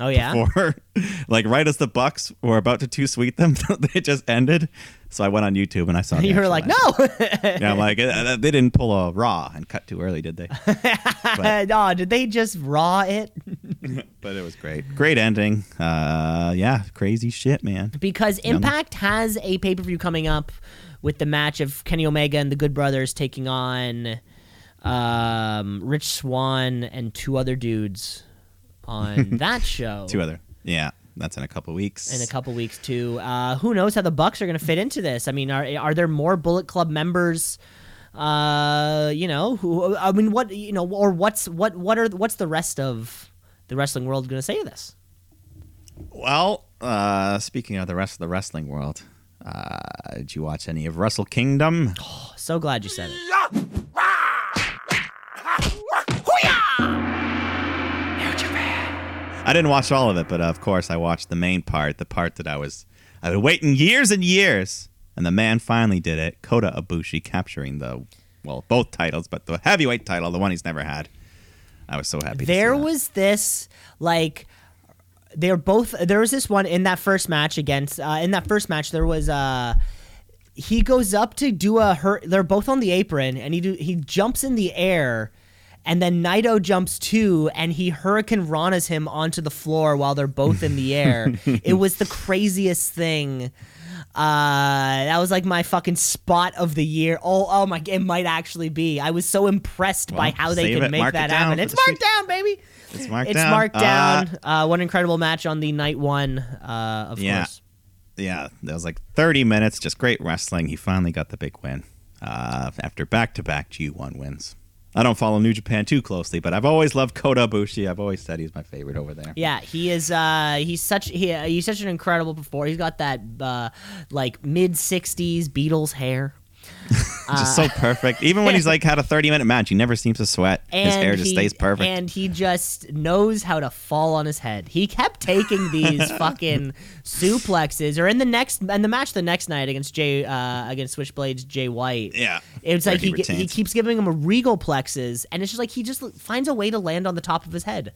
Oh yeah, For like right as the Bucks were about to too sweet them, they just ended. So I went on YouTube and I saw. you were like, no. Yeah, I'm like, uh, they didn't pull a raw and cut too early, did they? but, no, did they just raw it? but it was great. Great ending. Uh, yeah, crazy shit, man. Because Young. Impact has a pay per view coming up with the match of Kenny Omega and the Good Brothers taking on um, Rich Swann and two other dudes on that show. Two other. Yeah, that's in a couple weeks. in a couple weeks too. Uh, who knows how the Bucks are going to fit into this? I mean, are are there more Bullet Club members? Uh, you know, who? I mean, what you know, or what's what what are what's the rest of the wrestling world going to say to this? Well, uh, speaking of the rest of the wrestling world, uh, did you watch any of Wrestle Kingdom? So glad you said it. I didn't watch all of it, but of course I watched the main part, the part that I was I've been waiting years and years, and the man finally did it. Kota Ibushi capturing the well, both titles, but the heavyweight title, the one he's never had. I was so happy. There was this like they're both there was this one in that first match against uh, in that first match there was uh he goes up to do a hurt they're both on the apron and he do he jumps in the air and then Naito jumps too and he hurricane ranas him onto the floor while they're both in the air. it was the craziest thing. Uh, that was like my fucking spot of the year. Oh, oh my! It might actually be. I was so impressed by how they could it, make it that down happen. It's marked down, baby. It's marked it's down. marked Uh, down. Uh, one incredible match on the night one, uh, of Yeah. course. yeah, that was like 30 minutes, just great wrestling. He finally got the big win uh, after back-to-back G1 wins. I don't follow New Japan too closely, but I've always loved Kota Ibushi. I've always said he's my favorite over there. Yeah, he is. Uh, he's such he, he's such an incredible performer. He's got that uh, like mid '60s Beatles hair. just so perfect. Even when he's like had a 30 minute match, he never seems to sweat. And his hair just he- stays perfect. And he just knows how to fall on his head. He kept taking these fucking suplexes, or in the next and the match the next night against Jay uh, against Switchblades Jay White. yeah, It's like he, he, retains. keeps giving him a regal plexes, and it's just like he just finds a way to land on the top of his head.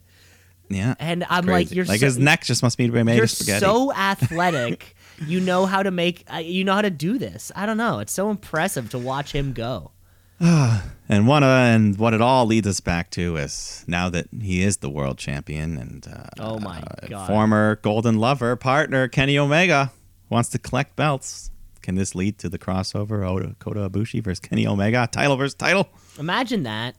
yeah, And I'm Crazy. like, you're like so, his neck just must be made you're of spaghetti. so athletic. you know how to make. Uh, you know how to do this. I don't know. It's so impressive to watch him go. And one uh, and what it all leads us back to is now that he is the world champion and uh, Oh my uh, God. former Golden Lover partner Kenny Omega wants to collect belts. Can this lead to the crossover Oda, Kota Ibushi versus Kenny Omega title versus title? Imagine that.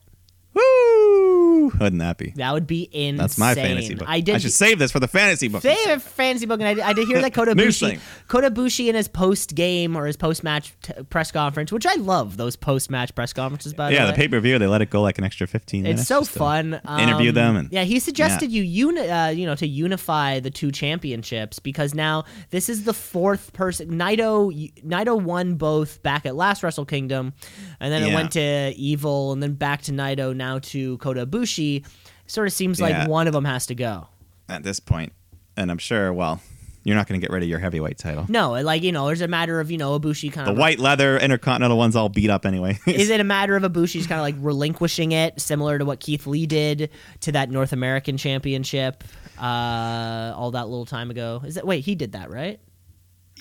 Woo! Wouldn't that be? That would be insane. That's my fantasy book. I did I should save this for the fantasy book. favorite fantasy book, and I, did- I did hear that Kota thing. Kota Ibushi in his post game or his post match t- press conference, which I love those post match press conferences. By Yeah, the the pay per view they let it go like an extra fifteen minutes. It's so fun. interview Um, them and yeah, he suggested you uni- uh, you know to unify the two championships because now this is the fourth person. Naito Naito won both back at last Wrestle Kingdom, and then it went to Evil, and then back to Naito, now to Kota Ibushi. Sort of seems like one of them has to go. at this point, and I'm sure. Well, you're not going to get rid of your heavyweight title. No, like you know, there's a matter of you know Ibushi kind The of white leather intercontinental one's all beat up anyway. Is it a matter of Ibushi's kind of like relinquishing it, similar to what Keith Lee did to that North American Championship uh, all that little time ago? Is that wait? He did that, right?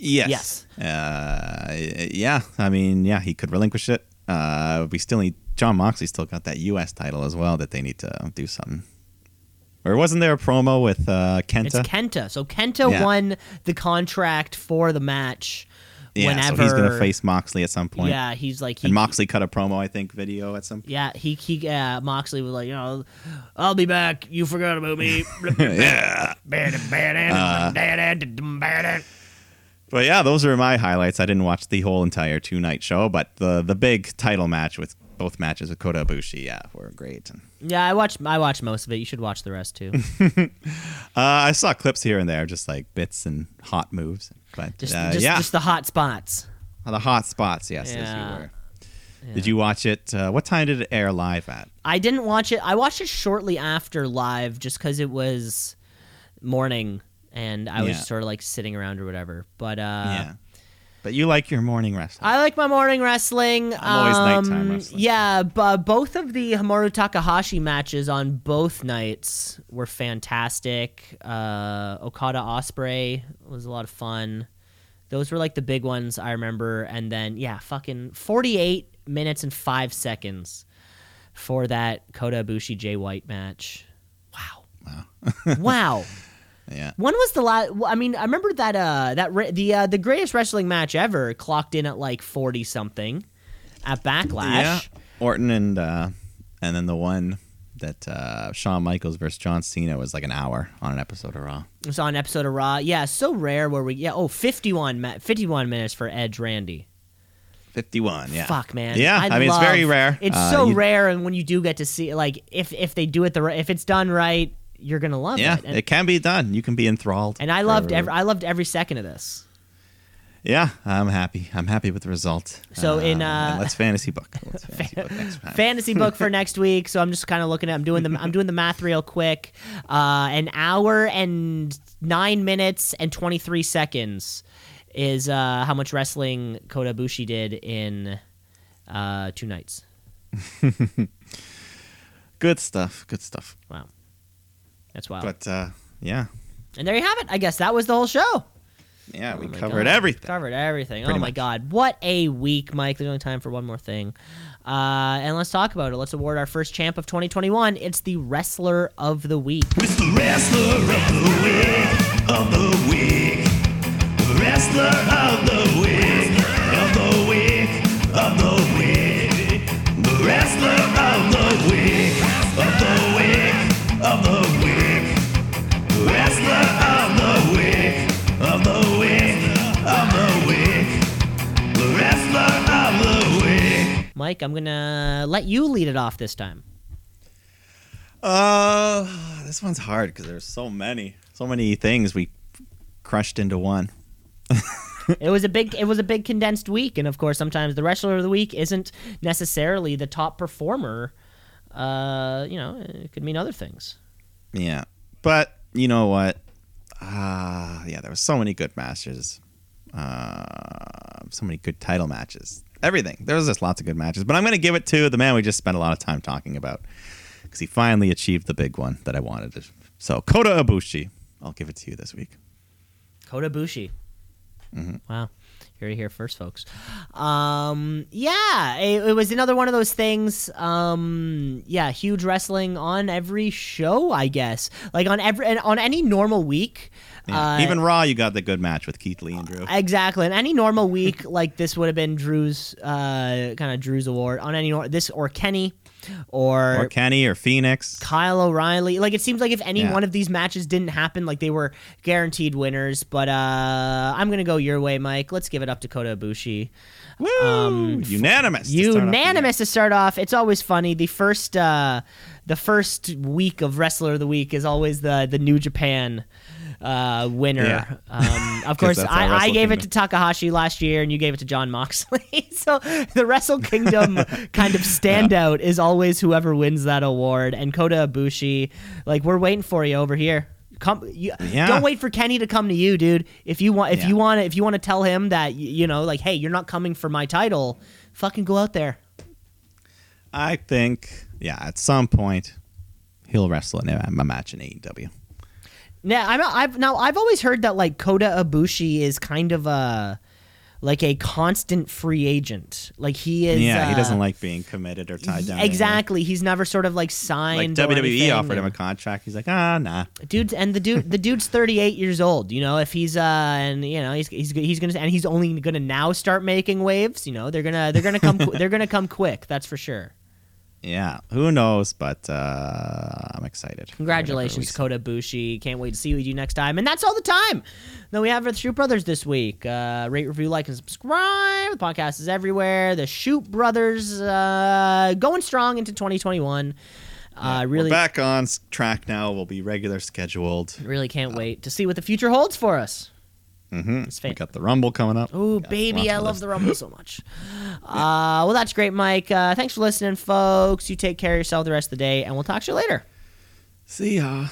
Yes. Yes. Uh, yeah. I mean, yeah, he could relinquish it. Uh, we still need Jon Moxley. Still got that U.S. title as well that they need to do something. Or wasn't there a promo with uh, Kenta? It's Kenta. So Kenta Yeah. won the contract for the match. yeah, whenever so he's gonna face Moxley at some point. Yeah, he's like he. and Moxley cut a promo, I think, video at some. Point. Yeah, he he uh, Moxley was like, you know, I'll be back. You forgot about me. yeah. yeah. But yeah, those are my highlights. I didn't watch the whole entire two night show, but the the big title match with both matches with Kota Ibushi, yeah, were great. Yeah, I watched I watched most of it. You should watch the rest too. Uh, I saw clips here and there, just like bits and hot moves. But Just uh, just, yeah, just the hot spots. the hot spots. Yes, as Yeah. you were. Did you watch it? Uh, what time did it air live at? I didn't watch it. I watched it shortly after live just because it was morning and I was Yeah. sort of like sitting around or whatever. But uh, yeah, but you like your morning wrestling. I like my morning wrestling. I'm always Um, nighttime wrestling. Yeah, but both of the Hiromu Takahashi matches on both nights were fantastic. Uh, Okada Ospreay was a lot of fun. Those were like the big ones I remember. And then yeah, fucking 48 minutes and five seconds for that Kota Ibushi Jay White match. Wow. Wow. wow. Yeah, When was the last? I mean, I remember that uh that the uh, the greatest wrestling match ever clocked in at like forty something at Backlash. yeah. Orton and uh, and then the one that uh, Shawn Michaels versus John Cena was like an hour on an episode of Raw. It was on an episode of Raw. Yeah, so rare where we yeah oh 51 51 minutes for Edge Randy. Fifty-one. Yeah. Fuck man. Yeah, I, mean love- it's very rare. It's Uh, so you- rare, and when you do get to see like if if they do it the right, if it's done right, you're gonna love Yeah, it. Yeah, it can be done. You can be enthralled. and I loved every I loved every second of this. Yeah, I'm happy. I'm happy with the result. So in, uh, let's fantasy book. Let's fantasy book next fantasy book for next week. So I'm just kind of looking at. I'm doing the. I'm doing the math real quick. Uh, an hour and nine minutes and 23 seconds is uh, how much wrestling Kota Ibushi did in uh, two nights. Good stuff. Good stuff. Wow, that's wild. But uh, yeah, and there you have it. I guess that was the whole show. yeah, Oh we covered God. everything. Covered everything. Pretty oh my much. god, what a week, Mike! There's only time for one more thing, uh, and let's talk about it. Let's award our first champ of 2021. It's the wrestler of the week. It's the wrestler of the week, of the week. Wrestler of the week, of the week, of the week. The wrestler of the week, Mike, I'm gonna let you lead it off this time. Uh, this one's hard because there's so many, so many things we crushed into one. it was a big it was a big condensed week and of course sometimes the wrestler of the week isn't necessarily the top performer uh you know it could mean other things Yeah, but you know what? Ah, yeah, there were so many good matches. Uh, so many good title matches. Everything. There was just lots of good matches. But I'm going to give it to the man we just spent a lot of time talking about because he finally achieved the big one that I wanted. To. So Kota Ibushi, I'll give it to you this week. Kota Bushi. Mm-hmm. wow Here, here first, folks. Um, yeah, it, it was another one of those things. Um, yeah, huge wrestling on every show, I guess. Like on every on any normal week. Yeah. uh, Even Raw, you got the good match with Keith Lee and Drew. Exactly. And any normal week, like this would have been Drew's uh, kind of Drew's award. On any nor- this or Kenny or, or Kenny or Fenix. Kyle O'Reilly. Like it seems like if any Yeah. one of these matches didn't happen, like they were guaranteed winners. But uh, I'm gonna go your way, Mike. Let's give it up to Kota Ibushi. Woo! Unanimous. to start off the year. Unanimous to start off. It's always funny. The first uh, the first week of Wrestler of the Week is always the the New Japan uh, winner. Yeah. Um, of course, I, I gave it to Takahashi last year, and you gave it to Jon Moxley. so the Wrestle Kingdom kind of standout is always whoever wins that award. And Kota Ibushi, like we're waiting for you over here. Come, you, Yeah. don't wait for Kenny to come to you, dude. If you want, if Yeah. you want to, if you want to tell him that, you know, like, hey, you're not coming for my title, fucking go out there. I think, yeah, at some point, he'll wrestle in a, match in AEW. Now, I'm, I've now I've always heard that like Kota Ibushi is kind of a like a constant free agent. Like he is. yeah, he uh, doesn't like being committed or tied down. Exactly. He's never sort of like Like signed. or WWE offered him a contract. He's like, ah, nah. dude and the dude the dude's 38 years old you know if he's uh and you know he's he's, he's gonna and he's only gonna now start making waves you know they're gonna they're gonna come they're gonna come quick that's for sure Yeah, who knows? But uh, I'm excited. congratulations Kota Ibushi can't wait to see you next time and that's all the time that we have for the Shoot Brothers this week uh rate review like and subscribe the podcast is everywhere the Shoot Brothers uh going strong into 2021 uh really We're back on track now. We'll be regular scheduled. really can't wait to see what the future holds for us Mm-hmm. It's fan- We got the Rumble coming up. Oh, baby, I love the Rumble so much. Uh, well, that's great, Mike. Uh, thanks for listening, folks. You take care of yourself the rest of the day, and we'll talk to you later. See ya.